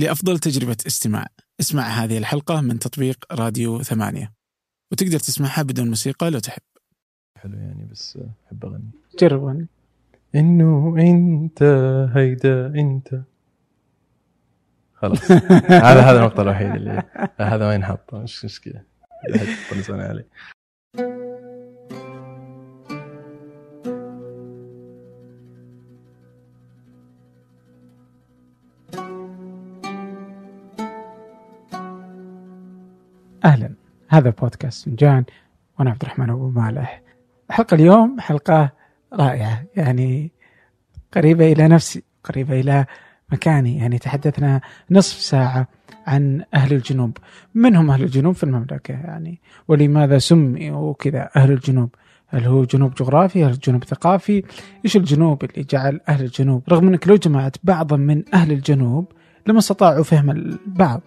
لأفضل تجربة استماع. اسمع هذه الحلقة من تطبيق راديو ثمانية. وتقدر تسمعها بدون موسيقى لو تحب. حلو يعني بس أحب أغني. جرب غني إنه أنت هيدا أنت. خلاص. هذا هذا النقطة الوحيدة اللي هذا وين حاطه مش مشكلة. علي. هذا بودكاست فنجان وأنا عبد الرحمن أبو مالح. حلقة اليوم حلقة رائعة. يعني قريبة إلى نفسي قريبة إلى مكاني. يعني تحدثنا نصف ساعة عن أهل الجنوب. من هم أهل الجنوب في المملكة؟ يعني ولماذا سموا كذا أهل الجنوب؟ هل هو جنوب جغرافي؟ هل جنوب ثقافي؟ إيش الجنوب اللي جعل أهل الجنوب؟ رغم إنك لو جمعت بعضا من أهل الجنوب لما استطاعوا فهم البعض.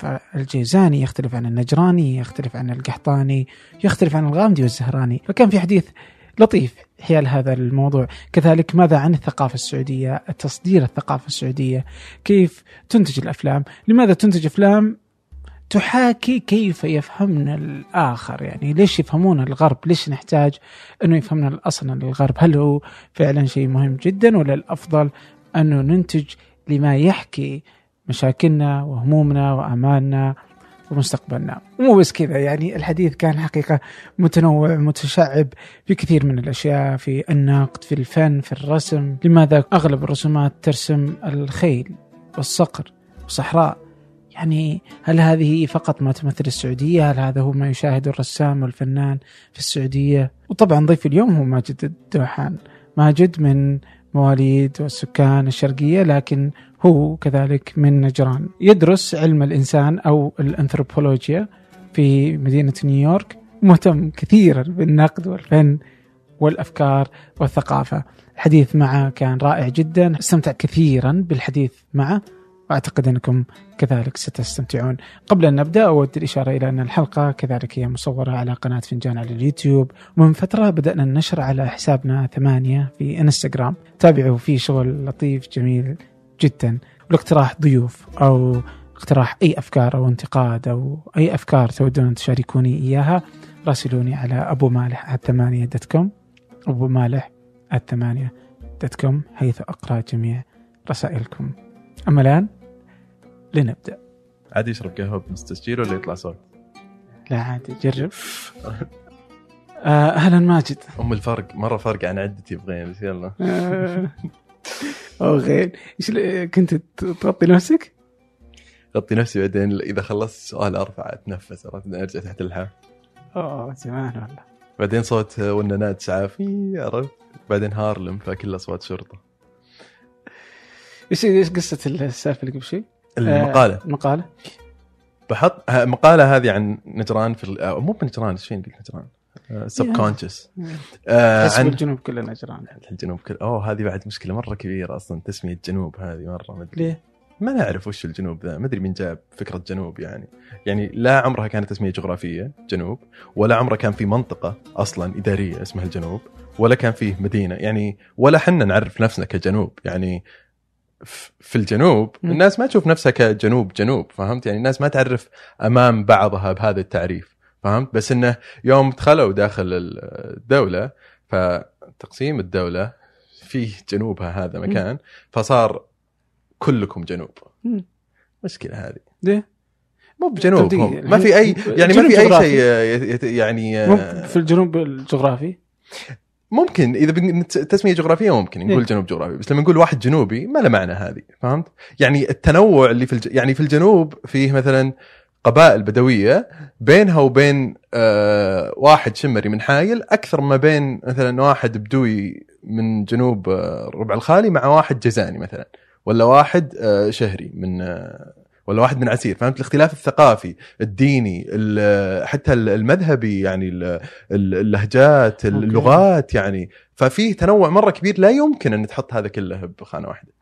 فالجيزاني يختلف عن النجراني يختلف عن القحطاني يختلف عن الغامدي والزهراني. فكان في حديث لطيف حيال هذا الموضوع. كذلك ماذا عن الثقافة السعودية؟ تصدير الثقافة السعودية. كيف تنتج الأفلام؟ لماذا تنتج أفلام تحاكي كيف يفهمنا الآخر؟ يعني ليش يفهمون الغرب؟ ليش نحتاج أنه يفهمنا أصلا الغرب هل هو فعلا شيء مهم جدا ولا الأفضل أنه ننتج لما يحكي مشاكلنا وهمومنا وامالنا ومستقبلنا. ومو بس كذا يعني الحديث كان حقيقة متنوع متشعب في كثير من الأشياء في النقد في الفن في الرسم. لماذا أغلب الرسومات ترسم الخيل والصقر والصحراء؟ يعني هل هذه فقط ما تمثل السعودية؟ هل هذا هو ما يشاهده الرسام والفنان في السعودية؟ وطبعا ضيف اليوم هو ماجد الدوحان. ماجد من مواليد والسكان الشرقية لكن هو كذلك من نجران. يدرس علم الإنسان أو الأنثروبولوجيا في مدينة نيويورك مهتم كثيرا بالنقد والفن والأفكار والثقافة. الحديث معه كان رائع جدا استمتع كثيرا بالحديث معه. واعتقد أنكم كذلك ستستمتعون. قبل أن نبدأ أود الإشارة إلى أن الحلقة كذلك هي مصورة على قناة فنجان على اليوتيوب، ومن فترة بدأنا النشر على حسابنا ثمانية في إنستغرام، تابعوا فيه شغل لطيف جميل جدا، والاقتراح ضيوف أو اقتراح أي أفكار أو انتقاد أو أي أفكار تودون أن تشاركوني إياها راسلوني على ابو مالح ثمانية dot com ابو مالح ثمانية dot com حيث أقرأ جميع رسائلكم. أما الآن لنبدأ. عادي يشرب قهوة بنص تسجيل ولا يطلع صوت؟ لا عادي جرب. آه، أهلا ماجد. أم الفرق مرة فرق عن عدتي بغين بس يلا آه، أو غير إيش كنت تغطي نفسك؟ غطي نفسي بعدين إذا خلصت سؤال أرفع أتنفس عرفت أرجع تحت اللحاف أوه زمان والله. بعدين صوت وننات سعافي عرفت بعدين هارلم فكله اصوات شرطة إيش إيش قصة السالفة اللي قبل شوي؟ المقاله آه، المقالة. بحط ها- مقالة هذه عن نجران في آه، مو بنجران إيش فين قلت نجران؟ سب كونشس تحس عن بالجنوب كله نجران. الجنوب كل أوه هذه بعد مشكلة مرة كبيرة أصلا تسمية جنوب هذه مرة ما أدري. ليه؟ ما نعرف وش الجنوب ذا ما أدري مين جاب فكرة جنوب يعني. يعني لا عمرها كانت تسمية جغرافية جنوب ولا عمرها كان في منطقة أصلا إدارية اسمها الجنوب ولا كان فيه مدينة. يعني ولا حنا نعرف نفسنا كجنوب. يعني في الجنوب. الناس ما تشوف نفسها كجنوب جنوب فهمت يعني الناس ما تعرف أمام بعضها بهذا التعريف فهمت بس إنه يوم دخلوا داخل الدولة فتقسيم الدولة فيه جنوبها هذا مكان فصار كلكم جنوب. مشكلة هذه ليه؟ مو بجنوب ما في اي يعني ما في أي. شيء يعني مو في الجنوب الجغرافي ممكن إذا تسمية جغرافية ممكن نقول إيه. جنوب جغرافي بس لما نقول واحد جنوبي ما له معنى هذه فهمت؟ يعني التنوع اللي في الج... يعني في الجنوب فيه مثلا قبائل بدوية بينها وبين آه واحد شمري من حايل أكثر ما بين مثلا واحد بدوي من جنوب آه ربع الخالي مع واحد جزاني مثلا ولا واحد آه شهري من آه ولا واحد من عسير فهمت؟ الاختلاف الثقافي الديني ال- حتى المذهبي يعني ال- ال- اللهجات اللغات يعني. ففيه تنوع مرة كبير لا يمكن أن تحط هذا كله بخانة واحدة.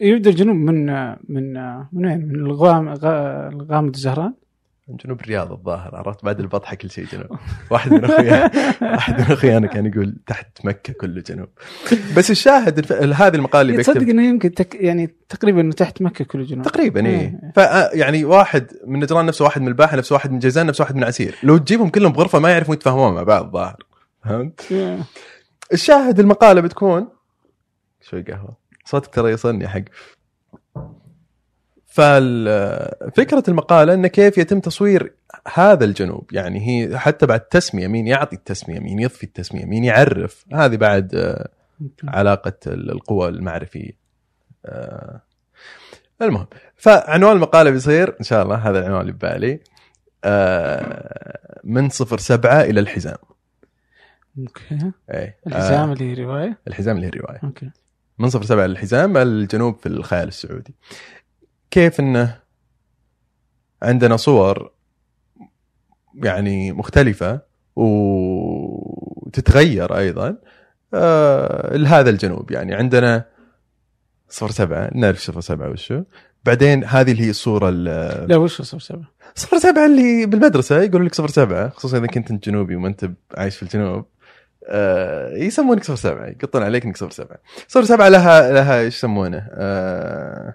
يبدا الجنوب من من من وين؟ من الغام الزهران جنوب الرياض الظاهر عرفت؟ بعد البطحة كل شيء جنوب. واحد من اخوياي واحد من أخويانا كان يقول تحت مكة كله جنوب. بس الشاهد. هذه المقال اللي تصدق إنه يمكن تك يعني تقريبا إنه تحت مكة كله جنوب. تقريبا اي إيه. ف يعني واحد من نجران نفسه واحد من الباحة نفسه واحد من جيزان نفسه واحد من عسير. لو تجيبهم كلهم بغرفة ما يعرفون يتفاهمون مع بعض الظاهر. فهمت؟ إيه. الشاهد المقالة بتكون شوي قهوة. صوتك ترى يصلني حق. ففكره المقالة انه كيف يتم تصوير هذا الجنوب يعني هي حتى بعد التسميه مين يعطي التسمية مين يضفي التسمية مين يعرف؟ هذه بعد آه، علاقة ال- القوى المعرفية. آه، المهم فعنوان المقالة بيصير إن شاء الله هذا العنوان اللي ببالي آه، من صفر سبعة إلى الحزام. okay. إيه الحزام اللي هي رواية؟ الحزام اللي هي الروايه okay. من صفر سبعة للحزام الجنوب في الخيال السعودي. كيف إنه عندنا صور يعني مختلفة وتتغير أيضا آه لهذا الجنوب. يعني عندنا صفر سبعة نعرف صفر سبعة وشو. بعدين هذه اللي هي الصورة ال- لا وش صفر سبعة؟ صفر سبعة اللي بالمدرسة يقولوا لك صفر سبعة خصوصا إذا كنت أنت جنوبي وما أنت عايش في الجنوب. آه يسمونك صفر سبعة يقطون عليك إنك صفر سبعة. صفر سبعة لها لها إيش يسمونه؟ آه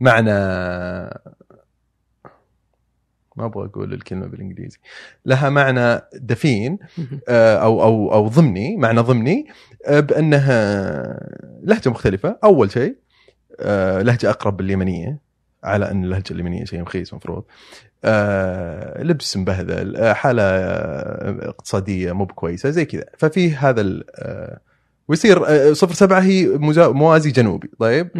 معنى ما أبغى أقول الكلمة بالإنجليزي. لها معنى دفين آه، أو أو أو ضمني معنى ضمني آه، بأنها لهجة مختلفة. أول شيء آه، لهجة أقرب باليمنية على أن اللهجة اليمنية شيء رخيص مفروض. آه، لبس مبهذل حالة اقتصادية مو بكويسة زي كذا. ففي هذا ويصير صفر سبعة هي موازي جنوبي. طيب.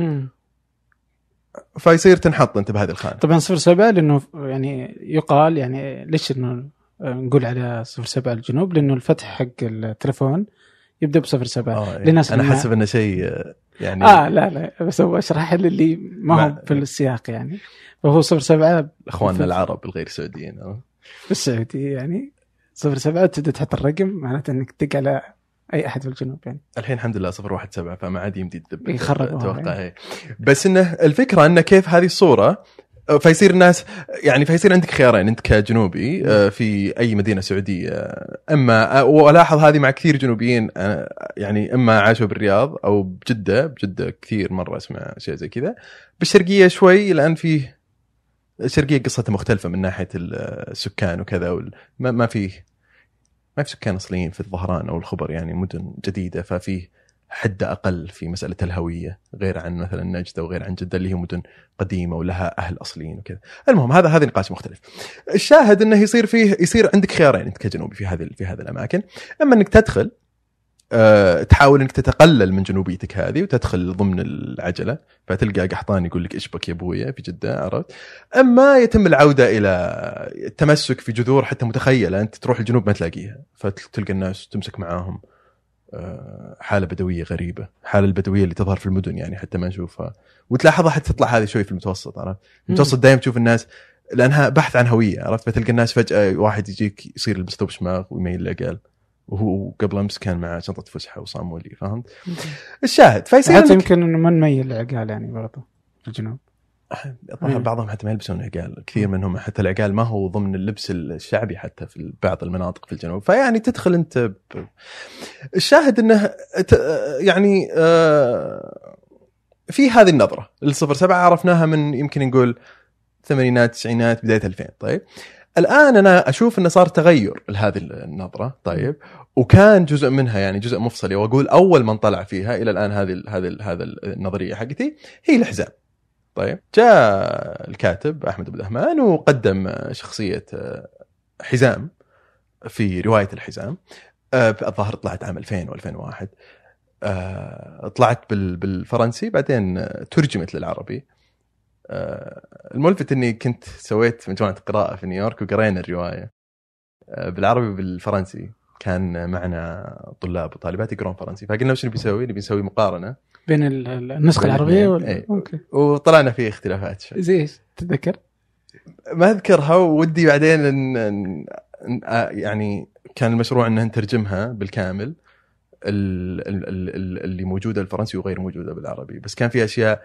فيصير تنحط أنت بهذه الخانة. طبعا صفر سبعة لأنه يعني يقال يعني ليش إنه نقول على صفر سبعة الجنوب؟ لأنه الفتح حق التلفون يبدأ بصفر سبعة. آه، لناس أنا حسب إنه شيء آه، يعني آه لا لا بس هو أشرح للي ما هو في السياق يعني. فهو صفر سبعة أخواننا في- العرب الغير سعوديين آه. في السعودية يعني صفر سبعة تبدأ تحط الرقم معناته إنك تدق على أي أحد في الجنوب يعني. الحين الحمد لله 017 فما عاد يمدي تدب أتوقع إيه. بس إنه الفكرة انه كيف هذه الصورة فيصير الناس يعني فيصير عندك خيارين أنت كجنوبي آه، في أي مدينة سعودية أما آه، وألاحظ هذه مع كثير جنوبيين يعني أما عاشوا بالرياض أو بجدة بجدة كثير مرة أسمع شيء زي كذا. بالشرقية شوي لأن فيه الشرقية قصتها مختلفة من ناحية السكان وكذا ما فيه ما في سكان أصليين في الظهران أو الخبر يعني مدن جديدة ففيه حدة أقل في مسألة الهوية غير عن مثلا نجدة وغير عن جدة اللي هي مدن قديمة ولها أهل أصليين وكذا. المهم هذا هذا نقاش مختلف. الشاهد إنه يصير فيه يصير عندك خيارين أنت كجنوبي في هذه في هذه الأماكن، أما إنك تدخل أه تحاول إنك تتقلل من جنوبيتك هذه وتدخل ضمن العجلة فتلقى قحطان يقول لك اشبك يا أبويا في جدة عرفت؟ أما يتم العودة إلى التمسك في جذور حتى متخيلة أنت تروح الجنوب ما تلاقيها فتلقى الناس تمسك معاهم آه، حالة بدوية غريبة، حالة البدوية اللي تظهر في المدن يعني حتى ما نشوفها وتلاحظها حتى تطلع هذه شوي في المتوسط عرفت؟ المتوسط دائما تشوف الناس لأنها بحث عن هوية عرفت؟ فتلقى الناس فجأة واحد يجيك يصير يلبس ثوب شماغ ويميل العقال وهو قبل أمس كان مع شنطة فسحة وصامولي فهمت؟ الشاهد فيصير حتى يمكن إنه ما نميل العقال يعني برضه في الجنوب الظاهر مم. بعضهم حتى ما يلبسون عقال كثير منهم حتى العقال ما هو ضمن اللبس الشعبي حتى في بعض المناطق في الجنوب فيعني تدخل أنت ب... الشاهد إنه. يعني آه، في هذه النظرة الصفر سبعة عرفناها من يمكن نقول ثمانينات تسعينات بداية 2000 طيب الآن أنا أشوف إنه صار تغير لهذه النظرة. طيب. وكان جزء منها يعني جزء مفصلي وأقول أول من طلع فيها إلى الآن هذه هذه هذا النظرية حقتي هي الحزام طيب. جاء الكاتب أحمد ابو دهمان وقدم شخصية حزام في رواية الحزام. الظاهر طلعت عام 2000 و2001 آه، طلعت بال- بالفرنسي بعدين ترجمت للعربي. الملفت إني كنت سويت مجموعه قراءه في نيويورك وقرينا الرواية. آه، بالعربي وبالفرنسي كان معنا طلاب وطالبات يقرون فرنسي. فقلنا وش نبي نسوي؟ نبي نسوي مقارنة. بين ال- ال- النسخة بين العربية وال... إيه. أوكي. وطلعنا فيه اختلافات. شوي زي إيش تتذكر؟ ما أذكرها ودي بعدين إن إن آه يعني كان المشروع إن نترجمها بالكامل. ال- ال- ال- ال- اللي موجودة الفرنسي وغير موجودة بالعربي. بس كان في أشياء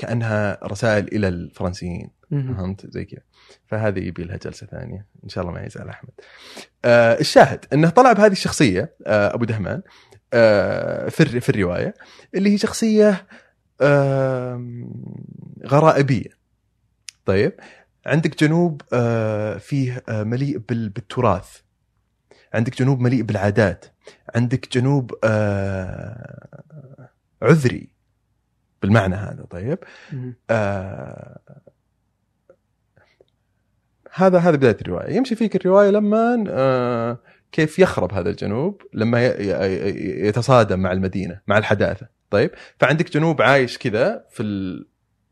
كأنها رسائل إلى الفرنسيين. فهمت؟ زي كذا. فهذه يبي لها جلسة ثانية. إن شاء الله ما يزعل أحمد. آه الشاهد أنه طلع بهذه الشخصية آه أبو دهمان آه في في الرواية اللي هي شخصية آه غرائبية. طيب عندك جنوب آه فيه آه مليء بال- بالتراث. عندك جنوب مليء بالعادات. عندك جنوب آه عذري. بالمعنى هذا طيب. آه هذا هذا بداية الرواية. يمشي فيك الرواية لما آه كيف يخرب هذا الجنوب لما يتصادم مع المدينة مع الحداثة. طيب فعندك جنوب عايش كذا في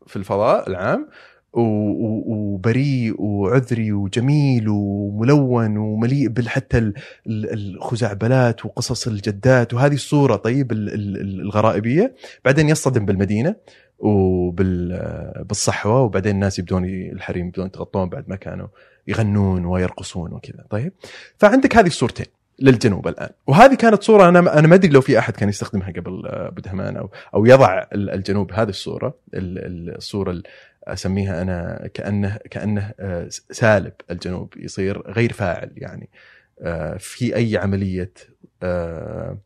في الفضاء العام وبريء وعذري وجميل وملون ومليء بال- حتى ال- ال- الخزعبلات وقصص الجدات وهذه الصورة طيب ال- ال- الغرائبية. بعدين يصطدم بالمدينة وبالصحوه وبعدين الناس يبدون الحريم يبدون يتغطون بعد ما كانوا يغنون ويرقصون وكذا. طيب؟ فعندك هذه الصورتين للجنوب الآن. وهذه كانت صورة أنا أنا ما أدري لو في أحد كان يستخدمها قبل آه، ابو دهمان أو أو يضع ال- الجنوب هذه الصورة ال- ال- الصورة ال- أسميها أنا كانه كأنه آه، سالب الجنوب يصير غير فاعل يعني. آه، في أي عملية آه،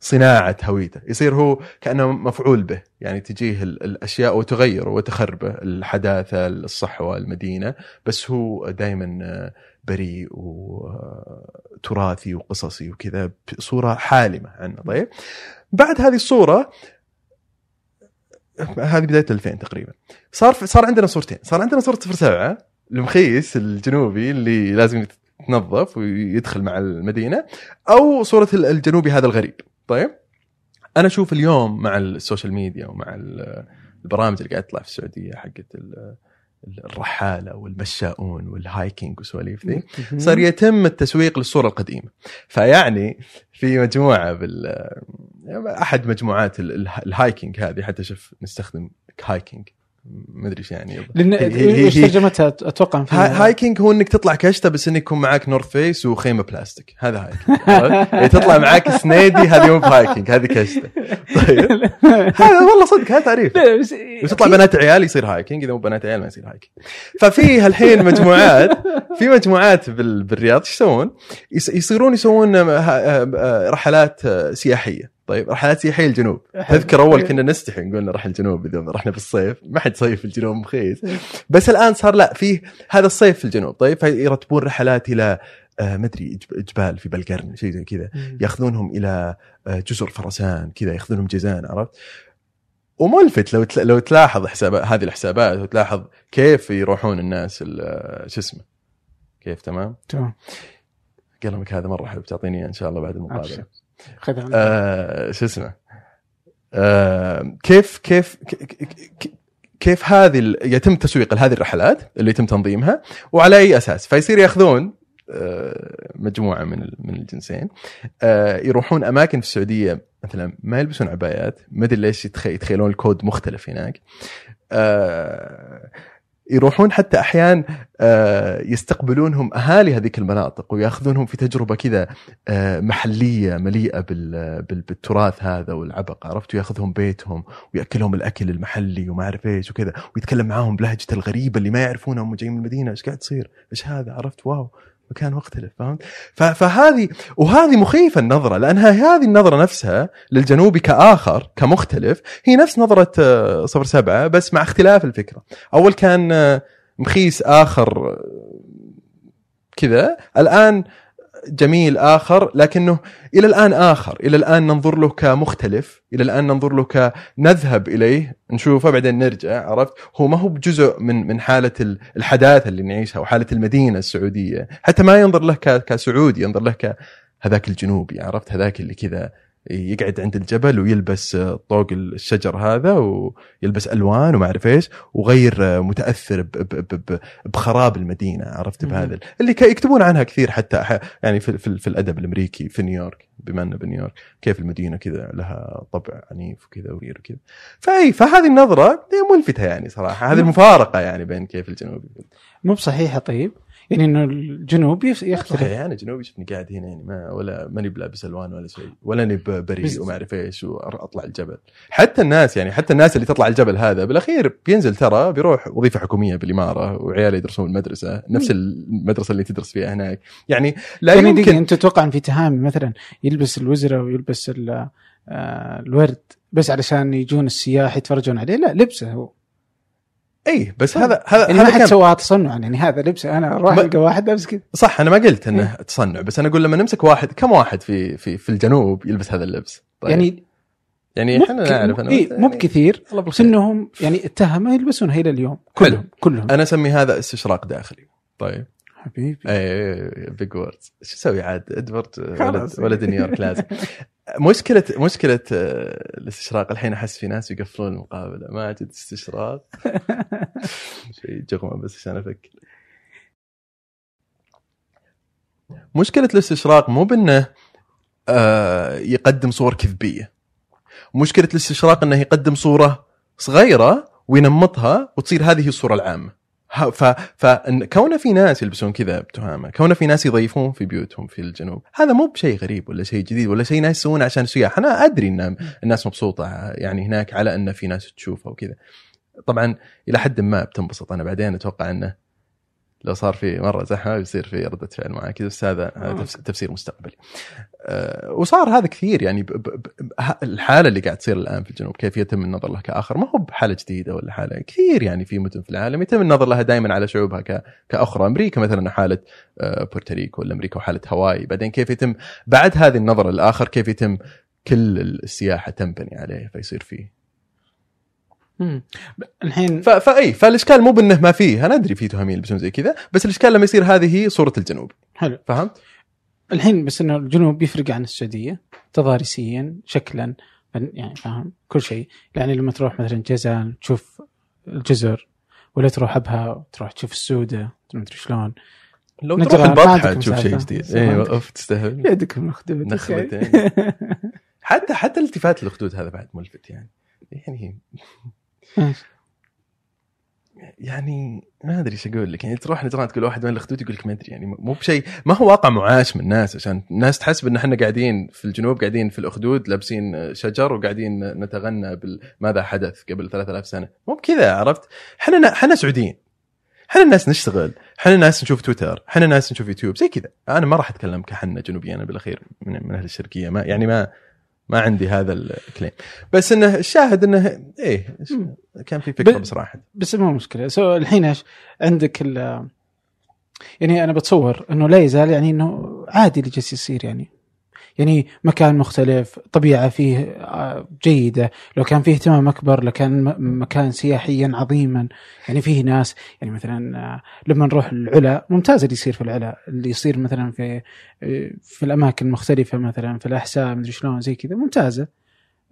صناعة هويته يصير هو كأنه مفعول به يعني تجيه ال- الأشياء وتغيره وتخربه الحداثة الصحوة المدينة بس هو دائما بريء وتراثي وقصصي وكذا بصورة حالمة عنه. طيب بعد هذه الصورة هذه بداية 2000 تقريبا. صار صار عندنا صورتين. صار عندنا صورة 07 المخيس الجنوبي اللي لازم يتنظف ويدخل مع المدينة أو صورة الجنوبي هذا الغريب. طيب؟ أنا أشوف اليوم مع ال social media ومع ال- البرامج اللي قاعد تطلع في السعودية حقت الرحالة والمشاؤون وال hiking وسواليف ذي. صار يتم التسويق للصورة القديمة فيعني في مجموعة بال أحد مجموعات ال- ال- ال hiking هذه حتى شوف نستخدم hiking ما أدري إيش يعني. لأن إيش ترجمتها؟ أتوقع hiking هو إنك تطلع كشته بس إنك يكون معاك North Face وخيمة بلاستيك. هذا hiking؟ يعني تطلع معاك سنيدي هذه مو ب hiking هذه كشته. طيب. هذا والله صدق هذا تعريف. لا، بس بس تطلع بنات عيال يصير hiking إذا مو بنات عيال ما يصير hiking ففي الحين مجموعات في مجموعات بال- بالرياض إيش يسوون؟ يس- يصيرون يسوون آه، آه، آه، رحلات سياحية. طيب رحلات سياحيه الجنوب. تذكر أول كنا نستحي نقول نروح الجنوب اذا رحنا بالصيف ما حد صيف في الجنوب مخيس. بس الآن صار لا فيه هذا الصيف في الجنوب. طيب فيرتبون رحلات إلى آه، ما أدري جب- جبال في بلقرن شيء زي كذا. ياخذونهم إلى آه، جزر فرسان كذا ياخذونهم جيزان عرفت؟ وملفت لو لو تلاحظ حسابات هذه الحسابات وتلاحظ كيف يروحون الناس ال- آه، شو اسمه؟ كيف تمام؟ تمام. قلمك هذا مرة حلو بتعطيني إياه إن شاء الله بعد. المقابلة. خذها. آه شو اسمه آه كيف كيف كيف هذه يتم تسويق لهذه الرحلات اللي يتم تنظيمها وعلى أي أساس فيصير يأخذون آه، مجموعة من من الجنسين آه، يروحون أماكن في السعودية مثلا ما يلبسون عبايات ما ادري ليش يتخ- يتخيلون الكود مختلف هناك آه، يروحون حتى أحيان آه، يستقبلونهم أهالي هذيك المناطق ويأخذونهم في تجربة كذا آه، محلية مليئة بال- بال- بالتراث هذا والعبق عرفت ويأخذهم بيتهم ويأكلهم الأكل المحلي وما أعرف إيش وكذا ويتكلم معاهم بلهجته الغريبة اللي ما يعرفونها هم جايين من المدينة إيش قاعد تصير؟ إيش هذا؟ عرفت واو مكان مختلف فهمت؟ فهذه وهذه مخيفة النظرة لأنها هذه النظرة نفسها للجنوبي كآخر كمختلف هي نفس نظرة آه، صفر سبعة بس مع اختلاف الفكرة. أول كان آه، مخيس آخر آه، كذا الآن جميل آخر لكنه إلى الآن آخر إلى الآن ننظر له كمختلف إلى الآن ننظر له كنذهب إليه نشوفه بعدين نرجع عرفت؟ هو ما هو بجزء من من حالة ال- الحداثة اللي نعيشها وحاله المدينة السعودية حتى ما ينظر له كسعودي ينظر له كهذاك الجنوبي عرفت؟ هذاك اللي كذا يقعد عند الجبل ويلبس طوق الشجر هذا ويلبس ألوان وما أعرف إيش وغير متأثر بخراب المدينة عرفت. بهذا؟ اللي يكتبون عنها كثير حتى يعني في, في, في الأدب الأمريكي في نيويورك بما إنه بنيويورك كيف المدينة كذا لها طبع عنيف وكذا وغير وكذا. فأي فهذه النظرة ملفتة يعني صراحة هذه المفارقه يعني بين كيف الجنوبي مو بصحيحة طيب. يعني إنه الجنوب يختلف. أنا جنوبي شفني قاعد هنا يعني ما ولا ماني بلابس الوان ولا شيء ولا أني بريء وما أعرف إيش واطلع الجبل. حتى الناس يعني حتى الناس اللي تطلع الجبل هذا بالأخير بينزل ترى بيروح وظيفة حكومية بالإمارة وعياله يدرسون المدرسة نفس المدرسة اللي تدرس فيها هناك. يعني لا يعني يمكن أنت تتوقع إن في تهامي مثلا يلبس الوزره ويلبس آه، الورد بس علشان يجون السياح يتفرجون عليه؟ لا لبسه هو. اي بس هذا هذا يعني ما هذا حد كان سواها تصنع يعني هذا لبسه. أنا أروح ما- ألقى واحد لابس كذا صح أنا ما قلت إنه تصنع بس أنا أقول لما نمسك واحد كم واحد في في في الجنوب يلبس هذا اللبس؟ طيب. يعني يعني إحنا نعرف أنا إيه مو يعني بكثير بس. إنهم يعني التهمه يلبسونها إلى اليوم. كلهم كلهم. أنا أسمي هذا استشراق داخلي. طيب. حبيبي. اي بيج ووردز. شو أسوي عاد؟ ادوارد ولد. ولد نيويورك لازم. مشكله مشكلة آه، الاستشراق الحين أحس في ناس يقفلون المقابلة. ما جد استشراق. شيء جغمة بس عشان أفكر. مشكلة الاستشراق مو بأنه آه، يقدم صور كذبية. مشكلة الاستشراق أنه يقدم صورة صغيرة وينمطها وتصير هذه الصورة العامة. فكون في ناس يلبسون كذا بتهامة، كون في ناس يضيفون في بيوتهم في الجنوب، هذا مو بشيء غريب ولا شيء جديد ولا شيء ناس يسوونه عشان السياح، أنا أدري إن الناس مبسوطة يعني هناك على إن في ناس تشوفها وكذا. طبعا إلى حد ما بتنبسط. أنا بعدين أتوقع إنه لو صار في مرة زحمة بيصير في ردة فعل معك بس هذا هذا آه. تفس- تفسير مستقبلي. أه وصار هذا كثير يعني ب ب ب الحالة اللي قاعد تصير الآن في الجنوب كيف يتم النظر لها كآخر؟ ما هو بحالة جديدة ولا حالة كثير يعني في مدن في العالم يتم النظر لها دائما على شعوبها ك كأخرى. أمريكا مثلا حالة آه، بورتوريكو ولا أمريكا وحالة هاواي. بعدين كيف يتم بعد هذه النظرة الآخر كيف يتم كل السياحة تنبني عليه فيصير فيه؟ مم. الحين ف- فاي فالإشكال مو بإنه ما فيه أنا أدري في تهامين يلبسون زي كذا بس الإشكال لما يصير هذه صورة الجنوب حلو فهمت؟ الحين بس إنه الجنوب يفرق عن السعودية تضاريسيا شكلا يعني فاهم كل شيء يعني لما تروح مثلا جازان تشوف الجزر ولا تروح أبها تروح تشوف السودة مدري شلون لو تروح ما البطحه تشوف شيء. جديد. أيوه أوف تستهبل يدك مخدبة نخبتين. حتى حتى التفات الخدود هذا بعد ملفت يعني يعني؟ يعني ما أدري إيش أقول لك. يعني تروح نجران تقول واحد وين الأخدود يقول لك ما أدري. يعني مو بشيء ما هو واقع معاش من الناس عشان الناس تحسب ان إحنا قاعدين في الجنوب قاعدين في الأخدود لابسين شجر وقاعدين نتغنى بماذا حدث قبل 3000 سنة. مو بكذا عرفت؟ إحنا إحنا سعوديين. إحنا الناس نشتغل. إحنا الناس نشوف تويتر. إحنا الناس نشوف يوتيوب. زي كذا. أنا ما راح أتكلم كحنا جنوبيين بالأخير من, من أهل الشرقية. ما يعني ما ما عندي هذا ال claim بس إنه الشاهد إنه إيه. كان في فكرة ب- بس راحت بس مو مشكلة. so الحين إيش؟ عندك ال يعني أنا بتصور إنه لا يزال يعني إنه عادي اللي جالس يصير يعني. يعني مكان مختلف طبيعة فيه آه، جيدة لو كان فيه اهتمام أكبر لكان مكان سياحيا عظيما يعني فيه ناس يعني مثلا آه، لما نروح العلا ممتاز اللي يصير في العلا اللي يصير مثلا في آه، في الأماكن المختلفه مثلا في الأحساء مدري شلون زي كذا ممتازة.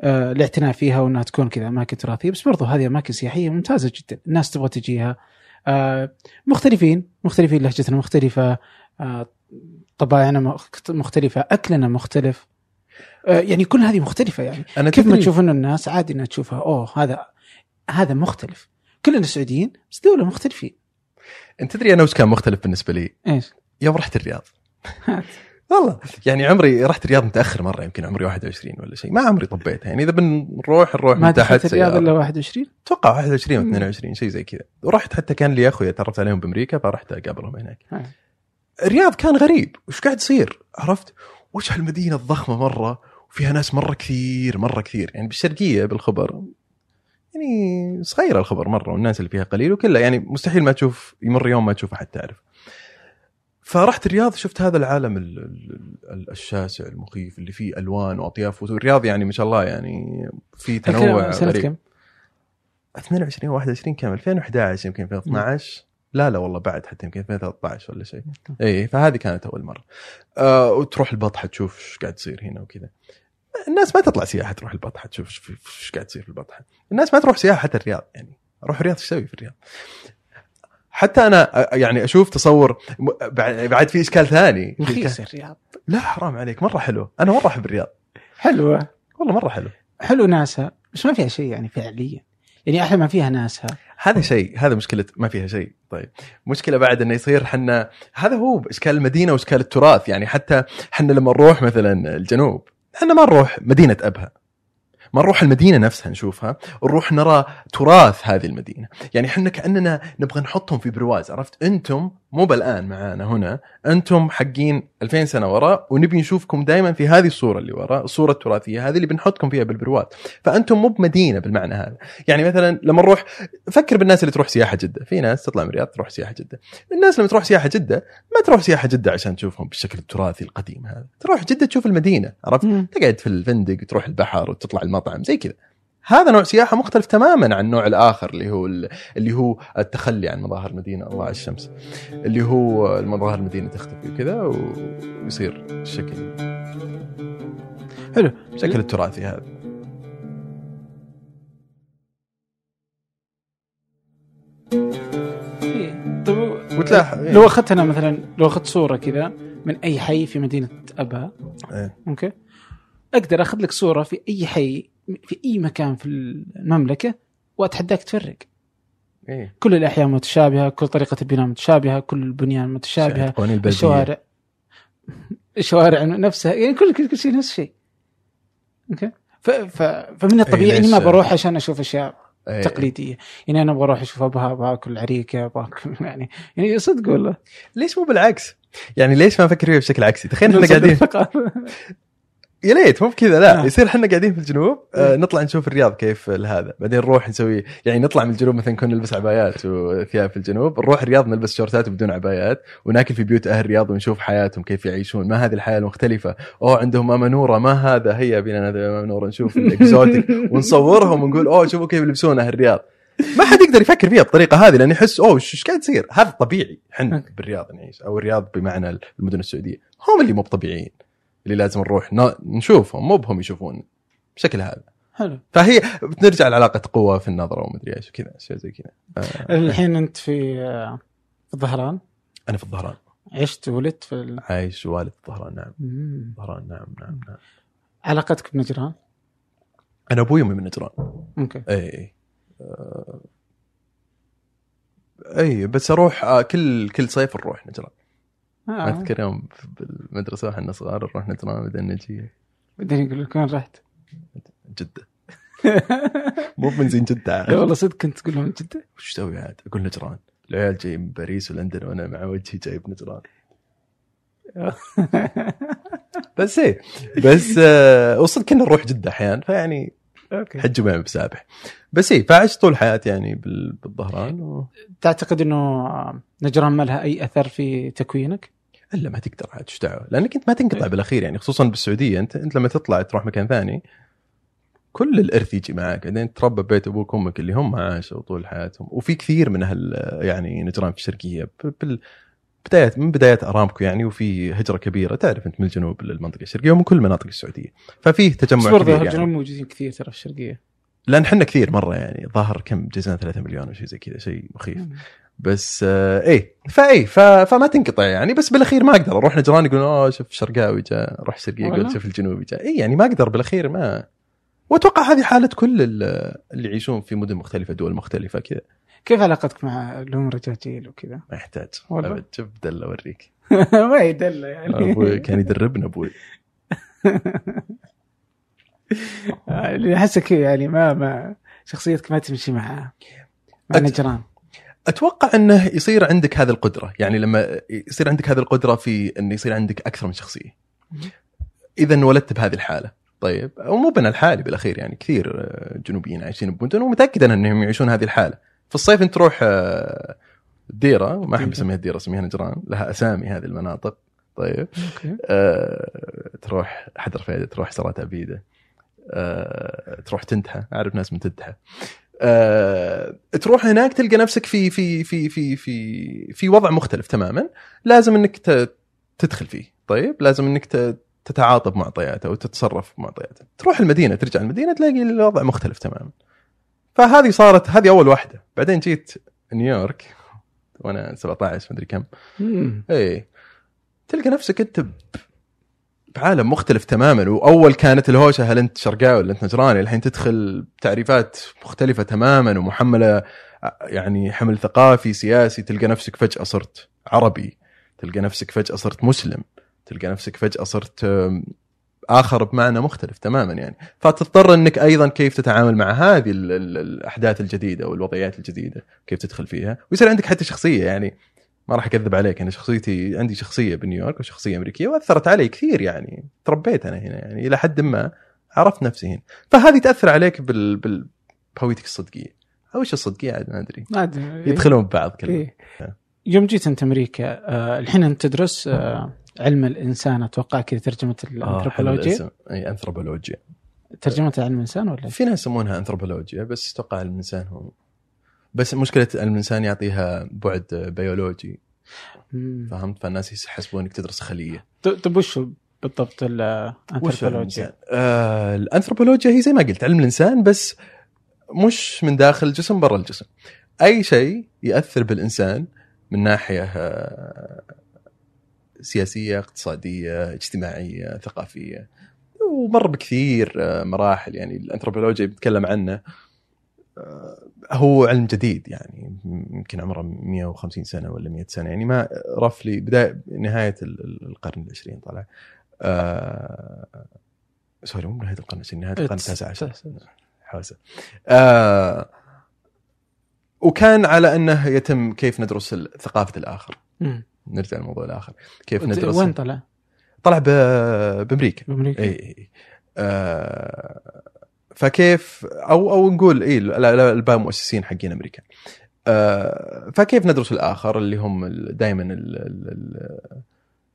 الاعتناء فيها وإنها تكون كذا أماكن تراثية بس برضو هذه أماكن سياحية ممتازة جدا الناس تبغى تجيها. مختلفين مختلفين لهجتنا مختلفة. طبايعنا مخ- مختلفة أكلنا مختلف. آه، يعني كل هذه مختلفة يعني. أنا كيف ما تشوف إنه الناس عادي إنها تشوفها أوه هذا هذا مختلف. كلنا سعوديين بس دولة مختلفين. انت تدري أنا وش كان مختلف بالنسبة لي؟ إيش؟ يوم رحت الرياض. والله يعني عمري رحت الرياض متأخر مرة يمكن عمري 21 ولا شيء. ما عمري طبيت. يعني إذا بنروح نروح ما من تحت الرياض. إلا 21 أتوقع 21 أو مم. 22 شيء زي كذا. ورحت حتى كان لي أخوي تعرفت عليهم بأمريكا فرحت أقابلهم هناك. الرياض كان غريب. وش قاعد يصير؟ عرفت؟ وش هالمدينة الضخمة مرة وفيها ناس مرة كثير مرة كثير. يعني بالشرقية بالخبر يعني صغيرة الخبر مرة والناس اللي فيها قليل وكلها يعني مستحيل ما تشوف يمر يوم ما تشوف أحد تعرف. فرحت الرياض شفت هذا العالم ال- ال- ال- الشاسع المخيف اللي فيه ألوان وأطياف. والرياض يعني ما شاء الله يعني في تنوع غريب. كم؟ 22 21 كم؟ 2011 يمكن 2012 لا لا والله بعد حتى يمكن 2013 ولا شيء. اي فهذه كانت أول مرة. آه وتروح البطحة تشوف إيش قاعد يصير هنا وكذا. الناس ما تطلع سياحة تروح البطحة تشوف إيش قاعد يصير في البطحة. الناس ما تروح سياحة حتى الرياض يعني أروح الرياض إيش أسوي في الرياض؟ حتى أنا آه، يعني أشوف تصور بعد في إشكال ثاني. رخيص الرياض. لا حرام عليك مرة حلو. أنا مرة أحب الرياض. حلوة والله مرة حلو. حلو ناسها بس ما فيها شيء يعني فعليا. يعني أحلى ما فيها ناسها هذا شيء هذا مشكلة ما فيها شيء. طيب مشكلة بعد إنه يصير حنا هذا هو إشكال المدينة وإشكال التراث. يعني حتى حنا لما نروح مثلا الجنوب إحنا ما نروح مدينة أبها. ما نروح المدينة نفسها نشوفها نروح نرى تراث هذه المدينة. يعني إحنا كأننا نبغى نحطهم في برواز عرفت؟ أنتم مو بالآن معانا هنا أنتم حقين 2000 سنة وراء ونبي نشوفكم دائما في هذه الصورة اللي وراء الصورة التراثية هذه اللي بنحطكم فيها بالبرواد فأنتم مو بمدينة بالمعنى هذا. يعني مثلا لما نروح فكر بالناس اللي تروح سياحة جدة. في ناس تطلع من الرياض تروح سياحة جدة. الناس لما تروح سياحة جدة ما تروح سياحة جدة عشان تشوفهم بالشكل التراثي القديم هذا. تروح جدة تشوف المدينة عرفت. تقعد في الفندق تروح البحر وتطلع المطعم زي كذا. هذا نوع سياحة مختلف تماما عن النوع الآخر اللي هو اللي هو التخلي عن مظاهر المدينة الله على الشمس. اللي هو المظاهر المدينة تختفي وكذا ويصير الشكل. حلو الشكل التراثي هذا. إيه. طب وتلاحظ لو أخذت أنا مثلا لو أخذت صورة كذا من أي حي في مدينة أبها إيه. أوكي؟ أقدر أخذ لك صورة في أي حي في أي مكان في المملكة وأتحداك تفرق إيه كل الأحياء متشابهة كل طريقة البناء متشابهة كل البنيان متشابهه الشوارع الشوارع نفسها يعني كل كل, كل شيء نفس الشيء okay ف... ف... فمن الطبيعي إني؟ ما بروح عشان أشوف أشياء إيه. تقليدية يعني أنا أبغى أروح أشوف ابها باكل عريكة باكل يعني يعني صدق والله ليش مو بالعكس؟ يعني ليش ما نفكر فيها بشكل عكسي؟ تخيل إحنا قاعدين. يا ليت مو بكذا لا آه. يصير إحنا قاعدين في الجنوب آه نطلع نشوف الرياض كيف هذا بعدين نروح نسوي يعني نطلع من الجنوب مثلا كنا نلبس عبايات وثياب في الجنوب نروح الرياض نلبس شورتات بدون عبايات وناكل في بيوت أهل الرياض ونشوف حياتهم كيف يعيشون. ما هذه الحياة المختلفة. أوه عندهم ماما نورة ما هذا؟ هيا بينا هذا ماما نورة نشوف الاكزوتيك ونصورهم ونقول أوه شوفوا كيف يلبسون أهل الرياض. ما حد يقدر يفكر فيها بالطريقة هذه لأنه يحس أوه إيش قاعد يصير؟ هذا طبيعي إحنا بالرياض نعيش أو الرياض بمعنى المدن السعودية. هم اللي مو طبيعيين اللي لازم نروح نشوفهم مو بهم يشوفون بشكل هذا. حلو. فهي بترجع لعلاقة قوة في النظرة ومدري إيش وكذا أشياء زي كذا. آه، الحين أنت في آه، في الظهران؟ أنا في الظهران. عشت ولدت في ال... عايش والد الظهران نعم. الظهران نعم نعم نعم. علاقتك بنجران؟ أنا أبوي من نجران. okay. إي إي. آه، إي بس أروح آه، كل كل صيف نروح نجران. آه. أذكر يوم بالمدرسة وإحنا صغار نروح نجران بعدين نجي بعدين يقول لك وين رحت؟ جدة مو بنزين جدة لا عاد. والله صدق كنت تقول لهم جدة وش تسوي عاد؟ أقول نجران العيال جاي من باريس ولندن وأنا مع وجهي جايب نجران بس إيه بس آه كنا نروح جدة أحيانا فيعني أوكي. حج ومعي بسابح. بس إيه فعشت طول حياتي يعني بال- بالظهران و... تعتقد إنه نجران ما لها أي أثر في تكوينك؟ إلا ما تقدر عاد إيش دعوة؟ لأنك أنت ما تنقطع إيه. بالأخير يعني خصوصا بالسعودية. أنت أنت لما تطلع تروح مكان ثاني كل الإرث يجي معك بعدين تربى ببيت أبوك وأمك اللي هم عاشوا طول حياتهم. وفي كثير من أهل يعني نجران في الشرقية ب- بال بدايات من بدايات أرامكو يعني وفي هجرة كبيرة تعرف أنت من الجنوب للمنطقة الشرقية ومن كل مناطق السعودية. ففيه تجمع كبير الجنوب يعني. موجودين كثير ترى في الشرقية. لأن إحنا كثير مرة يعني ظهر كم جزنا 3 مليون أو شيء زي كذا شيء مخيف. بس آه إيه فايه ف- فما تنقطع يعني. بس بالأخير ما أقدر. أروح نجران يقولون اوه شوف الشرقاوي جاء أروح الشرقيه والله؟ يقول شوف الجنوبي جاء اي يعني ما أقدر بالأخير ما. وأتوقع هذه حالة كل ال- اللي يعيشون في مدن مختلفة دول مختلفة كذا. كيف علاقتك مع اللون رجاجيل وكذا؟ ما يحتاج. والله؟ أبد، شوف دل اوريك ما يدل يعني. أبوي كان يدربنا أبوي. اللي أحسك يعني ما ما شخصيتك ما تمشي مع مع أت- نجران. أتوقع أنه يصير عندك هذه القدرة. يعني لما يصير عندك هذه القدرة في انه يصير عندك أكثر من شخصية. إذا انولدت بهذه الحالة. طيب. ومو بنا الحالي بالأخير يعني كثير آه، جنوبيين عايشين بمدن ومتأكد أنهم يعيشون هذه الحالة. في الصيف انت تروح آه، الديره وما احب اسميها الديره اسميها نجران لها أسامي هذه المناطق. طيب. آه، تروح حدر فيدة تروح سرات عبيدة آه، تروح تنتحى أعرف ناس من تنتحى آه، تروح هناك تلقى نفسك في في في في في في وضع مختلف تماما. لازم إنك تدخل فيه. طيب. لازم إنك تتعاطى بمعطياته وتتصرف بمعطياته تروح المدينة ترجع المدينة تلاقي الوضع مختلف تماما. فهذه صارت هذه أول واحدة. بعدين جيت نيويورك وأنا 17 مدري كم. إيه. تلقى نفسك أنت بعالم مختلف تماما. وأول كانت الهوشة هل أنت شرقاوي ولا أنت نجراني؟ الحين تدخل تعريفات مختلفة تماما ومحملة يعني حمل ثقافي سياسي. تلقى نفسك فجأة صرت عربي. تلقى نفسك فجأة صرت مسلم. تلقى نفسك فجأة صرت آخر بمعنى مختلف تماما يعني. فتضطر إنك أيضا كيف تتعامل مع هذه ال- ال- الأحداث الجديدة والوضعيات الجديدة كيف تدخل فيها. ويصير عندك حتى شخصية يعني ما راح أكذب عليك أنا شخصيتي عندي شخصية بنيويورك وشخصية أمريكية وأثرت علي كثير يعني تربيت أنا هنا يعني إلى حد ما عرفت نفسي هنا. فهذه تأثر عليك بال, بال... بهويتك الصدقية. أو إيش الصدقية؟ عاد ما أدري. ما أدري. يدخلون ببعض كلهم إيه. يوم جيت أنت أمريكا آه الحين أنت تدرس آه علم الإنسان أتوقع كذا ترجمة آه، الانثروبولوجيا الاسم. إي انثروبولوجيا ترجمة علم الإنسان ولا؟ في ناس يسمونها انثروبولوجيا بس أتوقع علم الإنسان هو بس مشكلة علم الإنسان يعطيها بعد بيولوجي. فهمت فالناس يحسبون إنك تدرس خلية ط- طيب وش بالضبط الانثروبولوجيا؟ الإنسان؟ آه الانثروبولوجيا هي زي ما قلت علم الإنسان بس مش من داخل الجسم برا الجسم أي شيء يأثر بالإنسان من ناحية آه، سياسية اقتصادية اجتماعية ثقافية. ومر بكثير آه، مراحل يعني الأنثروبولوجيا بنتكلم عنه. آه، هو علم جديد يعني يمكن عمره 150 سنة ولا 100 سنة. يعني ما رفلي بداية نهاية ال- ال- القرن العشرين طلع. آه سوري مو نهاية القرن العشرين نهاية القرن التاسع عشر. حوسة. آه وكان على أنه يتم كيف ندرس ثقافة الآخر. مم. نرجع للموضوع الآخر. كيف ندرس؟ وين طلع؟ طلع ب- بأمريكا. بأمريكا؟ إي إي آه فكيف أو أو نقول إي الاباء المؤسسين حقين أمريكا. آه فكيف ندرس الآخر اللي هم دائما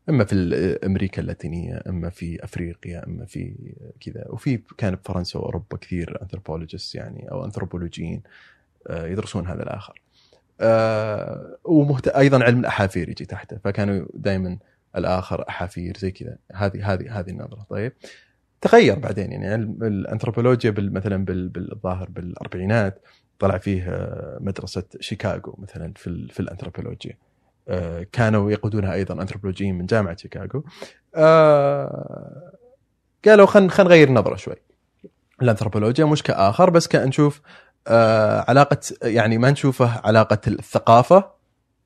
إما في أمريكا اللاتينية إما في أفريقيا إما في كذا. وفي كان بفرنسا وأوروبا كثير انثروبولوجيست يعني أو انثروبولوجيين آه يدرسون هذا الآخر. آه ومهت... أيضا علم الأحافير يجي تحته. فكانوا دائما الآخر أحافير زي كذا. هذه هذه هذه النظرة. طيب. تغير بعدين يعني علم الأنثروبولوجيا بال مثلا بال- بالظاهر بالأربعينات طلع فيه آه، مدرسة شيكاغو مثلا في ال- في الأنثروبولوجيا. آه، كانوا يقودونها أيضا أنثروبولوجيين من جامعة شيكاغو. آه، قالوا خلينا خلينا نغير النظرة شوي. الأنثروبولوجيا مش كاخر بس كنشوف آه، علاقة يعني ما نشوفه علاقة الثقافة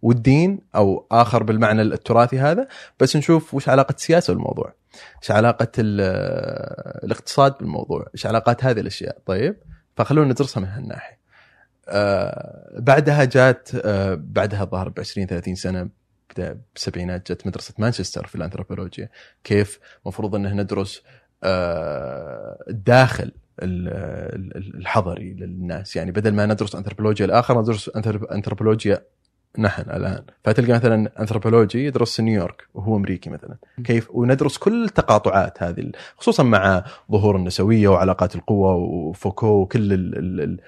والدين أو آخر بالمعنى التراثي هذا بس نشوف وش علاقة السياسة بالموضوع إيش علاقة ال- الاقتصاد بالموضوع إيش علاقات هذه الأشياء. طيب فخلونا ندرسها من هالناحية. آه بعدها جات آه بعدها ظهر ب 20 30 سنه بالسبعينات جت مدرسة مانشستر في الأنثروبولوجيا. كيف؟ مفروض إنه ندرس آه الداخل ال- ال- الحضري للناس. يعني بدل ما ندرس انثروبولوجيا الآخر ندرس انثروبولوجيا نحن الآن. فتلقى مثلا انثروبولوجي يدرس نيويورك وهو أمريكي مثلا. كيف؟ وندرس كل التقاطعات هذه خصوصا مع ظهور النسوية وعلاقات القوه وفوكو وكل ال ال ال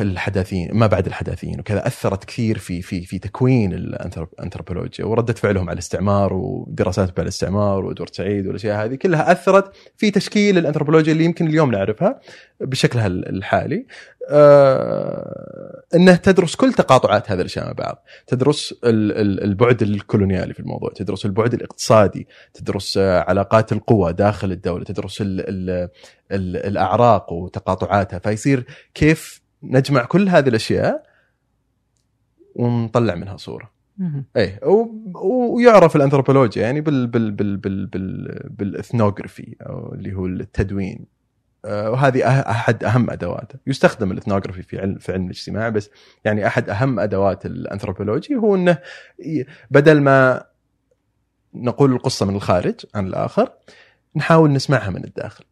الحداثيين ما بعد الحداثيين وكذا أثرت كثير في في في تكوين الانثروبولوجيا ورده فعلهم على الاستعمار ودراسات على الاستعمار وادوارد سعيد والأشياء هذه كلها أثرت في تشكيل الأنثروبولوجيا اللي يمكن اليوم نعرفها بشكلها الحالي. آه إنه تدرس كل تقاطعات هذه الاشياء مع بعض. تدرس ال- ال- البعد الكولونيالي في الموضوع تدرس البعد الاقتصادي تدرس آه، علاقات القوى داخل الدولة تدرس ال ال ال الأعراق وتقاطعاتها. فيصير كيف نجمع كل هذه الأشياء ونطلع منها صورة. إيه و- ويعرف الأنثروبولوجيا يعني بال بال بال بال بال بالإثنوغرافي أو اللي هو التدوين. آه، وهذه أه- أحد أهم ادواته يستخدم الإثنوغرافي في علم في علم الاجتماع بس يعني أحد أهم أدوات الأنثروبولوجي هو إنه بدل ما نقول القصة من الخارج عن الآخر نحاول نسمعها من الداخل.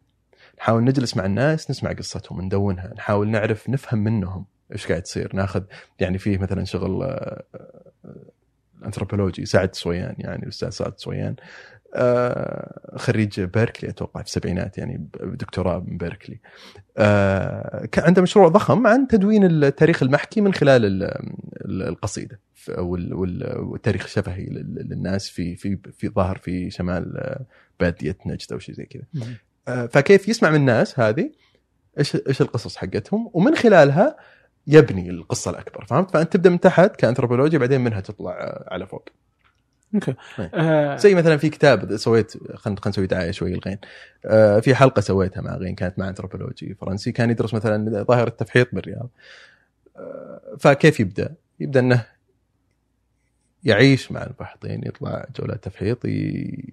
نحاول نجلس مع الناس نسمع قصتهم ندونها نحاول نعرف نفهم منهم إيش قاعد تصير ناخذ يعني فيه مثلا شغل آه، آه، انثروبولوجي سعد صويان يعني الأستاذ سعد صويان آه، خريج بيركلي أتوقع في السبعينات يعني دكتوراه من بيركلي آه، كان عنده مشروع ضخم عن تدوين التاريخ المحكي من خلال ال- ال- القصيدة والتاريخ الشفهي لل- للناس في في في ظاهر في شمال آه، باديه نجد أو شيء زي كذا. آه، فكيف يسمع من الناس هذه؟ إيش إيش القصص حقتهم؟ ومن خلالها يبني القصة الأكبر فهمت؟ فأنت تبدأ من تحت كأنثروبولوجيا بعدين منها تطلع آه، على فوق. okay. إيه. آه. زي مثلا في كتاب سويت خلينا خلينا نسوي دعاية شوي الغين. آه، في حلقة سويتها مع غين كانت مع أنثروبولوجي فرنسي كان يدرس مثلا ظاهرة التفحيط بالرياض. فكيف يبدأ؟ يبدأ إنه يعيش مع المفحطين يطلع جولات تفحيط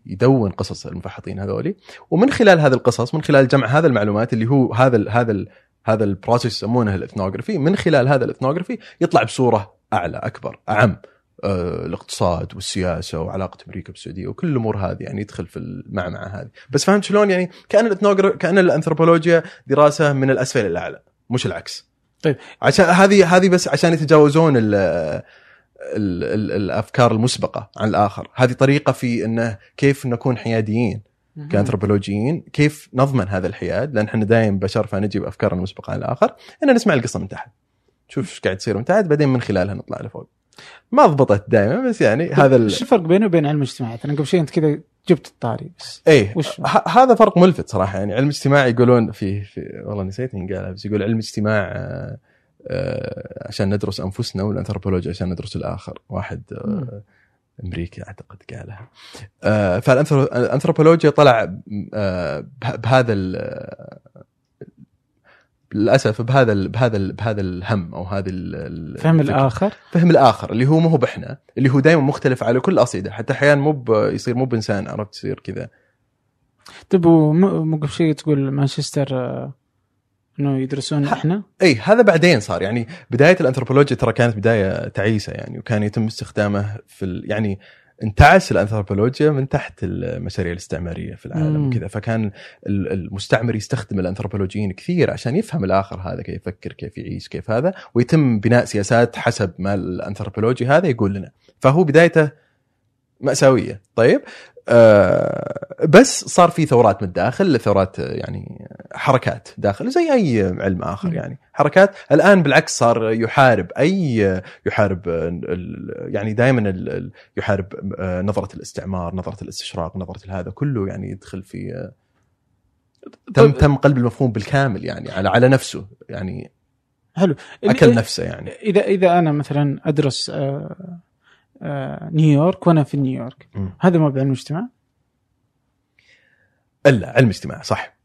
يدون قصص المفحطين هذولي. ومن خلال هذه القصص من خلال جمع هذه المعلومات اللي هو هذا ال هذا ال هذا ال process يسمونه ال ethnography من خلال هذا ال ethnography يطلع بصورة أعلى أكبر أعم. آه، الاقتصاد والسياسة وعلاقة أمريكا بالسعودية وكل الأمور هذه يعني يدخل في المعمعة هذه. بس فهمت شلون؟ يعني كأن ال ethnography كأن الأنثروبولوجيا دراسة من الأسفل إلى الأعلى مش العكس. طيب. عشان هذه هذه بس عشان يتجاوزون ال ال ال الأفكار المسبقة عن الآخر. هذه طريقة في إنه كيف نكون حياديين كأنثروبولوجيين كيف نضمن هذا الحياد؟ لأن إحنا دائما بشر فنجيب أفكارنا المسبقة عن الآخر. إن نسمع القصة من تحت. نشوف إيش قاعد يصير من تحت بعدين من خلالها نطلع لفوق. ما ضبطت دائما بس يعني هذا ال... إيش الفرق بينه وبين علم الاجتماعات؟ أنا قبل شيء انت كذا جبت الطاري بس إيه هذا فرق ملفت صراحة. يعني علم اجتماع يقولون في, في والله نسيت مين قالها بس يقول علم اجتماع آه، عشان ندرس أنفسنا والانثروبولوجيا عشان ندرس الآخر. واحد آه،. أمريكي أعتقد قالها. آه، فالانثروبولوجيا طلع آه، به- بهذا للأسف بهذا ال- بهذا ال- بهذا الهم أو ال- فهم. الآخر؟ فهم الآخر اللي هو مو هو بإحنا اللي هو دائما مختلف على كل اصيده حتى أحيانا مو يصير مو بإنسان عرفت؟ يصير كذا. طيب مو قبل شيء تقول مانشستر آه، إنه يدرسون. إحنا؟ إي هذا بعدين صار. يعني بداية الانثروبولوجيا ترى كانت بداية تعيسة يعني وكان يتم استخدامه في ال... يعني انتعس الأنثروبولوجيا من تحت المشاريع الاستعمارية في العالم. وكذا. فكان ال- المستعمر يستخدم الأنثروبولوجيين كثير عشان يفهم الآخر هذا كيف يفكر كيف يعيش كيف هذا. ويتم بناء سياسات حسب ما الأنثروبولوجي هذا يقول لنا. فهو بدايته مأساوية. طيب آه بس صار في ثورات من الداخل ثورات آه، يعني حركات داخل زي أي علم آخر. يعني حركات الآن بالعكس صار يحارب أي يحارب آه، يعني دائما يحارب آه، نظرة الاستعمار نظرة الاستشراق نظرة هذا كله يعني يدخل في تم طيب. تم قلب المفهوم بالكامل يعني على على نفسه يعني حلو أكل نفسه يعني إذا إذا أنا مثلا أدرس آه، نيويورك وأنا في نيويورك. هذا ما بعلم الاجتماع ألا علم اجتماع صح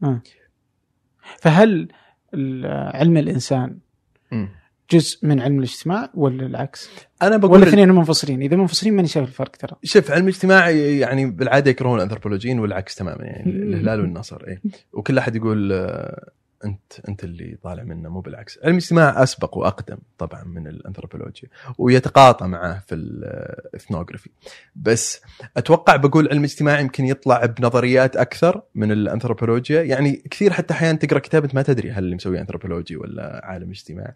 فهل ال- علم الإنسان. جزء من علم الاجتماع ولا العكس؟ أنا ولا بقول الاثنين منفصلين؟ إذا منفصلين ماني شايف الفرق ترى. شوف علم الاجتماع يعني بالعادة يكرهون الأنثروبولوجيين والعكس تماما يعني الهلال والنصر اي وكل أحد يقول آه، أنت أنت اللي طالع منه مو بالعكس. علم الاجتماع أسبق وأقدم طبعا من الأنثروبولوجيا ويتقاطع معه في الاثنوغرافي بس أتوقع بقول علم الاجتماع يمكن يطلع بنظريات أكثر من الأنثروبولوجيا. يعني كثير حتى أحيانا تقرأ كتاب انت ما تدري هل اللي مسويه أنثروبولوجي ولا عالم اجتماع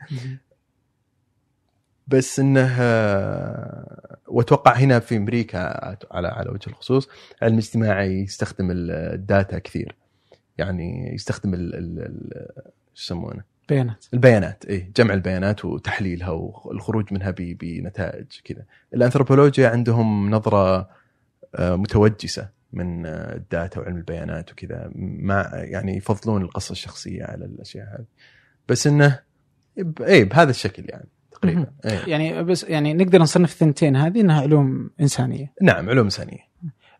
بس إنه آه، وأتوقع هنا في أمريكا على على وجه الخصوص علم الاجتماعي يستخدم الداتا كثير. يعني يستخدم ال ال- يسمونه بيانات البيانات اي جمع البيانات وتحليلها والخروج منها بنتائج كذا الأنثروبولوجيا عندهم نظرة آه، متوجسة من آه، الداتا وعلم البيانات وكذا ما يعني يفضلون القصة الشخصية على الأشياء هذه بس إنه اي بهذا الشكل يعني تقريبا. إيه. يعني بس يعني نقدر نصنف الثنتين هذه إنها علوم إنسانية. نعم علوم إنسانية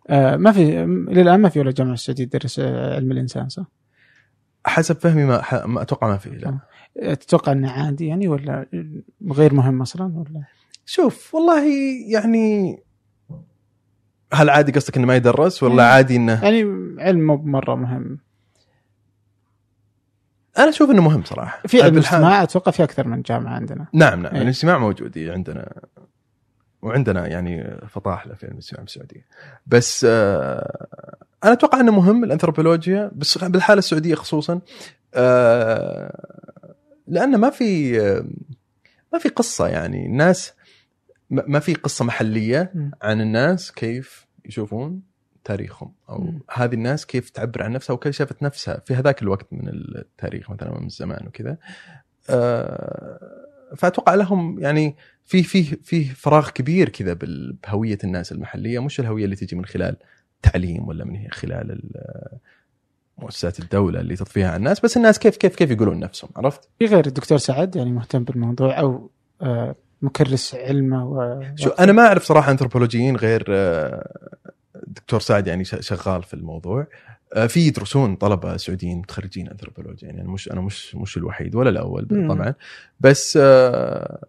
ما في للآن ما في ولا جامعه السعوديه تدرس آه، علم الإنسان صح؟ حسب فهمي ما, ح- ما أتوقع ما في لا آه، تتوقع إنه عادي يعني ولا غير مهم أصلا ولا؟ شوف والله يعني هل عادي قصدك إنه ما يدرس ولا مم. عادي إنه يعني علم مو مرة مهم. أنا أشوف إنه مهم صراحة في علم الاجتماع أتوقع في أكثر من جامعة عندنا. نعم نعم إيه. الاجتماع موجود إيه، عندنا وعندنا يعني فطاحله في علم الاجتماع بالسعوديه بس آه أنا أتوقع إنه مهم الأنثروبولوجيا بس بالحالة السعودية خصوصا آه لأنه ما في آه، ما في قصة يعني الناس ما في قصة محلية. عن الناس كيف يشوفون تاريخهم أو مم. هذه الناس كيف تعبر عن نفسها وكيف شافت نفسها في هذاك الوقت من التاريخ مثلا من الزمان وكذا آه، فأتوقع لهم يعني في في في فراغ كبير كذا بهوية الناس المحلية مش الهوية اللي تجي من خلال تعليم ولا من خلال ال- مؤسسات الدولة اللي تضفيها على الناس بس الناس كيف كيف كيف يقولون نفسهم عرفت؟ في غير الدكتور سعد يعني مهتم بالموضوع أو آه مكرس علمه و شو أنا ما أعرف صراحة أنثروبولوجيين غير آه، دكتور سعد يعني شغال في الموضوع آه، في يدرسون طلبة سعوديين متخرجين أنثروبولوجيا يعني أنا مش أنا مش مش الوحيد ولا الأول. طبعا بس آه،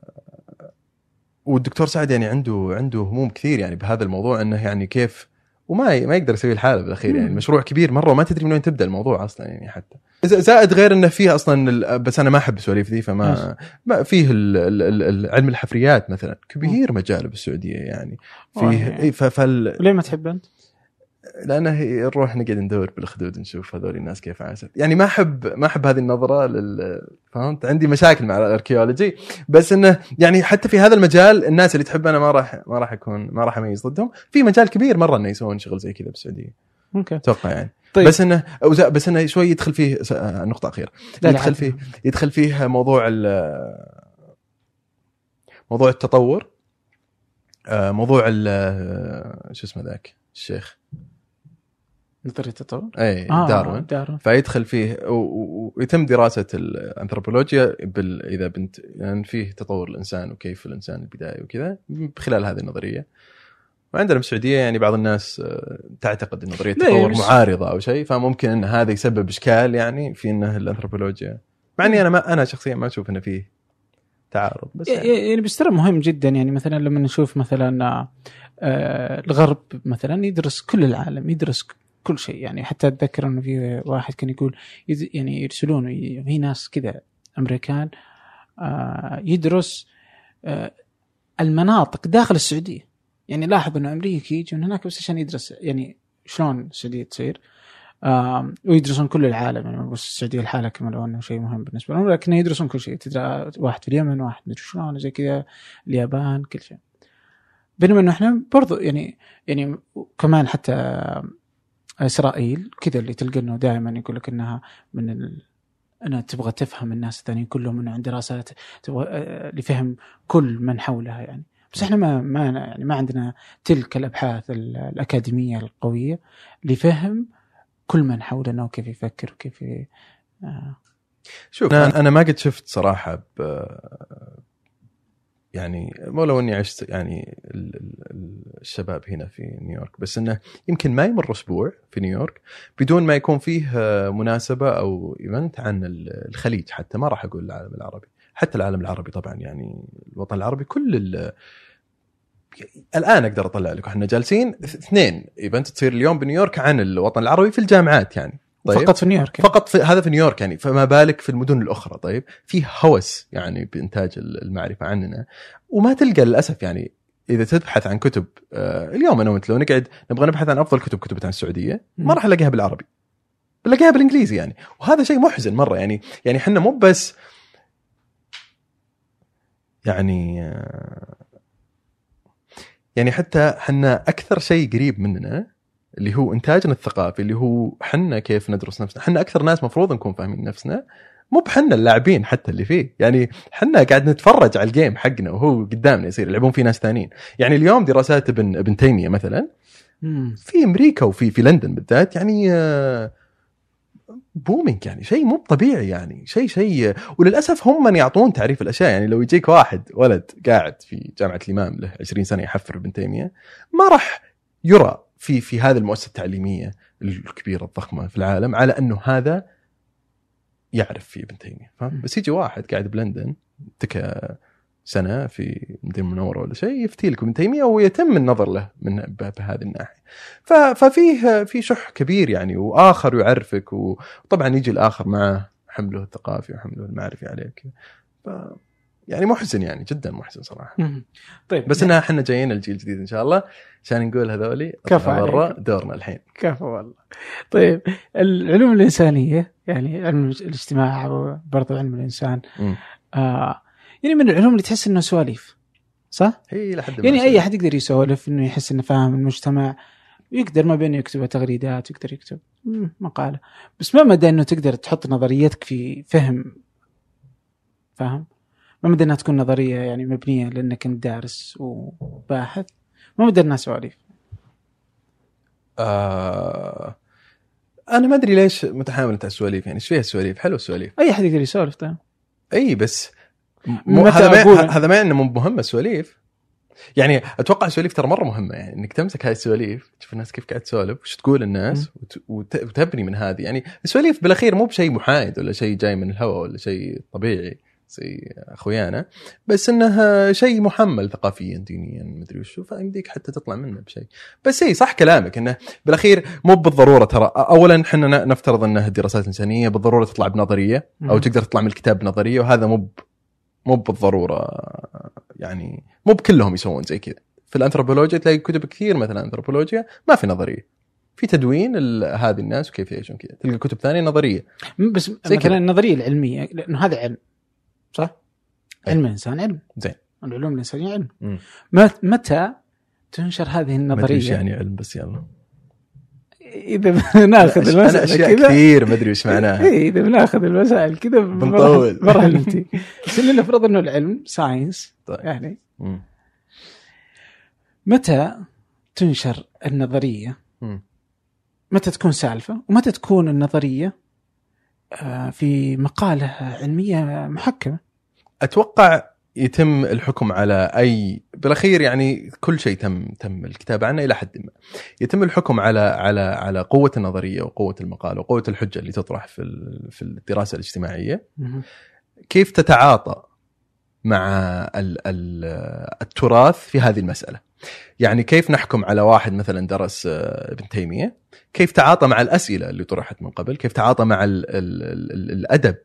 والدكتور سعد يعني عنده عنده هموم كثير يعني بهذا الموضوع إنه يعني كيف وما ما يقدر يسوي الحالة بالأخير يعني. المشروع كبير مرة وما تدري من وين تبدأ الموضوع أصلا يعني حتى. زائد غير إنه فيه أصلا ال- بس أنا ما أحب السواليف ذي فما ما فيه ال- ال- ال- ال- علم الحفريات مثلا. كبير مجاله بالسعودية يعني. فيه ف- فال ليه ما تحب أنت؟ لأنه نروح نقعد ندور باللحود نشوف هذول الناس كيف عاشت يعني ما احب ما أحب هذه النظرة لل فهمت؟ عندي مشاكل مع ال archaeology. بس إنه يعني حتى في هذا المجال الناس اللي تحب أنا ما راح ما راح اكون ما راح أميز ضدهم. في مجال كبير مرة إنه يسوون شغل زي كذا بالسعودية. okay. أتوقع يعني. طيب. بس انه بس إنه شوي يدخل فيه آه، نقطة أخيرة. يدخل. فيه يدخل فيه موضوع ال- موضوع التطور. آه، موضوع ال- شو اسمه ذاك؟ الشيخ. نظريه التطور إي آه داروين. داروين. فيدخل فيه ويتم دراسة الأنثروبولوجيا بال... إذا بنت يعني فيه تطور الإنسان وكيف الإنسان البدايه وكذا بخلال هذه النظرية. وعندنا بالسعوديه يعني بعض الناس آه، تعتقد إن نظرية التطور بس- معارضة أو شيء فممكن إن هذا يسبب إشكال يعني في إنه الأنثروبولوجيا. مع إني أنا ما أنا شخصيا ما أشوف إنه فيه تعارض بس يعني يعني بس ترى مهم جدا. يعني مثلا لما نشوف مثلا آه، الغرب مثلا يدرس كل العالم يدرس كل شيء. يعني حتى أتذكر إنه في واحد كان يقول يعني يرسلون في ناس كذا أمريكان آه، يدرس آه، المناطق داخل السعودية. يعني لاحظ إنه امريكي يجي من هناك بس عشان يدرس. يعني شلون السعودية تصير؟ ويدرسون كل العالم. يعني بس السعودية لحالها كما لو انه شيء مهم بالنسبة لهم لكن يدرسون كل شيء. تدرى واحد في اليمن واحد مدري شلون زي كذا اليابان كل شيء. بينما إنه إحنا برضو يعني يعني كمان حتى إسرائيل كذا اللي تلقى إنه دائما يقول لك إنها من ال... إنها تبغى تفهم الناس الثانيين كلهم إنه عند دراسات تبغى آه، لفهم كل من حولها يعني بس إحنا ما ما يعني ما عندنا تلك الأبحاث ال- الأكاديمية القوية لفهم كل من حولنا وكيف يفكر وكيف ي... آه. شوف أنا أنا ما قد شفت صراحة ب يعني مو لو إني عشت يعني ال- ال- ال- الشباب هنا في نيويورك بس إنه يمكن ما يمر أسبوع في نيويورك بدون ما يكون فيه مناسبة أو event عن ال- الخليج حتى ما راح أقول العالم العربي. حتى العالم العربي طبعا يعني الوطن العربي كل ال- الآن أقدر أطلع لك إحنا جالسين اثنين event تصير اليوم بنيويورك عن الوطن العربي في الجامعات يعني. طيب. فقط في نيويورك يعني. فقط في هذا في نيويورك يعني. فما بالك في المدن الأخرى. طيب. في هوس يعني بإنتاج المعرفة عننا. وما تلقى للأسف يعني إذا تبحث عن كتب آه اليوم أنا وأنت لو نقعد نبغى نبحث عن أفضل كتب كتبت عن السعودية ما. راح ألاقيها بالعربي. بلاقيها بالإنجليزي يعني. وهذا شيء محزن مرة يعني. يعني إحنا مو بس يعني آه، يعني حتى حنا أكثر شيء قريب مننا اللي هو إنتاجنا الثقافي اللي هو حنا كيف ندرس نفسنا. حنا أكثر ناس مفروض نكون فاهمين نفسنا مو بحنا اللاعبين حتى اللي فيه. يعني حنا قاعد نتفرج على ال game حقنا وهو قدامنا يصير يلعبون فيه ناس ثانيين يعني اليوم دراسات ابن ابن تيمية مثلا. في أمريكا وفي في لندن بالذات يعني booming يعني شيء مو طبيعي يعني شيء شيء وللأسف هم من يعطون تعريف الأشياء. يعني لو يجيك واحد ولد قاعد في جامعة الإمام له 20 سنة يحفر ابن تيمية ما راح يرى في في هذه المؤسسة التعليمية الكبيرة الضخمة في العالم على أنه هذا يعرف في ابن تيمية فاهم؟ بس يجي واحد قاعد بلندن تكا سنة في مدينة منورة ولا شيء يفتي لك ابن تيمية ويتم النظر له من بهذه الناحية. ففيه في شح كبير يعني وآخر يعرفك وطبعا يجي الآخر معه حمله الثقافي وحمله المعرفي عليك. ف يعني محزن يعني جدا محزن صراحة. طيب بس إنها إحنا جايين الجيل الجديد إن شاء الله عشان نقول هذولي كفو برا. دورنا الحين. كفو والله طيب العلوم الإنسانية يعني علم الاجتماع وبرضه علم الإنسان. آه يعني من العلوم اللي تحس إنه سواليف صح؟ هي لحد يعني. أي أحد يقدر يسولف إنه يحس إنه فاهم المجتمع يقدر ما بين يكتب تغريدات يقدر يكتب مقالة بس ما مدى إنه تقدر تحط نظريتك في فهم فاهم؟ ما مدى إنها تكون نظرية يعني مبنية لأنك أنت دارس وباحث. ما مدى إنها سواليف. آه أنا ما أدري ليش متحامل انت على السواليف يعني إيش فيها السواليف؟ حلو السواليف. أي أحد يقدر يسولف طيب. أي بس مو هذا ما هذا ما إنه مو مهمة السواليف يعني أتوقع السواليف ترى مرة مهمة. يعني إنك تمسك هاي السواليف تشوف الناس كيف قاعد تسولف وش تقول الناس وت... وت... وتبني من هذه. يعني السواليف بالأخير مو بشيء محايد ولا شيء جاي من الهواء ولا شيء طبيعي. زي أخويانا. بس انه شيء محمل ثقافيا دينيا مدري وشو فيمديك حتى تطلع منه بشيء. بس اي صح كلامك إنه بالأخير مو بالضرورة ترى. اولا إحنا نفترض انه الدراسات الانسانيه بالضرورة تطلع بنظرية أو. تقدر تطلع من الكتاب بنظرية وهذا مو مو بالضرورة يعني مو بكلهم يسوون زي كذا. في الأنثروبولوجيا تلاقي كتب كثير مثلا أنثروبولوجيا ما في نظرية. في تدوين هذه الناس وكيف يعيشون كذا. تلقى كتب ثانية نظرية. بس مثلا. النظريه العلمية لأنه هذا علم. صح؟ أي. علم الانسان علم زين. العلوم الإنسانية علم مم. مت- متى تنشر هذه ما ادري إيش النظريه؟ يعني علم بس يلا إذا ناخذ أنا المسألة أشياء كذا كثير ما أدري وش معناها إيه، إذا بناخذ المسائل كذا بنطول. برا علمتي بس نفرض إنه العلم ساينس طيب. يعني مم. متى تنشر النظرية مم. متى تكون سالفة ومتى تكون النظرية آه، في مقالة علمية محكمة أتوقع يتم الحكم على أي بالأخير يعني كل شيء تم تم الكتابة عنه إلى حد ما. يتم الحكم على على على قوة النظرية وقوة المقاله وقوة الحجة اللي تطرح في في الدراسة الاجتماعية. كيف تتعاطى مع ال ال التراث في هذه المسألة؟ يعني كيف نحكم على واحد مثلا درس آه، ابن تيمية؟ كيف تعاطى مع الأسئلة اللي طرحت من قبل؟ كيف تعاطى مع ال ال ال الأدب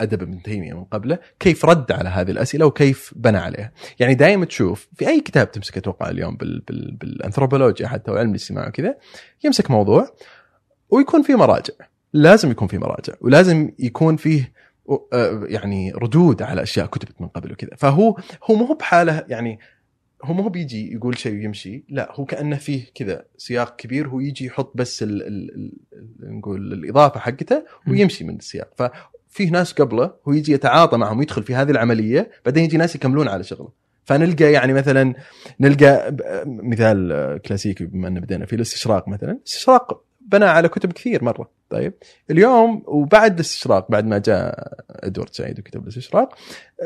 أدب ابن تيمية من قبله كيف رد على هذه الأسئلة وكيف بنى عليها. يعني دائما تشوف في أي كتاب تمسك أتوقع اليوم بال بال بالأنثروبولوجيا حتى وعلم الاجتماع وكذا يمسك موضوع ويكون في مراجع. لازم يكون في مراجع ولازم يكون فيه يعني ردود على أشياء كتبت من قبل وكذا. فهو هو مو بحالة يعني هو مو بيجي يقول شيء ويمشي لا هو كأنه فيه كذا سياق كبير هو يجي يحط بس نقول الإضافة حقته ويمشي من السياق. ففيه ناس قبله هو يجي يتعاطى معهم يدخل في هذه العملية بعدين يجي ناس يكملون على شغله. فنلقى يعني مثلا نلقى مثال كلاسيكي بما إن بدينا في الاستشراق مثلا. الاستشراق بنى على كتب كثير مرة. طيب اليوم وبعد الاستشراق بعد ما جاء إدوارد سعيد وكتب الاستشراق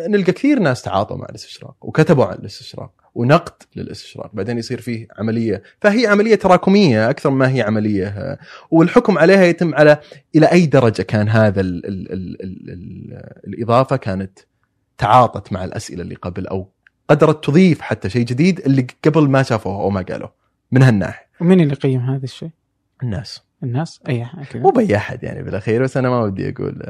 نلقى كثير ناس تعاطوا مع الاستشراق وكتبوا عن الاستشراق ونقد للاستشراق. بعدين يصير فيه عملية فهي عملية تراكمية أكثر ما هي عملية والحكم عليها يتم على إلى أي درجة كان هذا ال ال ال ال ال الإضافة كانت تعاطت مع الأسئلة اللي قبل أو قدرت تضيف حتى شيء جديد اللي قبل ما شافوه أو ما قالوه من هالناحية. ومين اللي يقيم هذا الشيء؟ الناس. الناس؟ أي كذا مو بأي أحد يعني بالأخير بس أنا ما ودي أقول.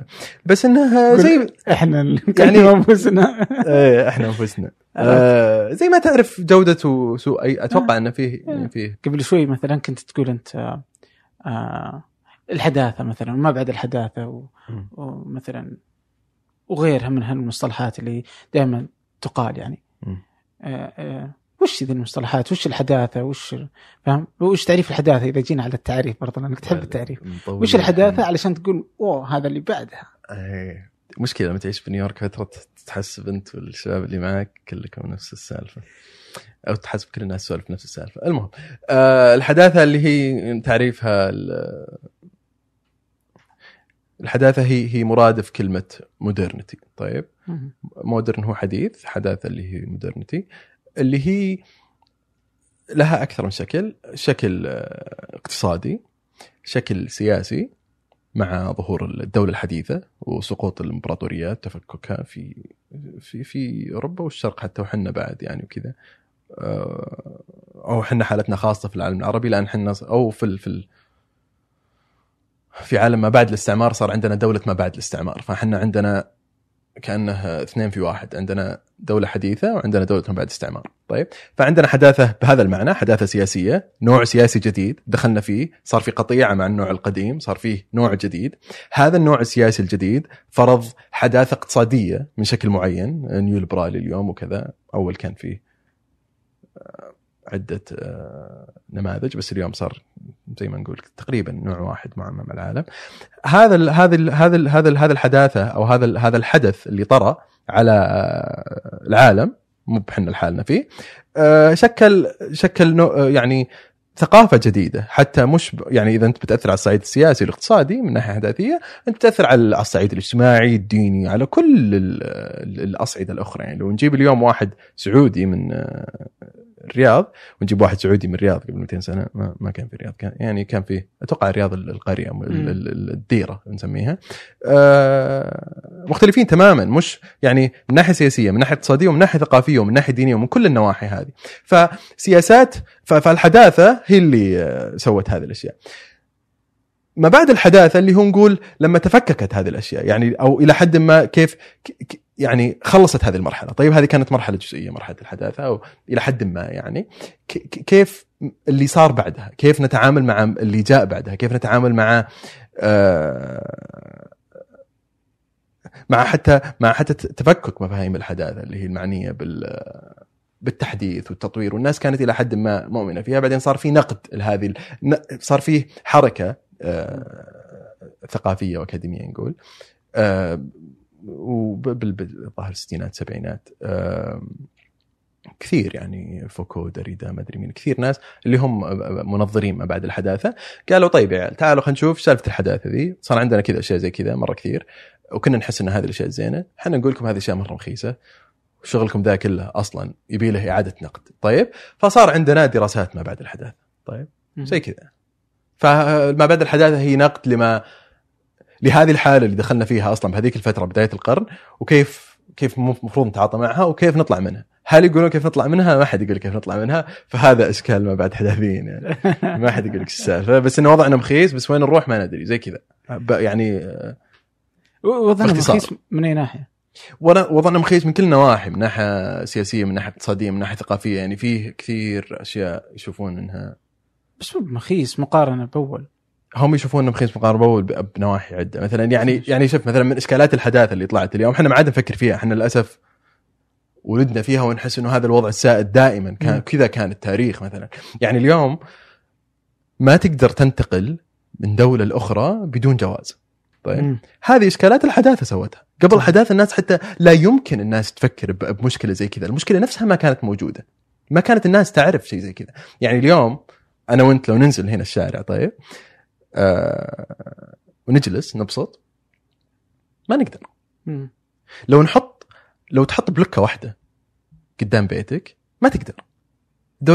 بس إنها زي إحنا يعني- أنفسنا. إيه إحنا أنفسنا. آه زي ما تعرف جودة وسوء أي أتوقع إنه فيه يعني فيه قبل شوي مثلا كنت تقول أنت آه، آه الحداثة مثلا وما بعد الحداثة و-. ومثلا وغيرها من هالمصطلحات اللي دائما تقال يعني. آه آه وش ذي المصطلحات؟ وش الحداثة؟ وش فاهم؟ وش تعريف الحداثة إذا جينا على التعريف برضه لأنك تحب التعريف. مطول وش الحداثة علشان تقول أوه هذا اللي بعدها. إيه مشكلة لما تعيش في نيويورك فترة تحسب انت والشباب اللي معك كلكم نفس السالفة أو تحسب كل الناس سوالف نفس السالفة المهم آه الحداثة اللي هي تعريفها ال- الحداثة هي هي مرادف كلمة مودرنتي طيب. مودرن هو حديث حداثة اللي هي مودرنتي اللي هي لها أكثر من شكل شكل آه، اقتصادي شكل سياسي مع ظهور الدولة الحديثة وسقوط الإمبراطوريات تفككها في في في أوروبا والشرق حتى وحنا بعد يعني وكذا. آه، أو حنا حالتنا خاصة في العالم العربي لأن حنا أو في في في عالم ما بعد الاستعمار صار عندنا دولة ما بعد الاستعمار. فاحنا عندنا كأنه اثنين في واحد. عندنا دولة حديثة وعندنا دولة بعد استعمار. طيب. فعندنا حداثة بهذا المعنى حداثة سياسية نوع سياسي جديد دخلنا فيه صار في قطيعة مع النوع القديم صار فيه نوع جديد. هذا النوع السياسي الجديد فرض حداثة اقتصادية من شكل معين نيو اليوم وكذا أول كان فيه عدة آه، نماذج بس اليوم صار زي ما نقول تقريبا نوع واحد معمم العالم. هذا ال هذا ال هذا ال هذا ال هذا الحداثة أو هذا هذا الحدث اللي طرأ على آه، العالم مو بحنا لحالنا فيه آه، شكل شكل يعني ثقافة جديدة. حتى مش يعني إذا أنت بتأثر على الصعيد السياسي والاقتصادي من ناحية حداثية أنت بتأثر على الصعيد الاجتماعي الديني على كل ال- ال- الأصعدة الأخرى. يعني لو نجيب اليوم واحد سعودي من الرياض ونجيب واحد سعودي من الرياض قبل 200 سنة ما, ما كان في الرياض كان يعني كان في أتوقع الرياض ال- القرية ال- ال- ال- الديرة نسميها. آه، مختلفين تماما مش يعني من ناحية سياسية من ناحية اقتصادية ومن ناحية ثقافية ومن ناحية دينية ومن كل النواحي هذه. فسياسات فالحداثة هي اللي آه، سوت هذه الأشياء. ما بعد الحداثة اللي هو نقول لما تفككت هذه الأشياء يعني أو إلى حد ما كيف يعني خلصت هذه المرحلة. طيب هذه كانت مرحلة جزئية مرحلة الحداثة أو إلى حد ما يعني. كيف اللي صار بعدها؟ كيف نتعامل مع اللي جاء بعدها؟ كيف نتعامل مع آه، مع حتى مع حتى تفكك مفاهيم الحداثة اللي هي المعنية بال بالتحديث والتطوير. والناس كانت إلى حد ما مؤمنة فيها. بعدين صار في نقد لهذه صار في حركة آه، ثقافية وأكاديمية نقول آه، وبال- بالظاهر الستينات السبعينات آه، كثير يعني فوكو دريدا ما أدري مين كثير ناس اللي هم منظرين ما بعد الحداثة قالوا طيب يا عيال تعالوا خلينا نشوف سالفة الحداثة ذي. صار عندنا كذا أشياء زي كذا مرة كثير وكنا نحس إن هذه الأشياء زينة. إحنا نقول لكم هذه الاشياء مرة رخيصة وشغلكم ذا كله أصلا يبي له إعادة نقد. طيب فصار عندنا دراسات ما بعد الحداثة. طيب زي كذا. فما بعد الحداثة هي نقد لما لهذه الحالة اللي دخلنا فيها أصلا بهذيك الفترة بداية القرن وكيف كيف المفروض نتعاطى معها وكيف نطلع منها. هل يقولون كيف نطلع منها؟ ما حد يقول كيف نطلع منها فهذا أشكال ما بعد حداثيين يعني. ما حد يقول لك السالفة. بس انه وضعنا مخيس بس وين نروح ما ندري زي كذا. ب- يعني وضعنا. مخيس من أي ناحية؟ وضع- وضعنا مخيس من كل النواحي من ناحية سياسية من ناحية اقتصادية من ناحية ثقافية. يعني فيه كثير أشياء يشوفون إنها بس مو مخيس مقارنة بأول. هم يشوفون انه مخيس مقاربة بنواحي عدة. مثلا يعني يعني شوف مثلا من إشكالات الحداثة اللي طلعت اليوم إحنا ما عاد نفكر فيها. إحنا للأسف ولدنا فيها ونحس إنه هذا الوضع السائد دائما. كان. كذا كان التاريخ مثلا. يعني اليوم ما تقدر تنتقل من دولة لأخرى بدون جواز. طيب؟ مم. هذه إشكالات الحداثة سوتها. قبل الحداثه الناس حتى لا يمكن الناس تفكر بمشكلة زي كذا. المشكلة نفسها ما كانت موجودة. ما كانت الناس تعرف شيء زي كذا. يعني اليوم أنا وأنت لو ننزل هنا الشارع طيب؟ آه ونجلس نبسط. ما نقدر. مم. لو نحط لو تحط بلوكة واحدة قدام بيتك ما تقدر.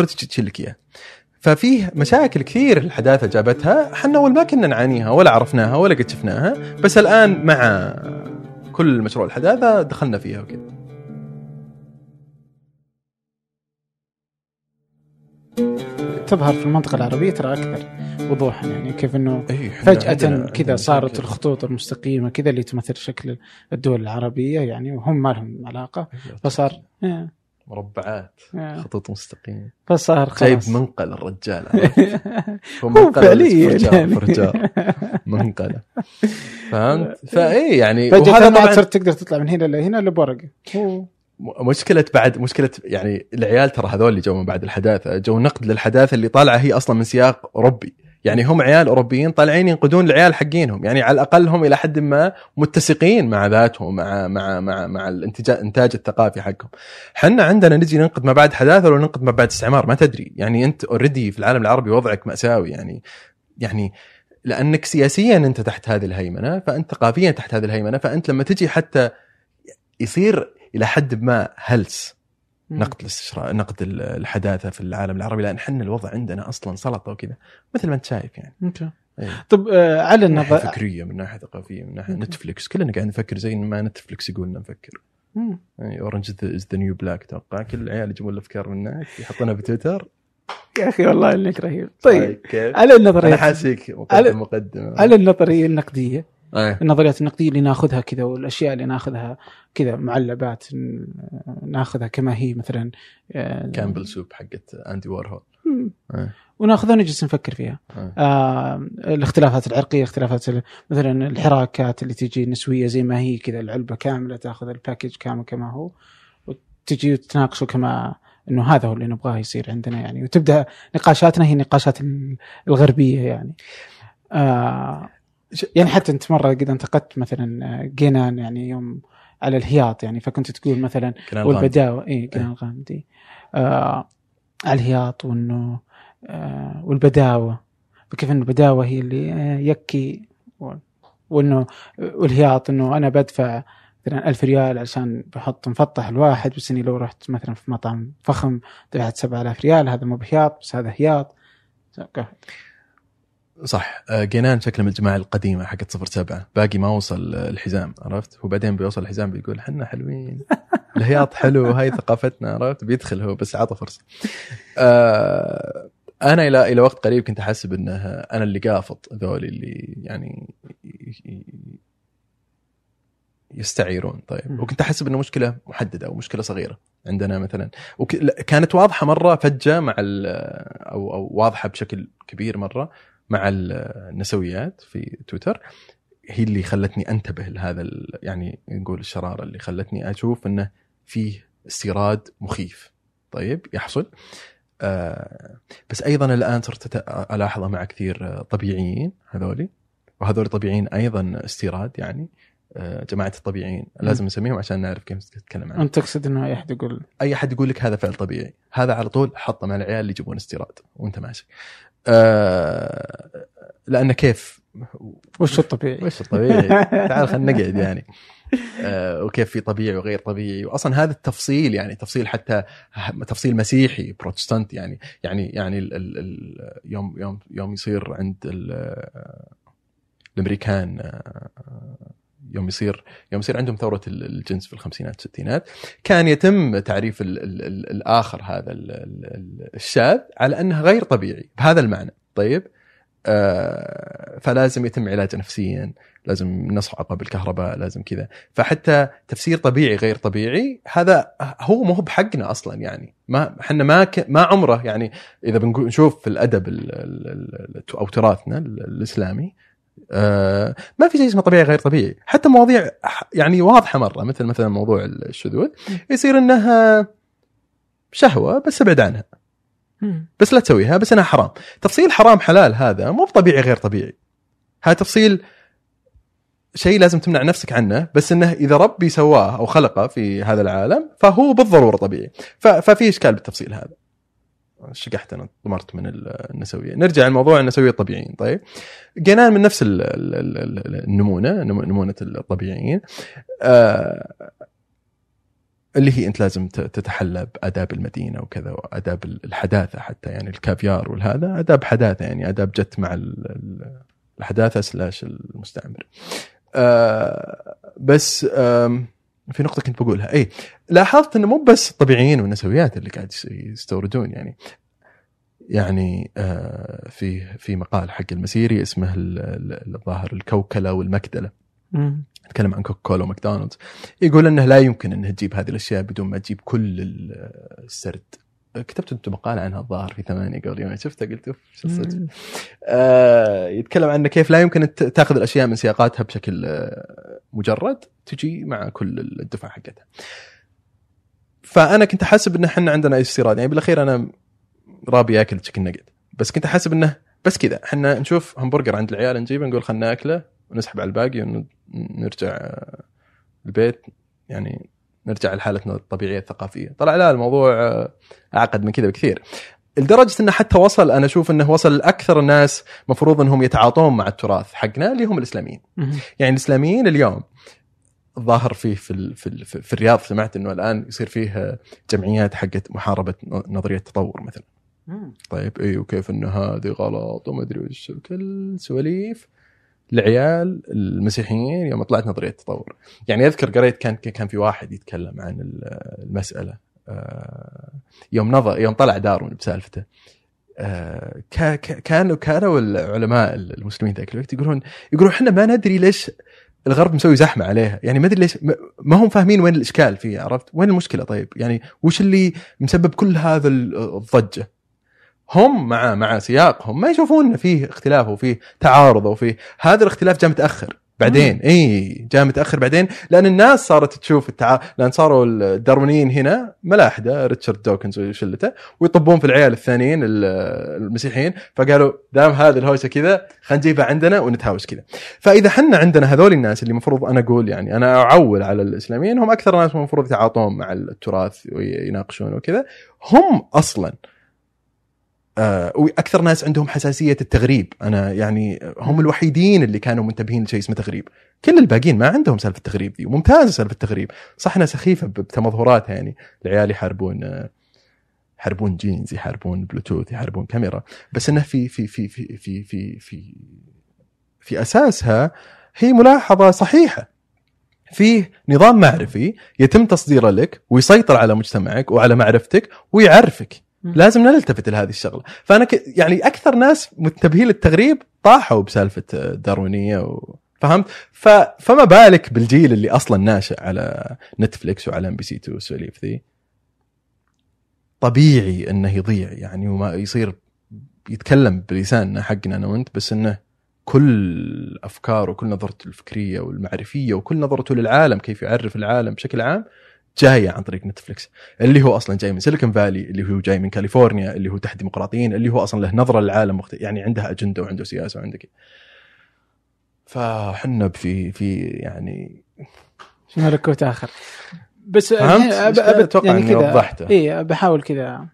تجي تشيل لك اياه ففيه مشاكل كثير الحداثة جابتها. إحنا أول ما كنا نعانيها ولا عرفناها ولا قد شفناها بس الآن مع كل مشروع الحداثة دخلنا فيها وكذا. تظهر في المنطقة العربية ترى أكثر وضوحا يعني كيف إنه إحنا فجأة كذا صارت. الخطوط المستقيمة كذا اللي تمثل شكل الدول العربية يعني وهم ما لهم علاقة أيوة. فصار إيه، مربعات إيه. خطوط مستقيمة فصار جايب خلاص منقل الرجال هو منقل فعليا. فرجال منقلة فهمت؟ فإيه يعني فجأة ما صرت تقدر تطلع من هنا لهنا الا بورقه مشكلة بعد مشكلة يعني العيال ترى هذول اللي جو من بعد الحداثة جو نقد للحداثة اللي طالعة هي أصلا من سياق أوروبي. يعني هم عيال أوروبيين طالعين ينقدون العيال حقينهم. يعني على الأقل هم إلى حد ما متسقين مع ذاتهم مع مع مع مع الانتاج الثقافي حقهم. إحنا عندنا نجي ننقد ما بعد حداثة ولا ننقد ما بعد استعمار ما تدري. يعني أنت already في العالم العربي وضعك مأساوي. يعني يعني لأنك سياسيا أنت تحت هذه الهيمنة فأنت ثقافيا تحت هذه الهيمنة فأنت لما تجي حتى يصير إلى حد ما هلس نقد الاستشراق نقد ال- الحداثة في العالم العربي. لأن إحنا الوضع عندنا أصلا سلطة وكذا مثل ما أنت شايف يعني. okay. إيه. طب آه، على من ناحية النظر فكرية من ناحية ثقافية من ناحية. Netflix كلنا قاعد نفكر زي ما Netflix يقولنا نفكر. Orange Is the New Black أتوقع كل العيال يجيبون الأفكار من هناك يحطونها بتويتر يا أخي والله إنك رهيب. طيب كيف؟ على النظريه أنا على- مقدم مقدمة. على النظرية النقدية. إيه. النظريات النقدية اللي ناخذها كذا والأشياء اللي ناخذها كذا معلبات ناخذها كما هي مثلا آه، كامبل سوب حقت Andy Warhol. إيه. وناخذها ونجلس نفكر فيها إيه. آه الاختلافات العرقية اختلافات مثلا الحراكات اللي تجي نسويه زي ما هي كذا العلبة كاملة تاخذ الباكج كامل كما هو وتجي وتناقشوا كما إنه هذا هو اللي نبغاه يصير عندنا يعني وتبدأ نقاشاتنا هي نقاشات ال- الغربية يعني آه يعني حتى انت مرة قد انتقدت مثلا آه، جينان يعني يوم على الهياط يعني فكنت تقول مثلا. والبداوه اي كان الغامدي آه على الهياط وإنه آه، والبداوة فكيف انه البداوة هي اللي آه، يكي وإنه والهياط إنه أنا بدفع مثلا ألف ريال عشان بحط مفطح الواحد بس إني لو رحت مثلا في مطعم فخم دفعت 7000 ريال هذا مو بهياط بس هذا هياط. صح. آه، جينان شكله من الجماعة القديمة حقت صفر سبعة. باقي ما وصل الحزام عرفت؟ وبعدين بيوصل الحزام بيقول حنا حلوين. الهياط حلو هاي ثقافتنا عرفت؟ بيدخل هو بس عطى فرصة. آه أنا إلى إلى وقت قريب كنت أحسب انه أنا اللي قافط ذولي اللي يعني يستعيرون طيب. وكنت أحسب إنه مشكلة محددة أو مشكلة صغيرة عندنا مثلا. وك... لا، كانت واضحة مرة فجأة مع. أو أو واضحة بشكل كبير مرة مع ال- النسويات في تويتر. هي اللي خلتني أنتبه لهذا. يعني نقول الشرارة اللي خلتني أشوف إنه فيه استيراد مخيف. طيب يحصل. آه بس أيضا الآن صرت ألاحظه مع كثير طبيعيين هذولي وهذول طبيعيين أيضا استيراد يعني. آه، جماعة الطبيعيين لازم نسميهم عشان نعرف كيف نتكلم عنهم. أنت تقصد إنه أي أحد يقول؟ أي أحد يقول لك هذا فعل طبيعي. هذا على طول حطه مع العيال اللي يجيبون استيراد. وأنت ماشي. آه لأن كيف؟ وش الطبيعي؟ وش الطبيعي؟ تعال خلينا نقعد يعني. آه وكيف في طبيعي وغير طبيعي؟ واصلا هذا التفصيل يعني تفصيل حتى تفصيل مسيحي بروتستانت يعني يعني يعني ال ال ال يوم يوم يوم يصير عند ال- الأمريكان آه، يوم يصير يوم يصير عندهم ثورة ال- الجنس في الخمسينات الستينات. كان يتم تعريف ال ال ال الآخر هذا ال ال الشاذ على أنه غير طبيعي بهذا المعنى. طيب آه فلازم يتم علاجه نفسيا لازم نصعقه بالكهرباء لازم كذا. فحتى تفسير طبيعي غير طبيعي هذا هو مو بحقنا أصلا يعني. ما إحنا ما ك... ما عمره يعني إذا بنقول نشوف في الأدب ال... ال... ال... أو تراثنا ال- الإسلامي آه ما في شيء اسمه طبيعي غير طبيعي. حتى مواضيع يعني واضحة مرة مثل مثلا موضوع الشذوذ يصير إنها شهوة بس أبعد عنها. بس لا تسويها بس إنها حرام. تفصيل حرام حلال هذا مو بطبيعي غير طبيعي. هذا تفصيل شيء لازم تمنع نفسك عنه بس إنه إذا ربي سواه أو خلقه في هذا العالم فهو بالضرورة طبيعي. ففي إشكال بالتفصيل هذا. شقحت أنا ضمرت من النسوية. نرجع لموضوع النسوية الطبيعيين. طيب جنان من نفس ال- ال- ال- ال- النمونة نمو- نمونة الطبيعيين. آه اللي هي أنت لازم تتحلى بآداب المدينة وكذا وآداب الحداثة حتى يعني الكافيار والهذا. آداب حداثة يعني آداب جت مع ال- ال- الحداثة slash المستعمر. آه بس في نقطة كنت بقولها. اي لاحظت إنه مو بس الطبيعيين والنسويات اللي قاعد يس- يستوردون يعني. يعني آه في في مقال حق المسيري اسمه ال- ال- الظاهر الكوكلة والمكدلة. مم. يتكلم عن كوكا كولا وماكدونالدز. يقول إنه لا يمكن إنه تجيب هذه الأشياء بدون ما تجيب كل ال- السرد. كتبت أنت مقال عنها الظاهر في ثمانية قبل يومين. شفته قلت أوف شو الصدق. آه يتكلم عن كيف لا يمكن تأخذ الأشياء من سياقاتها بشكل آه مجرد تجي مع كل الدفع حقتها. فأنا كنت أحسب إن إحنا عندنا استيراد. يعني بالأخير أنا رابي اكل تشيكن نجت بس كنت أحسب إنه بس كذا. إحنا نشوف همبرجر عند العيال نجيبه نقول خلنا ناكله ونسحب على الباقي ونرجع البيت. يعني نرجع لحالتنا الطبيعية الثقافية. طلع لا الموضوع أعقد من كذا بكثير. لدرجة إنه حتى وصل أنا أشوف إنه وصل لأكثر الناس مفروض إنهم يتعاطون مع التراث حقنا اللي هم الإسلاميين. يعني الإسلاميين اليوم الظاهر فيه في ال- في, ال- في الرياض سمعت إنه الآن يصير فيه جمعيات حقت محاربة نظرية التطور مثلا. طيب اي وكيف انه هذه غلط وما أدري وش كل سواليف العيال المسيحيين يوم طلعت نظرية التطور يعني أذكر قريت كان كان في واحد يتكلم عن ال- المسألة يوم نظر يوم طلع دارون بسالفته. آه، كا- كا- كانوا كانوا العلماء المسلمين ذاك الوقت يقولون يقولون إحنا ما ندري ليش الغرب مسوي زحمة عليها. يعني ما ادري ليش ما- هم فاهمين وين الإشكال فيه عرفت؟ وين المشكلة؟ طيب يعني وش اللي مسبب كل هذا ال- الضجة؟ هم مع مع سياقهم ما يشوفون فيه اختلاف وفيه تعارض وفيه. هذا الاختلاف جاء متأخر. بعدين. إي جاء متأخر بعدين. لأن الناس صارت تشوف التع... لأن صاروا الداروينيين هنا ملاحده ريتشارد دوكنز وشلته ويطبون في العيال الثانيين ال- المسيحيين. فقالوا دام هذه الهوسة كذا خلينا نجيبها عندنا ونتهاوش كذا. فإذا حنا عندنا هذول الناس اللي المفروض أنا أقول يعني أنا أعول على الإسلاميين هم أكثر ناس المفروض يتعاطون مع التراث ويناقشون وكذا. هم أصلا آه وأكثر ناس عندهم حساسية التغريب. أنا يعني هم الوحيدين اللي كانوا منتبهين لشيء اسمه تغريب. كل الباقيين ما عندهم سالفة التغريب دي. وممتازة سالفة التغريب. صح إنها سخيفة بتمظهراتها يعني. العيال يحاربون آه، يحاربون جينز يحاربون بلوتوث يحاربون كاميرا. بس انه في في في في في في في, في أساسها هي ملاحظة صحيحة. فيه نظام معرفي يتم تصديره لك ويسيطر على مجتمعك وعلى معرفتك ويعرفك. لازم نلتفت لهذه الشغلة. فأنا ك... يعني أكثر ناس منتبهين للتغريب طاحوا بسالفة الداروينيه و... فهمت؟ ف... فما بالك بالجيل اللي أصلا ناشئ على نتفليكس وعلى إم بي سي 2 والسواليف ذي؟ طبيعي إنه يضيع يعني وما يصير يتكلم بلساننا حقنا أنا وأنت بس إنه كل أفكاره وكل نظرته الفكرية والمعرفية وكل نظرته للعالم كيف يعرف العالم بشكل عام جاية عن طريق نتفلكس اللي هو أصلا جاي من سيليكون فالي اللي هو جاي من كاليفورنيا اللي هو تحت ديمقراطيين اللي هو أصلا له نظرة للعالم مختلف يعني عنده أجندة وعنده سياسة وعنده كذا فحنا في في يعني ملكوت آخر؟ بس فهمت؟ أب- أتوقع يعني كذا. وضحته. اي بحاول كذا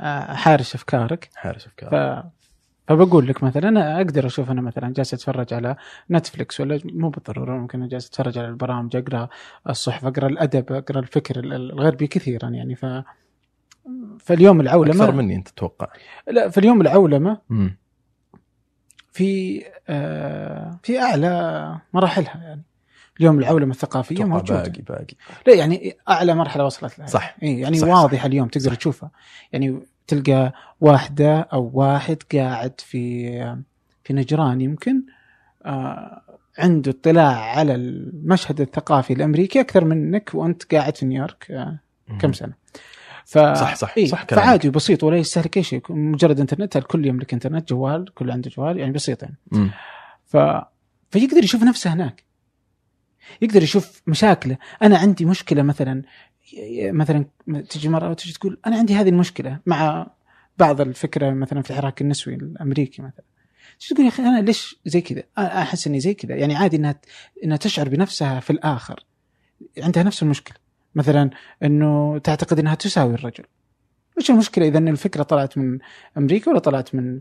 آه، احارش أفكارك. حارس افكار ف... فبقول لك مثلا أنا أقدر أشوف أنا مثلا جالس أتفرج على نتفلكس ولا مو بالضرورة ممكن جالس أتفرج على البرامج أقرأ الصحف أقرأ الأدب أقرأ الفكر ال- الغربي كثيرا يعني. ف فاليوم العولمه أكثر مني أنت تتوقع؟ لا في اليوم العولمه مم. في آه في أعلى مراحلها يعني. اليوم العولمه الثقافية موجودة. باقي باقي. لا يعني أعلى مرحلة وصلت لها. صح. إيه يعني صح، واضحة اليوم تقدر صح. تشوفها. يعني تلقى واحدة أو واحد قاعد في في نجران يمكن آه عنده اطلاع على المشهد الثقافي الأمريكي أكثر منك وأنت قاعد في نيويورك آه كم سنة. ف... صح، صح، إيه صح كلامك. فعادي وبسيط ولا يستهلك اي شيء. مجرد إنترنت الكل يملك إنترنت؟ جوال كل عنده جوال يعني بسيط يعني. ف... فيقدر يشوف نفسه هناك. يقدر يشوف مشاكله. أنا عندي مشكلة مثلا مثلا تجي مرة وتجي تقول أنا عندي هذه المشكلة مع بعض الفكرة مثلا في الحراك النسوي الأمريكي مثلا. تجي تقول يا أخي أنا ليش زي كذا؟ أنا أحس إني زي كذا. يعني عادي إنها إنها تشعر بنفسها في الآخر. عندها نفس المشكلة. مثلا إنه تعتقد إنها تساوي الرجل. وش المشكلة إذا إن الفكرة طلعت من أمريكا ولا طلعت من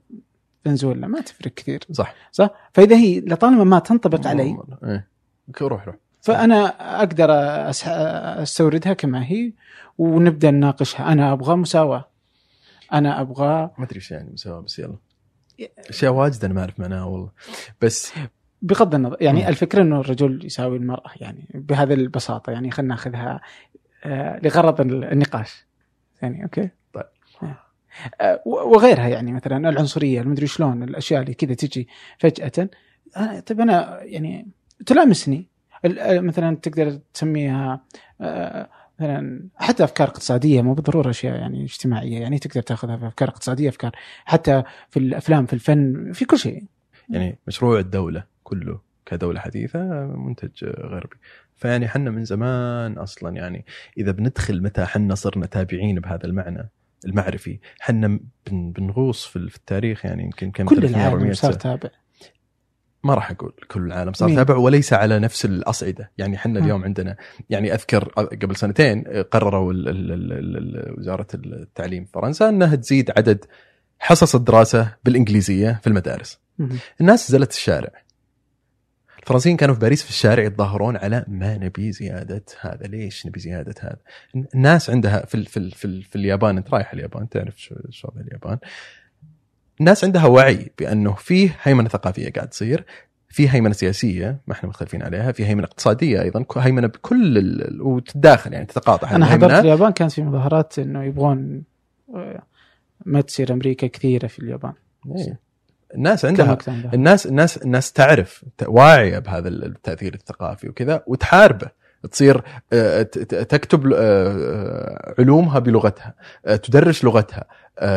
فنزويلا؟ ما تفرق كثير. صح. صح؟ فإذا هي لطالما ما تنطبق علي إيه. روح روح. فأنا أقدر أستوردها كما هي ونبدأ نناقشها. أنا أبغى مساواة. أنا أبغى ما أدري إيش يعني مساواة بس يلا. أشياء واجد أنا ما أعرف معناها والله. بس بغض النظر يعني مم. الفكرة إنه الرجل يساوي المرأة يعني بهذه البساطة يعني خلينا ناخذها آه، لغرض النقاش. يعني أوكي؟ طيب. آه، و- وغيرها يعني مثلا العنصرية المدري شلون الأشياء اللي كذا تجي فجأة. آه، طيب أنا يعني تلامسني. آه، مثلا تقدر تسميها آه، مثلا حتى أفكار اقتصادية مو بالضرورة أشياء يعني اجتماعية يعني تقدر تأخذها في أفكار اقتصادية أفكار حتى في الأفلام في الفن في كل شيء. يعني مشروع الدولة كله كدولة حديثة منتج غربي. فيعني حنا من زمان أصلا يعني إذا بندخل متى حنا صرنا تابعين بهذا المعنى المعرفي حنا بن بنغوص في التاريخ يعني يمكن كم كل 300 400 العالم صار. تابع. ما راح أقول كل العالم صار؟ تابع وليس على نفس الأصعدة يعني إحنا. اليوم عندنا يعني أذكر قبل سنتين قرروا ال- ال- ال- ال- وزارة التعليم في فرنسا إنها تزيد عدد حصص الدراسة بالإنجليزية في المدارس. الناس نزلت الشارع الفرنسيين كانوا في باريس في الشارع يتظاهرون على ما نبي زيادة هذا ليش نبي زيادة هذا الناس عندها في ال في ال في, ال في اليابان أنت رايح اليابان تعرف شو وضع اليابان الناس عندها وعي بأنه فيه هيمنة ثقافية قاعد تصير في هيمنة سياسية ما إحنا مختلفين عليها في هيمنة اقتصادية أيضا هيمنة بكل ال... وتتداخل يعني تتقاطع أنا حضرت. اليابان كانت في مظاهرات إنه يبغون آه، ما تصير أمريكا كثيرة في اليابان إيه. الناس عندها؟ الناس الناس الناس تعرف واعية بهذا التأثير الثقافي وكذا وتحاربه تصير آه، تكتب آه، آه، علومها بلغتها تدرس لغتها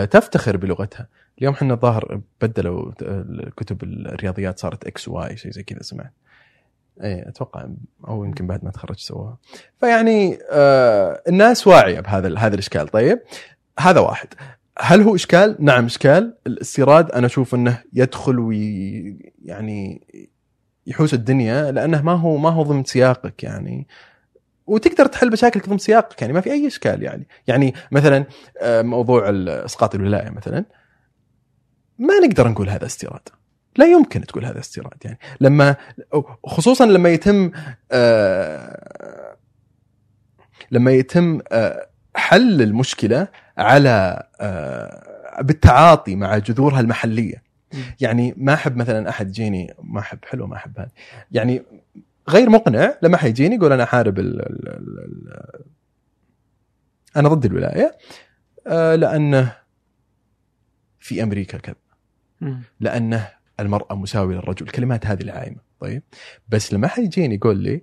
تفتخر بلغتها. اليوم إحنا الظاهر بدلوا كتب الرياضيات صارت X Y شيء زي كذا سمعت؟ إيه أتوقع أو يمكن بعد ما تخرج سووها. فيعني آه الناس واعية بهذا هذا الإشكال. طيب هذا واحد. هل هو إشكال؟ نعم إشكال، الاستيراد أنا أشوف إنه يدخل وي يعني يحوس الدنيا لأنه ما هو ما هو ضمن سياقك يعني. وتقدر تحل مشاكلك ضمن سياقك يعني ما في أي إشكال يعني. يعني مثلا آه، موضوع اسقاط الولاية مثلا. ما نقدر نقول هذا استيراد. لا يمكن تقول هذا استيراد يعني. لما خصوصا لما يتم آه، لما يتم آه، حل المشكلة على بالتعاطي مع جذورها المحلية. يعني ما أحب مثلا أحد يجيني ما أحب حلو ما أحب هذا يعني غير مقنع لما حيجيني يقول أنا أحارب ال ال ال ال أنا ضد الولاية آه، لأنه في أمريكا كذا. لأنه المرأة مساوية للرجل. الكلمات هذه العايمه طيب؟ بس لما حد يجيني يقول لي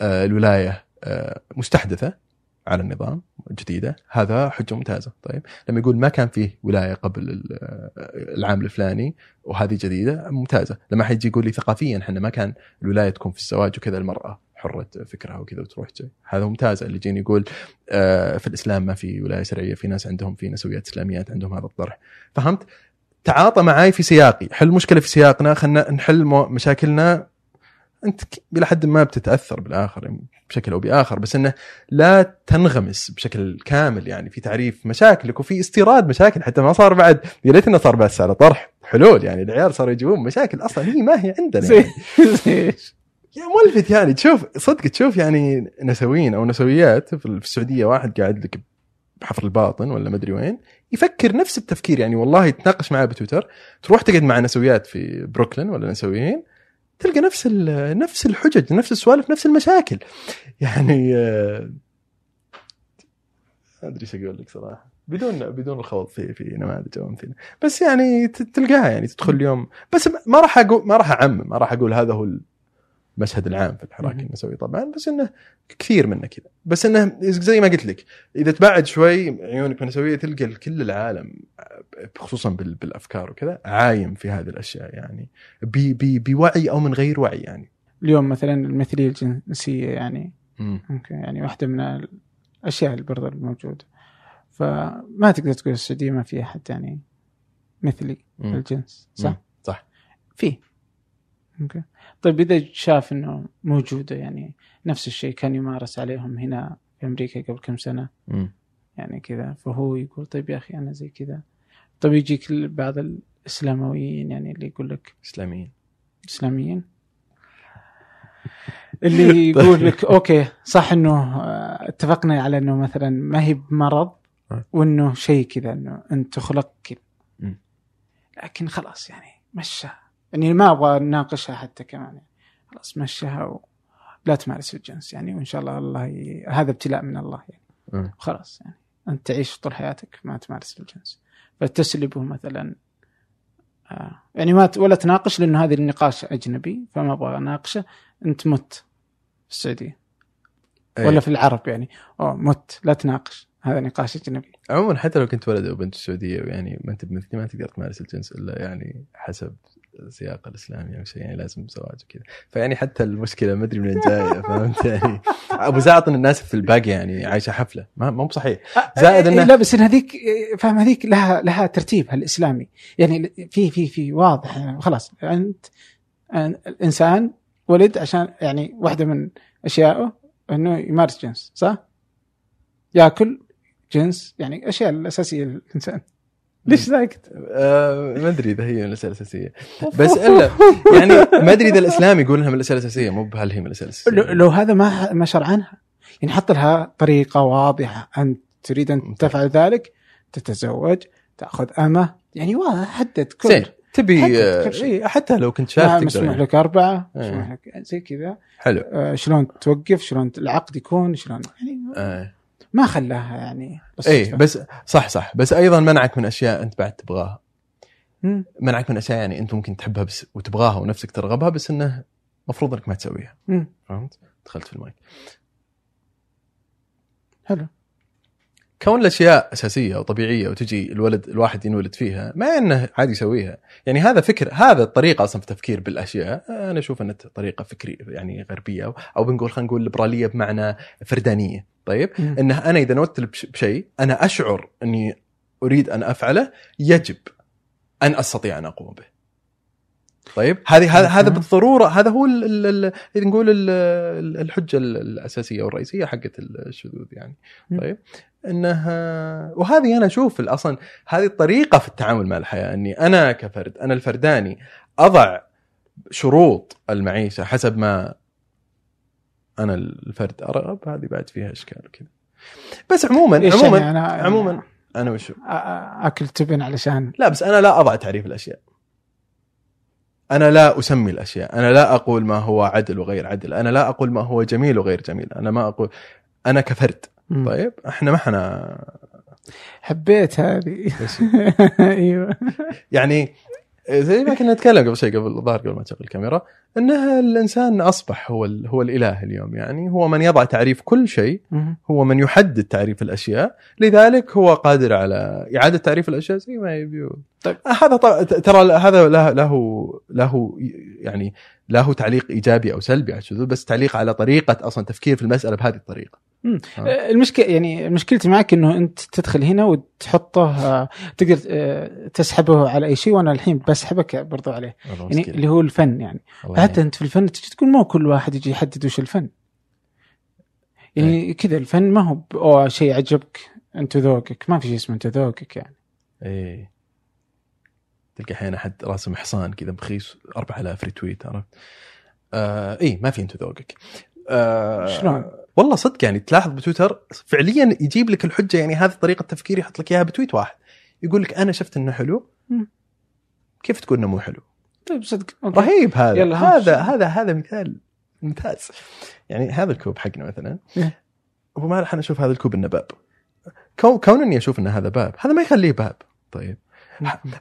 آه، الولاية آه، مستحدثة على النظام جديدة. هذا حجة ممتازة. طيب لما يقول ما كان فيه ولاية قبل ال- العام الفلاني وهذه جديدة ممتازة. لما حيجي يقول لي ثقافيا إحنا ما كان الولاية تكون في الزواج وكذا المرأة حره فكرها وكذا وتروح جاي. هذا ممتاز اللي يجيني يقول آه، في الإسلام ما في ولاية شرعية في ناس عندهم في نسويات إسلاميات عندهم هذا الطرح. فهمت؟ تعاطى معي في سياقي. حل مشكلة في سياقنا خلينا نحل مشاكلنا أنت إلى حد ما بتتأثر بالآخر يعني بشكل أو بآخر بس إنه لا تنغمس بشكل كامل يعني في تعريف مشاكلك وفي استيراد مشاكل حتى ما صار بعد. يا ريت إنه صار بس على طرح. حلول يعني العيال صاروا يجيبون مشاكل أصلا. هي ما هي عندنا يعني. يا ملفت يعني. تشوف صدق تشوف يعني نسويين أو نسويات في السعودية واحد قاعد لك بحفر الباطن ولا مدري وين يفكر نفس التفكير يعني والله يتناقش معاه بتويتر. تروح تقعد مع نسويات في بروكلين ولا نسويين تلقى نفس نفس الحجج نفس السوالف نفس المشاكل. يعني آه، أدري إيش أقول لك صراحة. بدون بدون الخوض في في نماذج أو امثله بس يعني تلقاها يعني تدخل اليوم. بس ما راح أقول ما راح أعمم ما راح أقول هذا هو المشهد العام في الحراك. النسوي طبعا بس إنه كثير منه كذا بس إنه زي ما قلت لك إذا تبعد شوي عيونك من النسويه تلقى كل العالم خصوصا بال- بالأفكار وكذا عايم في هذه الأشياء يعني ب- ب- بوعي أو من غير وعي يعني اليوم مثلا المثلية الجنسية يعني مم. ممكن يعني واحدة من الأشياء اللي برضه الموجوده فما تقدر تقول السعودية ما في أحد يعني مثلي مم. الجنس. صح؟ صح فيه okay طيب إذا شاف إنه موجودة يعني نفس الشيء كان يمارس عليهم هنا في أمريكا قبل كم سنة. مم. يعني كذا فهو يقول طيب يا أخي أنا زي كذا. طيب يجيك بعض الإسلامويين يعني اللي يقول لك إسلاميين. إسلاميين؟ اللي يقول لك okay صح إنه آه، اتفقنا على إنه مثلا ما هي بمرض آه. وإنه شيء كذا إنه أنت خلقت كذا. لكن خلاص يعني مشاها يعني ما أبغى نناقشها حتى كمان يعني. خلاص مشاها و... لا تمارس الجنس يعني وإن شاء الله الله ي... هذا ابتلاء من الله يعني. خلاص يعني. أنت تعيش طول حياتك ما تمارس الجنس. فتسلبه مثلا آه يعني ما ت... ولا تناقش لأنه هذا النقاش أجنبي فما أبغى أناقشه. أنت مت في السعودية. إيه. ولا في العرب يعني. أوه مت. لا تناقش. هذا نقاش أجنبي. عموما حتى لو كنت ولد أو بنت سعوديه يعني ما أنت بمثلي ما تقدر تمارس الجنس إلا يعني حسب السياق الإسلامي أو شيء يعني لازم زواج وكذا. فيعني حتى المشكلة ما أدري منين جاية فهمت؟ يعني أبو زعط إن الناس في الباقي يعني عايشة حفلة. ما مو بصحيح زائد إيه، إنه- لا بس إن هذيك فاهم هذيك لها لها ترتيبها الاسلامي يعني في في في واضح يعني خلاص أنت الإنسان ولد عشان يعني واحدة من أشيائه إنه يمارس جنس صح؟ يأكل جنس يعني أشياء الأساسية للإنسان. ليش ساكت؟ آه ما أدري إذا هي من الأسئلة الأساسية. بس ألا يعني ما أدري إذا الإسلام يقول إنها من الأسئلة الأساسية مو بهل هي من الأسئلة الأساسية. لو لو هذا ما ما شرعنها يعني حط لها طريقة واضحة. أنت تريد أن تفعل ذلك تتزوج تأخذ أمه. يعني واضح حدد كل زين تبي حدد آه،. إيه، حتى لو كنت شاف تقدر مسموح يعني. لك أربعة إيه. مسموح لك زي كذا. حلو. آه، شلون توقف؟ شلون العقد يكون؟ شلون؟ يعني آه. ما خلاها يعني اي بالصدفة. بس صح صح بس أيضا منعك من أشياء أنت بعد تبغاها مم. منعك من أشياء يعني أنت ممكن تحبها بس وتبغاها ونفسك ترغبها بس إنه مفروض إنك ما تسويها. فهمت؟ دخلت في المايك حلو كون الأشياء أساسية وطبيعية وتجي الولد الواحد ينولد فيها ما إنه عادي يسويها. يعني هذا فكر هذا الطريقة أصلا في التفكير بالأشياء. أنا أشوف إنها طريقة فكريه يعني غربية أو, بنقول خلينا نقول ليبرالية بمعنى فردانية. طيب؟ مم. إنه أنا إذا بش- بشيء أنا أشعر إني أريد أن أفعله يجب أن أستطيع أن أقوم به. طيب؟ هذه هذا. بالضرورة هذا هو ال- ال- ال- إذا نقول ال- ال- الحجة ال- الأساسية والرئيسية حقت الشذوذ يعني. طيب؟ انه وهذه أنا أشوف أصلا هذه الطريقة في التعامل مع الحياة إني أنا كفرد أنا الفرداني أضع شروط المعيشة حسب ما أنا الفرد ارغب هذه بعد فيها إشكال وكذا بس عموما إيش عموما يعني أنا عموما أنا وشو أ- أكل تبن علشان لا بس أنا لا أضع تعريف الأشياء. أنا لا أسمي الأشياء. أنا لا أقول ما هو عدل وغير عدل. أنا لا أقول ما هو جميل وغير جميل. أنا ما أقول أنا كفرد. مم. طيب إحنا ما إحنا حبيت هذه؟ أيوه يعني زي ما كنا نتكلم قبل شيء قبل الظاهر قبل ما تشغل الكاميرا انها الإنسان أصبح هو هو الإله اليوم يعني هو من يضع تعريف كل شيء. هو من يحدد تعريف الأشياء لذلك هو قادر على إعادة تعريف الأشياء زي ما يبي طيب. هذا ط- ترى هذا له له له يعني له تعليق إيجابي أو سلبي على الشذوذ بس تعليق على طريقة أصلا تفكير في المسألة بهذه الطريقة مم. آه. المشكلة يعني مشكلتي معك إنه أنت تدخل هنا وتحطه آه، تقدر آه، تسحبه على أي شيء وأنا الحين بسحبك برضو عليه يعني. اللي هو الفن يعني حتى. أنت في الفن تجي تقول مو كل واحد يجي يحدد وش الفن يعني كذا الفن ما هو أوه شيء عجبك أنت ذوقك ما في شيء اسمه أنت ذوقك يعني إيه تلقى أحيانا احد راسم حصان كذا بخيس 4000 ريتويت عرفت آه إيه ما في أنت ذوقك آه شلون؟ والله صدق يعني تلاحظ بتويتر فعليا يجيب لك الحجة يعني هذه طريقة تفكير يحط لك إياها ب tweet واحد يقول لك أنا شفت إنه حلو. كيف تقول إنه مو حلو؟ طيب صدق. okay. رهيب هذا. يلا،. هذا هذا هذا مثال ممتاز. يعني هذا الكوب حقنا مثلا. إيه. ابو مالح أنا أشوف هذا الكوب إنه باب. كون كون اني أشوف ان هذا باب. هذا ما يخليه باب. طيب.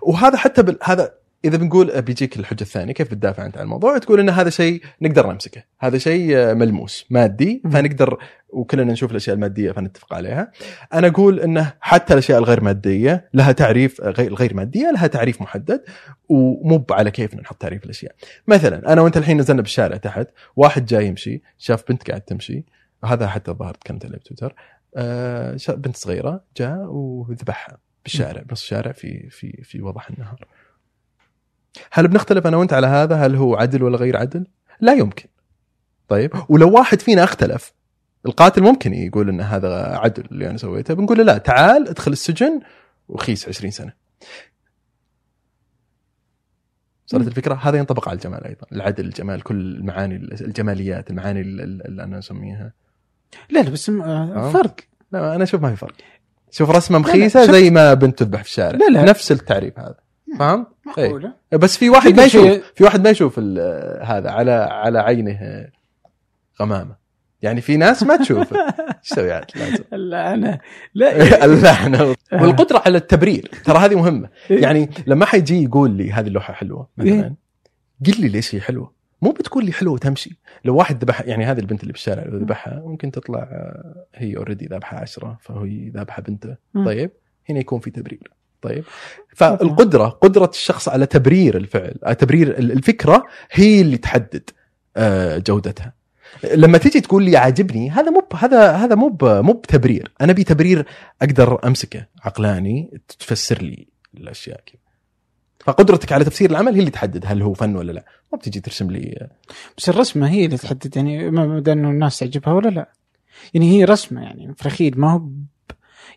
وهذا حتى بال... هذا إذا بنقول بيجيك الحجة الثانية كيف بتدافع أنت عن الموضوع؟ تقول إن هذا شيء نقدر نمسكه. هذا شيء آه، ملموس مادي. فنقدر وكلنا نشوف الأشياء المادية فنتفق عليها. أنا أقول انه حتى الأشياء الغير مادية لها تعريف غير الغير مادية لها تعريف محدد ومو على كيفنا نحط تعريف الأشياء. مثلا أنا وأنت الحين نزلنا بالشارع تحت واحد جاي يمشي شاف بنت قاعد تمشي هذا حتى الظاهر تكلمت عليه بتويتر آه بنت صغيرة جاء وذبحها بالشارع بنص الشارع في في في وضح النهار هل بنختلف أنا وأنت على هذا؟ هل هو عدل ولا غير عدل؟ لا يمكن. طيب ولو واحد فينا اختلف القاتل ممكن يقول إن هذا عدل اللي أنا سويته بنقول له لا تعال ادخل السجن وخيس 20 سنة. صارت. الفكرة؟ هذا ينطبق على الجمال أيضا العدل الجمال كل المعاني الجماليات المعاني اللي أنا أسميها. لا لا بس آه، آه. فرق. لا أنا أشوف ما في فرق. شوف رسمة مخيسة زي ما بنت تذبح في الشارع. لا، لا. نفس التعريف هذا. فاهم؟ إيه. معقولة؟ بس في واحد ما يشوف في واحد ما يشوف ال- هذا على على عينه غمامة. يعني في ناس ما تشوف إيش تسوي عاد؟ لازم لا أنا لا. اللعنة. والقدرة على التبرير. ترى هذه مهمة. إيه. يعني لما حيجي يقول لي هذه اللوحة حلوة مثلا قل لي ليش هي حلوة. مو بتقول لي حلوة وتمشي. لو واحد ذبح يعني هذه البنت اللي بالشارع لو ذبحها ممكن تطلع آه، هي already ذابحة عشرة فهي ذابحة بنته. طيب. هنا يكون في تبرير. طيب. فالقدرة قدرة الشخص على تبرير الفعل آه، تبرير ال- الفكرة هي اللي تحدد آه، جودتها. لما تيجي تقول لي عاجبني هذا مو هذا هذا مو مو بتبرير. أنا أبي تبرير أقدر أمسكه عقلاني تفسر لي الأشياء كذا. فقدرتك على تفسير العمل هي اللي تحدد هل هو فن ولا لا. ما بتجي ترسم لي بس الرسمة هي اللي تحدد يعني ما مدى انه الناس تعجبها ولا لا. يعني هي رسمة يعني فرخيد ما هو.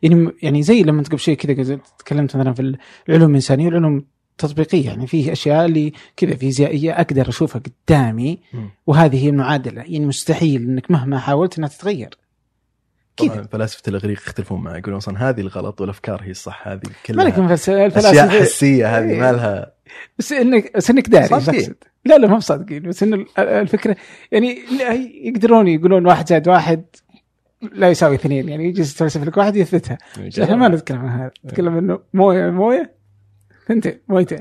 يعني يعني زي لما قبل شيء كذا تكلمت مثلا في العلوم الإنسانية والعلوم التطبيقيه يعني في أشياء اللي كذا فيزيائيه أقدر أشوفها قدامي. وهذه هي المعادله يعني مستحيل إنك مهما حاولت إنها تتغير كذا فلاسفة الإغريق يختلفون معي يقولون أصلا هذه الغلط والأفكار هي الصح هذه كلها من فلس- أشياء الفلاسفه حسية هذه إيه. ما لها بس انك بس إنك داري صادقين. لا لا ما بصادقين بس انه ال- الفكرة يعني يقدرون يقولون واحد زائد واحد لا يساوي اثنين يعني يجي يستفلسف لك واحد يثبتها. إحنا ما نتكلم عن هذا نتكلم إنه موية موية ثنتين مويتين.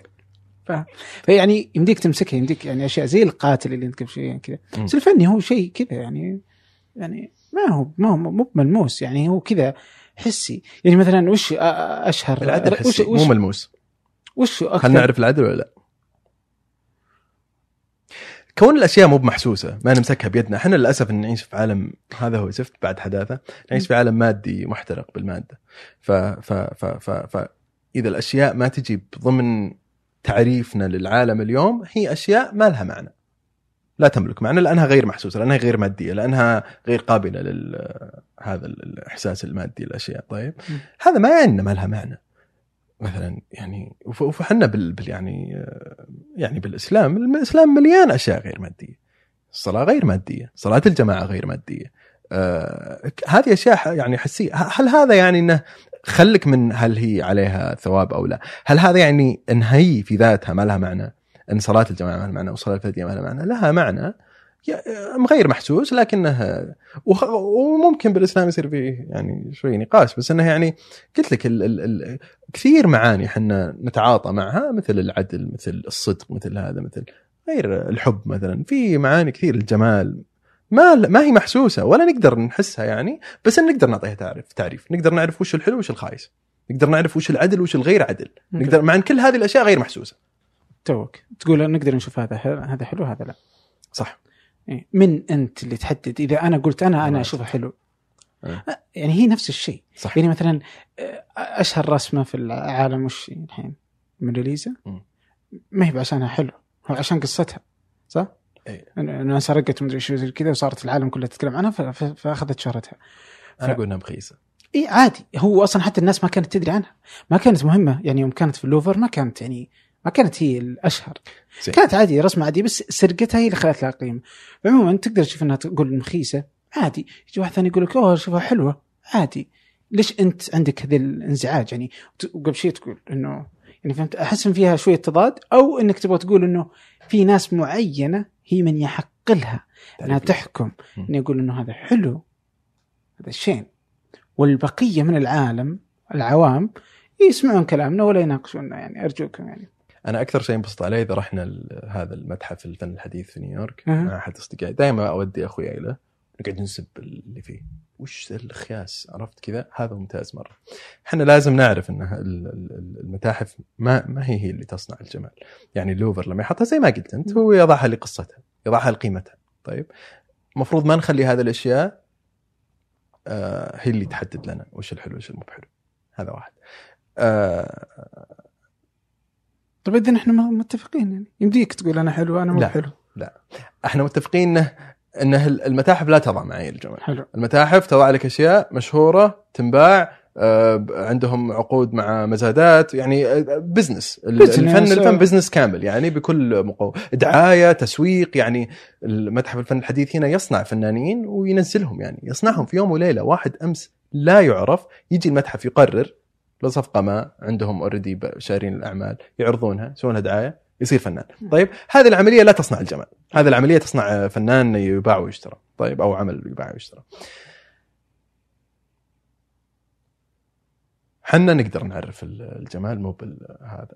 فاهم فيعني يمديك تمسكها يمديك يعني أشياء زي القاتل اللي انت قبل شوي يعني كذا. بس الفني هو شيء كذا يعني يعني ما هو ما هو مو ملموس يعني هو كذا حسي. يعني مثلا وش أشهر؟ العدل حسي وش مو ملموس. وش أكثر؟ هل نعرف العدل ولا لا؟ كون الأشياء مو بمحسوسة ما نمسكها بيدنا. إحنا للأسف نعيش في عالم هذا هو زفت بعد حداثة نعيش في عالم مادي محترق بالمادة. ف ف ف ف, ف إذا الأشياء ما تجي ضمن تعريفنا للعالم اليوم هي أشياء ما لها معنى. لا تملك معنى لأنها غير محسوسة لأنها غير مادية لأنها غير قابلة لل هذا الإحساس المادي للأشياء. طيب؟ م. هذا ما يعني ما لها معنى. مثلا يعني وف- وفحنا بال, يعني يعني بالإسلام الإسلام مليان أشياء غير مادية. الصلاة غير مادية صلاة الجماعة غير مادية. آه هذه أشياء يعني حسية هل هذا يعني إنه خلك من هل هي عليها ثواب أو لا؟ هل هذا يعني إن هي في ذاتها ما لها معنى؟ إن صلاة الجماعة ما لها معنى وصلاه الفرديه ما لها معنى؟ لها معنى. ي- غير محسوس لكنه وممكن بالإسلام يصير فيه يعني شوي نقاش بس إنه يعني قلت لك ال ال ال كثير معاني إحنا نتعاطى معها مثل العدل مثل الصدق مثل هذا مثل غير الحب مثلا. في معاني كثير الجمال ما ما هي محسوسة ولا نقدر نحسها يعني بس إن نقدر نعطيها تعريف تعريف. نقدر نعرف وش الحلو وش الخايس. نقدر نعرف وش العدل وش الغير عدل. نقدر. مع إن كل هذه الأشياء غير محسوسة. توك. تقول نقدر نشوف هذا حلو هذا حلو هذا لا. صح. من أنت اللي تحدد. إذا أنا قلت أنا أنا اشوفه حلو. إيه. أه، يعني هي نفس الشيء. صح. يعني مثلا آه، أشهر رسمة في العالم وش الحين؟ موناليزا. ما هي عشانها حلو. هو عشان قصتها. صح؟ إيه. إن- انها سرقت ومدري شو زي كذا وصارت العالم كله تتكلم عنها ف- ف- فأخذت شهرتها. أنا أقول إنها بخيسه اي عادي. هو أصلا حتى الناس ما كانت تدري عنها. ما كانت مهمة. يعني يوم كانت في اللوفر ما كانت يعني ما كانت هي الأشهر. زين. كانت عادي رسمه عاديه بس سرقتها هي اللي خلت لها قيمة. عموما تقدر تشوف إنها تقول مخيسة؟ عادي. يجي واحد ثاني يقول لك أوه شوفها حلوة. عادي. ليش أنت عندك هذا الانزعاج؟ يعني وقبل شيء تقول إنه يعني فهمت أحس إن فيها شوية تضاد أو إنك تبغى تقول إنه في ناس معينة هي من يحق لها إنها تحكم. إنه يقول إنه هذا حلو هذا شين. والبقية من العالم العوام يسمعون كلامنا ولا يناقشوننا. يعني أرجوكم يعني. أنا أكثر شيء انبسطت عليه إذا رحنا هذا المتحف الفن الحديث في نيويورك. مع أحد أصدقائي. دائما أودي أخوي إلى نقعد نسب اللي فيه. وش الخياس؟ عرفت كذا؟ هذا ممتاز مرة. إحنا لازم نعرف إن ال- ال- المتاحف ما ما هي هي اللي تصنع الجمال. يعني اللوفر لما يحطها زي ما قلت أنت هو يضعها لقصتها يضعها لقيمتها. طيب. المفروض ما نخلي هذه الأشياء آه هي اللي تحدد لنا وش الحلو وش المو بحلو. هذا واحد. آه طيب اذا إحنا متفقين يعني. يمديك تقول أنا حلو أنا مو لا. حلو. إحنا متفقين انه إنه المتاحف لا تضع معايير الجمال حلو. المتاحف تضع لك أشياء مشهورة تنباع آه، عندهم عقود مع مزادات يعني آه، business business. الفن الفن business كامل يعني بكل مقو... دعاية تسويق يعني المتحف الفن الحديث هنا يصنع فنانين وينزلهم يعني يصنعهم في يوم وليلة واحد أمس لا يعرف يجي المتحف يقرر لصفقه ما عندهم اوريدي شارين الأعمال يعرضونها يسوون لها دعاية يصير فنان. طيب هذه العملية لا تصنع الجمال. هذه العملية تصنع فنان يباع ويشترى. طيب أو عمل يباع ويشترى. حنا نقدر نعرف ال- الجمال مو بالهذا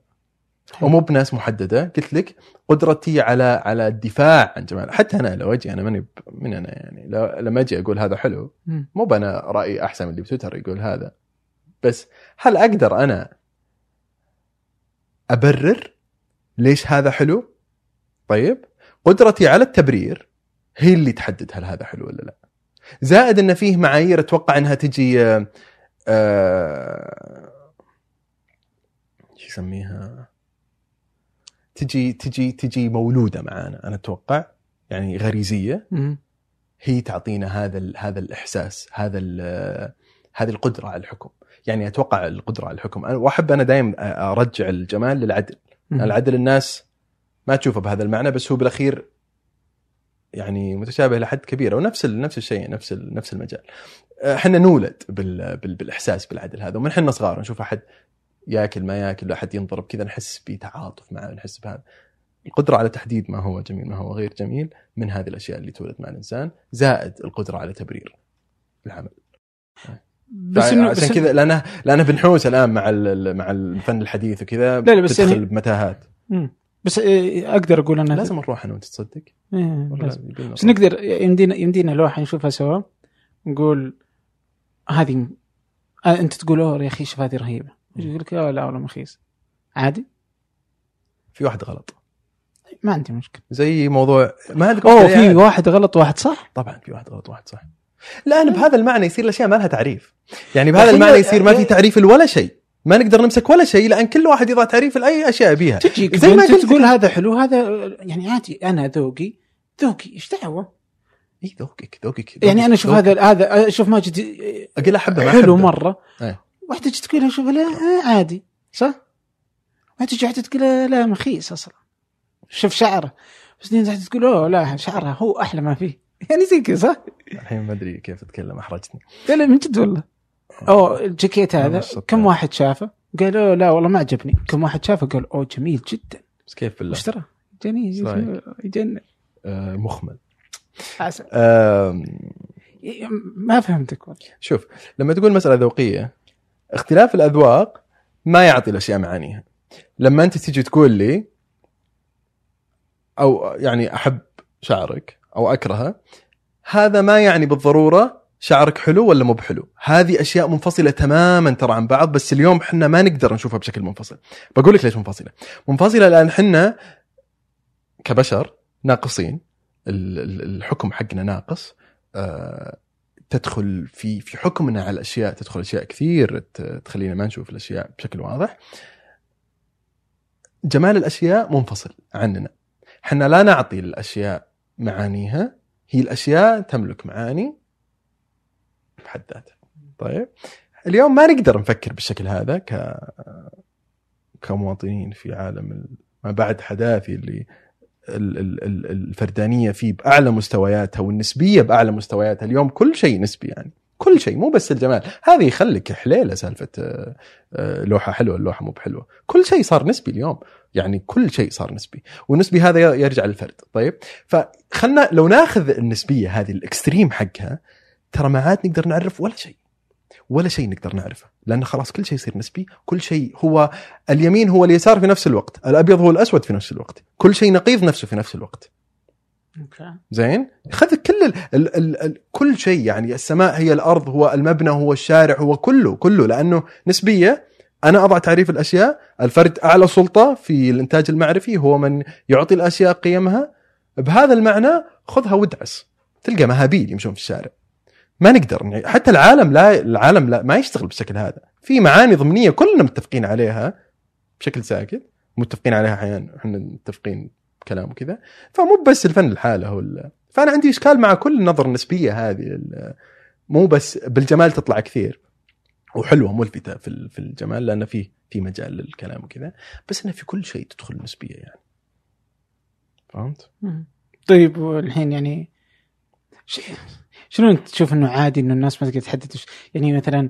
ومو بناس محددة. قلت لك قدرتي على على الدفاع عن جمال. حتى أنا لو أجي أنا ماني من أنا يعني. لما أجي أقول هذا حلو. مو بنا رايي أحسن من اللي بتويتر يقول هذا. بس هل أقدر أنا أبرر ليش هذا حلو؟ طيب قدرتي على التبرير هي اللي تحدد هل هذا حلو ولا لا. زائد أن فيه معايير أتوقع أنها تجي آه، شو يسميها؟ تجي تجي تجي مولودة معانا أنا أتوقع يعني غريزية. هي تعطينا هذا هذا الإحساس هذا هذه القدرة على الحكم. يعني أتوقع القدرة على الحكم. أنا- وأحب أنا دائما أرجع الجمال للعدل. العدل الناس ما تشوفه بهذا المعنى بس هو بالأخير يعني متشابه لحد كبير ونفس نفس الشيء نفس نفس المجال. إحنا نولد بال بال بالإحساس بالعدل هذا ومن إحنا صغار نشوف أحد ياكل ما ياكل أحد ينضرب كذا نحس بتعاطف معه نحس بهذا. القدرة على تحديد ما هو جميل ما هو غير جميل من هذه الأشياء اللي تولد مع الإنسان زائد القدرة على تبرير العمل. بس انه عشان كذا لأنه لأنه بنحوس الآن مع مع الفن الحديث وكذا لا، لا، بس تدخل يعني- بمتاهات. بس إيه، أقدر أقول انه لازم نروح أنا وأنت تصدق. إيه، بس نقدر يمدينا يمدينا لوحه نشوفها سوا نقول هذه آه أنت تقول أوه يا أخي شوف هذه رهيبة. يقول لك لا لا والله مخيس عادي؟ في واحد غلط. ما عندي مشكلة. زي موضوع ما عندك أوه في يعني. واحد غلط واحد صح؟ طبعا في واحد غلط واحد صح. لأن بهذا المعنى يصير الأشياء ما لها تعريف. يعني بهذا المعنى يصير ما في. تعريف ولا شيء ما نقدر نمسك ولا شيء لأن كل واحد يضع تعريف لأي أشياء يبيها تجيك زي ما قلت تقول. هذا حلو هذا يعني عادي أنا ذوقي ذوقي إيش دعوة؟ اي ذوقك ذوقك يعني أنا أشوف. هذا هذا أشوف ماجد أقول أحبه ما حلو. مرة إيه. واحدة تجي تقول أشوف لا عادي صح؟ واحدة تجي واحدة تقول لا, مخيس أصلا شوف شعره بس واحدة تقول أوه لا شعرها هو أحلى ما فيه يعني زي كذا صح؟ الحين ما أدري كيف أتكلم أحرجتني لا من جد والله اوه الجاكيت هذا كم الصدق. واحد شافه؟ قال اوه لا والله ما عجبني كم واحد شافه قال أوه جميل جدا بس كيف بالله وش ترى؟ جميل؟ يجنن آه مخمل عسل. آه ما فهمتك والله شوف لما تقول مسألة ذوقية اختلاف الأذواق ما يعطي الأشياء معانيها لما أنت تيجي تقول لي أو يعني أحب شعرك أو أكرهه هذا ما يعني بالضرورة شعرك حلو ولا مو بحلو؟ هذه أشياء منفصلة تماما ترى عن بعض بس اليوم إحنا ما نقدر نشوفها بشكل منفصل. بقول لك ليش منفصلة؟ منفصلة لأن إحنا كبشر ناقصين ال- ال- الحكم حقنا ناقص آه، تدخل في في حكمنا على الأشياء تدخل أشياء كثير تخلينا ما نشوف الأشياء بشكل واضح. جمال الأشياء منفصل عننا. إحنا لا نعطي الأشياء معانيها هي الأشياء تملك معاني بحد ذاتها طيب. اليوم ما نقدر نفكر بالشكل هذا ك كمواطنين في عالم ال- ما بعد حداثي اللي ال- ال- ال- الفردانية فيه بأعلى مستوياتها والنسبية بأعلى مستوياتها. اليوم كل شيء نسبي يعني. كل شيء مو بس الجمال. هذه يخليك حليلة سالفة آه، آه، لوحة حلوة اللوحة مو بحلوة. كل شيء صار نسبي اليوم. يعني كل شيء صار نسبي. والنسبي هذا يرجع للفرد. طيب. فخلنا لو ناخذ النسبية هذه الإكستريم حقها ترى ما عاد نقدر نعرف ولا شيء. ولا شيء نقدر نعرفه. لأن خلاص كل شيء يصير نسبي كل شيء هو اليمين هو اليسار في نفس الوقت الأبيض هو الأسود في نفس الوقت كل شيء نقيض نفسه في نفس الوقت. زين؟ خذ كل ال ال ال ال كل شيء يعني السماء هي الأرض هو المبنى هو الشارع هو كله كله. لأنه نسبية أنا أضع تعريف الأشياء الفرد أعلى سلطة في الإنتاج المعرفي هو من يعطي الأشياء قيمها. بهذا المعنى خذها وادعس. تلقى مهابيل يمشون في الشارع. ما نقدر حتى العالم لا العالم لا ما يشتغل بالشكل هذا. في معاني ضمنية كلنا متفقين عليها بشكل ساكت. متفقين عليها أحيانا إحنا متفقين كلام وكذا. فمو بس الفن لحاله هو ال- فأنا عندي إشكال مع كل النظره النسبية هذه ال- مو بس بالجمال تطلع كثير وحلوة ملفتة في ال- في الجمال لأن فيه في مجال للكلام وكذا. بس انه في كل شيء تدخل النسبية يعني. فهمت؟ طيب والحين يعني ش... شنو انت تشوف إنه عادي إنه الناس ما تقدر تحدد يعني مثلا.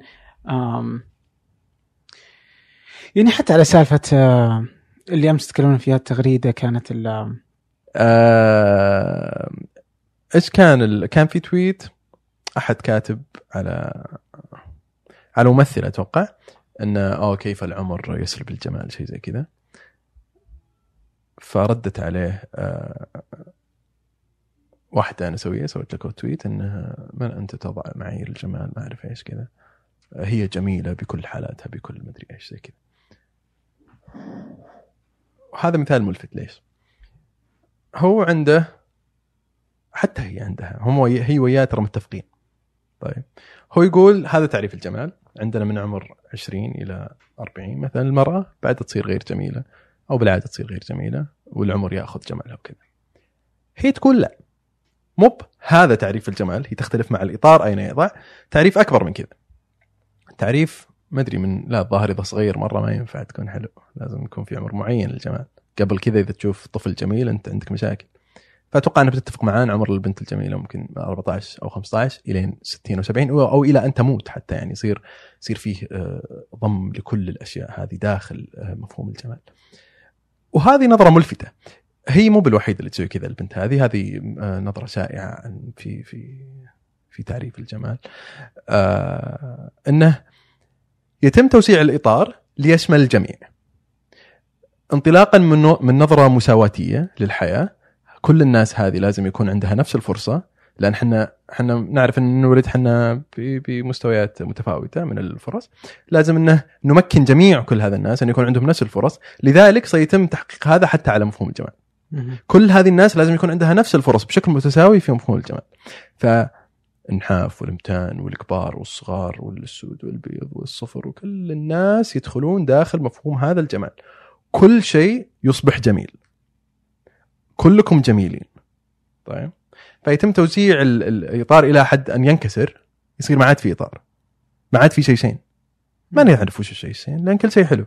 يعني حتى على سالفة اللي أمس تكلمنا فيها التغريدة كانت ال... آه، إيش كان ال... كان في تويت أحد كاتب على على ممثل أتوقع إنه أوه كيف العمر يسلب الجمال شيء زي كذا فردت عليه آه، واحدة أنا سوية سويت لك تويت انه من أنت تضع معايير الجمال؟ ما أعرف إيش كذا. هي جميلة بكل حالاتها بكل مدري إيش زي كذا. وهذا مثال ملفت ليش؟ هو عنده حتى هي عندها هم وي... هي وياه ترى متفقين. طيب. هو يقول هذا تعريف الجمال. عندنا من عمر 20 إلى 40 مثلا المرأة بعد تصير غير جميلة أو بالعادة تصير غير جميلة والعمر يأخذ جمالها وكذا. هي تقول لا. مو هذا تعريف الجمال هي تختلف مع الإطار أين يضع. تعريف أكبر من كذا. تعريف ما أدري من لا الظاهر إذا صغير مرة ما ينفع تكون حلو. لازم يكون في عمر معين للجمال. قبل كذا إذا تشوف طفل جميل أنت عندك مشاكل. فأتوقع أنك بتتفق معاه عمر البنت الجميلة ممكن 14 أو 15 إلين 60 أو 70 أو إلى أن تموت حتى يعني يصير يصير فيه آه، ضم لكل الأشياء هذه داخل آه، مفهوم الجمال. وهذه نظرة ملفتة. هي مو بالوحيدة اللي تسوي كذا البنت هذه. هذه آه، نظرة شائعه عن في في في تعريف الجمال. آه إنه يتم توسيع الإطار ليشمل الجميع. انطلاقا من من نظرة مساواتية للحياة. كل الناس هذه لازم يكون عندها نفس الفرصة لأن إحنا إحنا نعرف إن نولد إحنا بمستويات متفاوتة من الفرص. لازم إنه نمكن جميع كل هذا الناس إن يكون عندهم نفس الفرص. لذلك سيتم تحقيق هذا حتى على مفهوم الجمال. كل هذه الناس لازم يكون عندها نفس الفرص بشكل متساوي في مفهوم الجمال. ف النحاف والمتان والكبار والصغار والسود والبيض والصفر وكل الناس يدخلون داخل مفهوم هذا الجمال. كل شيء يصبح جميل. كلكم جميلين. طيب؟ فيتم توزيع ال- الإطار إلى حد أن ينكسر يصير ما عاد في إطار. ما عاد في شيء ما نعرف وش الشيء لأن كل شيء حلو.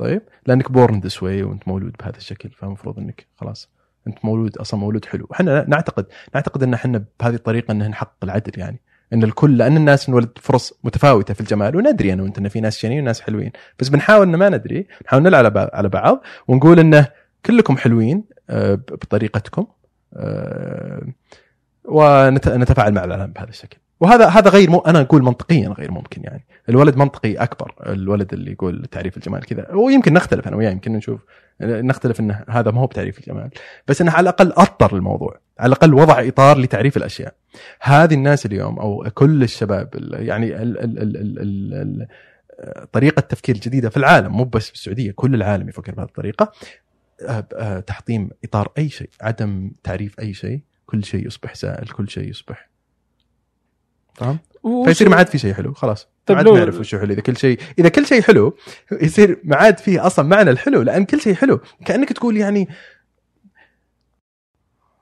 طيب؟ لأنك born this way وأنت مولود بهذا الشكل فالمفروض إنك خلاص أنت مولود أصلا مولود حلو. إحنا نعتقد نعتقد إن إحنا بهذه الطريقة إن نحقق العدل يعني. إن الكل لأن الناس انولد فرص متفاوتة في الجمال وندري أنا وأنت إن في ناس شينين وناس حلوين. بس بنحاول إن ما ندري نحاول نلعب على بعض- ونقول انه كلكم حلوين آه، بطريقتكم آه، ونتفاعل مع العالم بهذا الشكل. وهذا هذا غير مو أنا أقول منطقيا غير ممكن يعني. الولد منطقي أكبر. الولد اللي يقول تعريف الجمال كذا. ويمكن نختلف أنا وياه يمكن نشوف نختلف إنه هذا ما هو بتعريف الجمال. بس إنه على الأقل أطر الموضوع. على الأقل وضع إطار لتعريف الأشياء. هذه الناس اليوم أو كل الشباب ال- يعني ال ال ال ال ال ال طريقة تفكير جديده في العالم مو بس في السعودية كل العالم يفكر بهذه الطريقة. آه، آه، تحطيم إطار أي شيء عدم تعريف أي شيء كل شيء يصبح سائل كل شيء يصبح وش- فيصير ما عاد في شيء حلو خلاص. طيب ما عاد نعرف وش حلو. إذا كل شيء إذا كل شيء حلو يصير ما عاد فيه أصلا معنى الحلو لأن كل شيء حلو. كأنك تقول يعني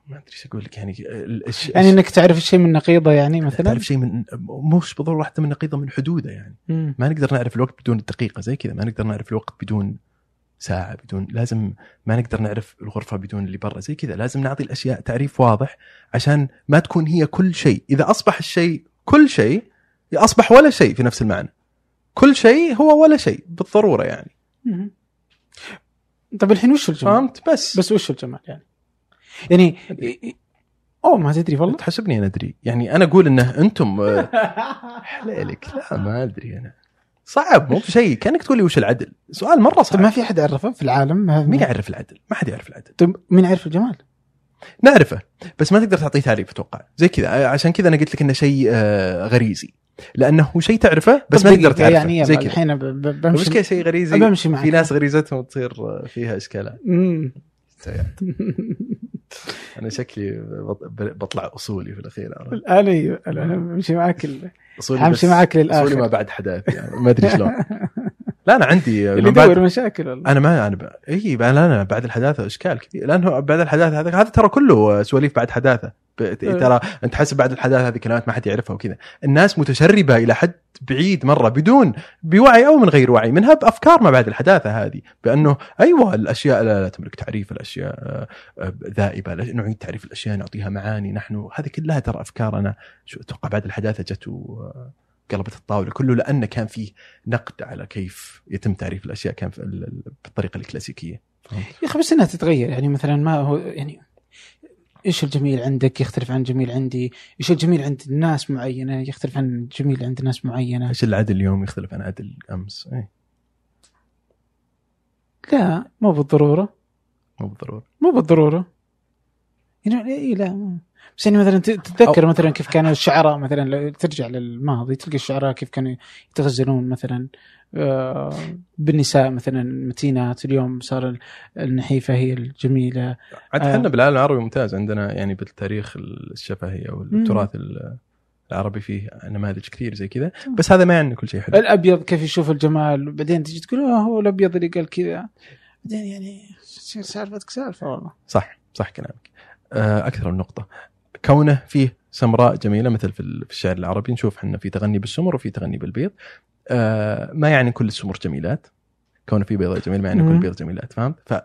ما أدري إيش أقول لك يعني ال- الش- يعني إنك تعرف الشيء من نقيضة يعني مثلا؟ تعرف شيء من مش بالضرورة حتى من نقيضة من حدودة يعني. مم. ما نقدر نعرف الوقت بدون الدقيقة زي كذا. ما نقدر نعرف الوقت بدون ساعة بدون لازم ما نقدر نعرف الغرفة بدون اللي برا زي كذا. لازم نعطي الأشياء تعريف واضح عشان ما تكون هي كل شيء. إذا أصبح الشيء كل شيء أصبح ولا شيء في نفس المعنى. كل شيء هو ولا شيء بالضرورة يعني. مم. طيب الحين وش الجمال؟ فهمت؟ بس. بس وش الجمال يعني؟ يعني أوه ما تدري والله. تحسبني أنا أدري. يعني أنا أقول إنه أنتم آه، حليلك. لا ما أدري أنا. صعب مو بشيء. كأنك تقول لي وش العدل. سؤال مرة طيب صعب. ما في أحد عرفه في العالم؟ مين يعرف العدل؟ ما حد يعرف العدل. طيب مين يعرف الجمال؟ نعرفه بس ما تقدر تعطيه تعريف أتوقع زي كذا عشان كذا أنا قلت لك إنه شيء آه، غريزي. لأنه شيء تعرفه بس ما تقدر تعرفه. يعني زي كذا. الحين بمشي. كذا شيء غريزي بمشي معك. في ناس غريزتهم تصير آه، فيها إشكالات. أنا شكلي بط- بطلع أصولي في الأخير؟ الآن أيوه أنا بمشي معك ال- أصولي حمشي بس- معك للآخر. أصولي ما بعد حداث يعني ما أدري شلون. لا أنا عندي اللي بعد يدور مشاكل والله. أنا ما أنا ب... إي أنا أنا بعد الحداثة إشكال كثير لأنه بعد الحداثة هذا هذا ترى كله سواليف بعد حداثة. ب... ترى أنت حسب بعد الحداثة هذه كلمات ما حد يعرفها وكذا. الناس متشربة إلى حد بعيد مرة بدون بوعي أو من غير وعي. منها بافكار ما بعد الحداثة هذه. بأنه أيوه الأشياء لا, لا تملك تعريف الأشياء آه، ذائبة نعيد تعريف الأشياء نعطيها معاني نحن هذه كلها ترى افكار أنا شو أتوقع بعد الحداثة جت وقلبت الطاولة كله لأنه كان فيه نقد على كيف يتم تعريف الأشياء كان بالطريقة الكلاسيكية؟ يا أخي بس إنها تتغير. يعني مثلا ما هو يعني إيش الجميل عندك؟ يختلف عن الجميل عندي، إيش الجميل عند ناس معينة؟ يختلف عن الجميل عند ناس معينة، إيش العدل اليوم يختلف عن عدل أمس؟ اي لا مو بالضرورة. مو بالضرورة. مو بالضرورة. يعني إيه لا. بس يعني مثلا تتذكر أو- مثلا كيف كانوا الشعراء مثلا لو ترجع للماضي تلقى الشعراء كيف كانوا يتغزلون مثلا آه، بالنساء مثلا متينات. اليوم صار ال- النحيفة هي الجميلة. عاد آه. إحنا بالعالم العربي ممتاز عندنا يعني بالتاريخ الشفهي أو التراث ال- العربي فيه نماذج كثير زي كذا. بس هذا ما يعني كل شيء حلو. الأبيض كيف يشوف الجمال؟ وبعدين تجي تقول آه هو الأبيض اللي قال كذا. بعدين يعني سالفتك؟ سالفة والله. صح صح كلامك. آه، أكثر من نقطة. كونه فيه سمراء جميلة مثل في ال- في الشعر العربي نشوف إحنا في تغني بالسمر وفي تغني بالبيض. آه، ما يعني كل السمر جميلات. كونه في بيضة جميل ما يعني كل مم. بيض جميلات فهمت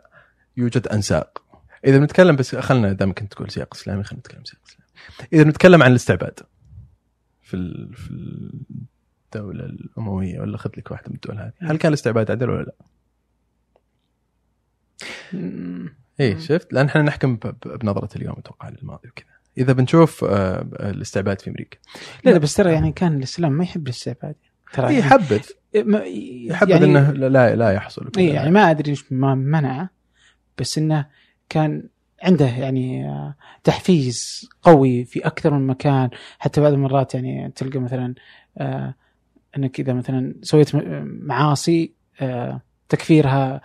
فيوجد أنساق. إذا بنتكلم بس خلنا دام كنت تقول سياق إسلامي خلينا نتكلم سياق إسلامي. إذا بنتكلم عن الاستعباد في في الدولة الأموية ولا خذ لك واحدة من الدول هذه؟ هل كان الاستعباد عدل ولا لا؟ اي. شفت؟ لأن إحنا نحكم بنظرة اليوم أتوقع للماضي وكذا. إذا بنشوف آه، الاستعباد في أمريكا. لا لا. بس ترى يعني كان الإسلام ما يحب الاستعباد. ترى اي يعني- يحبذ. يحبذ يعني إنه لا لا يحصل. اي يعني ما أدري إيش ما منعه بس إنه كان عنده يعني آه، تحفيز قوي في أكثر من مكان. حتى بعض المرات يعني تلقى مثلا آه، إنك إذا مثلا سويت معاصي تكفيرها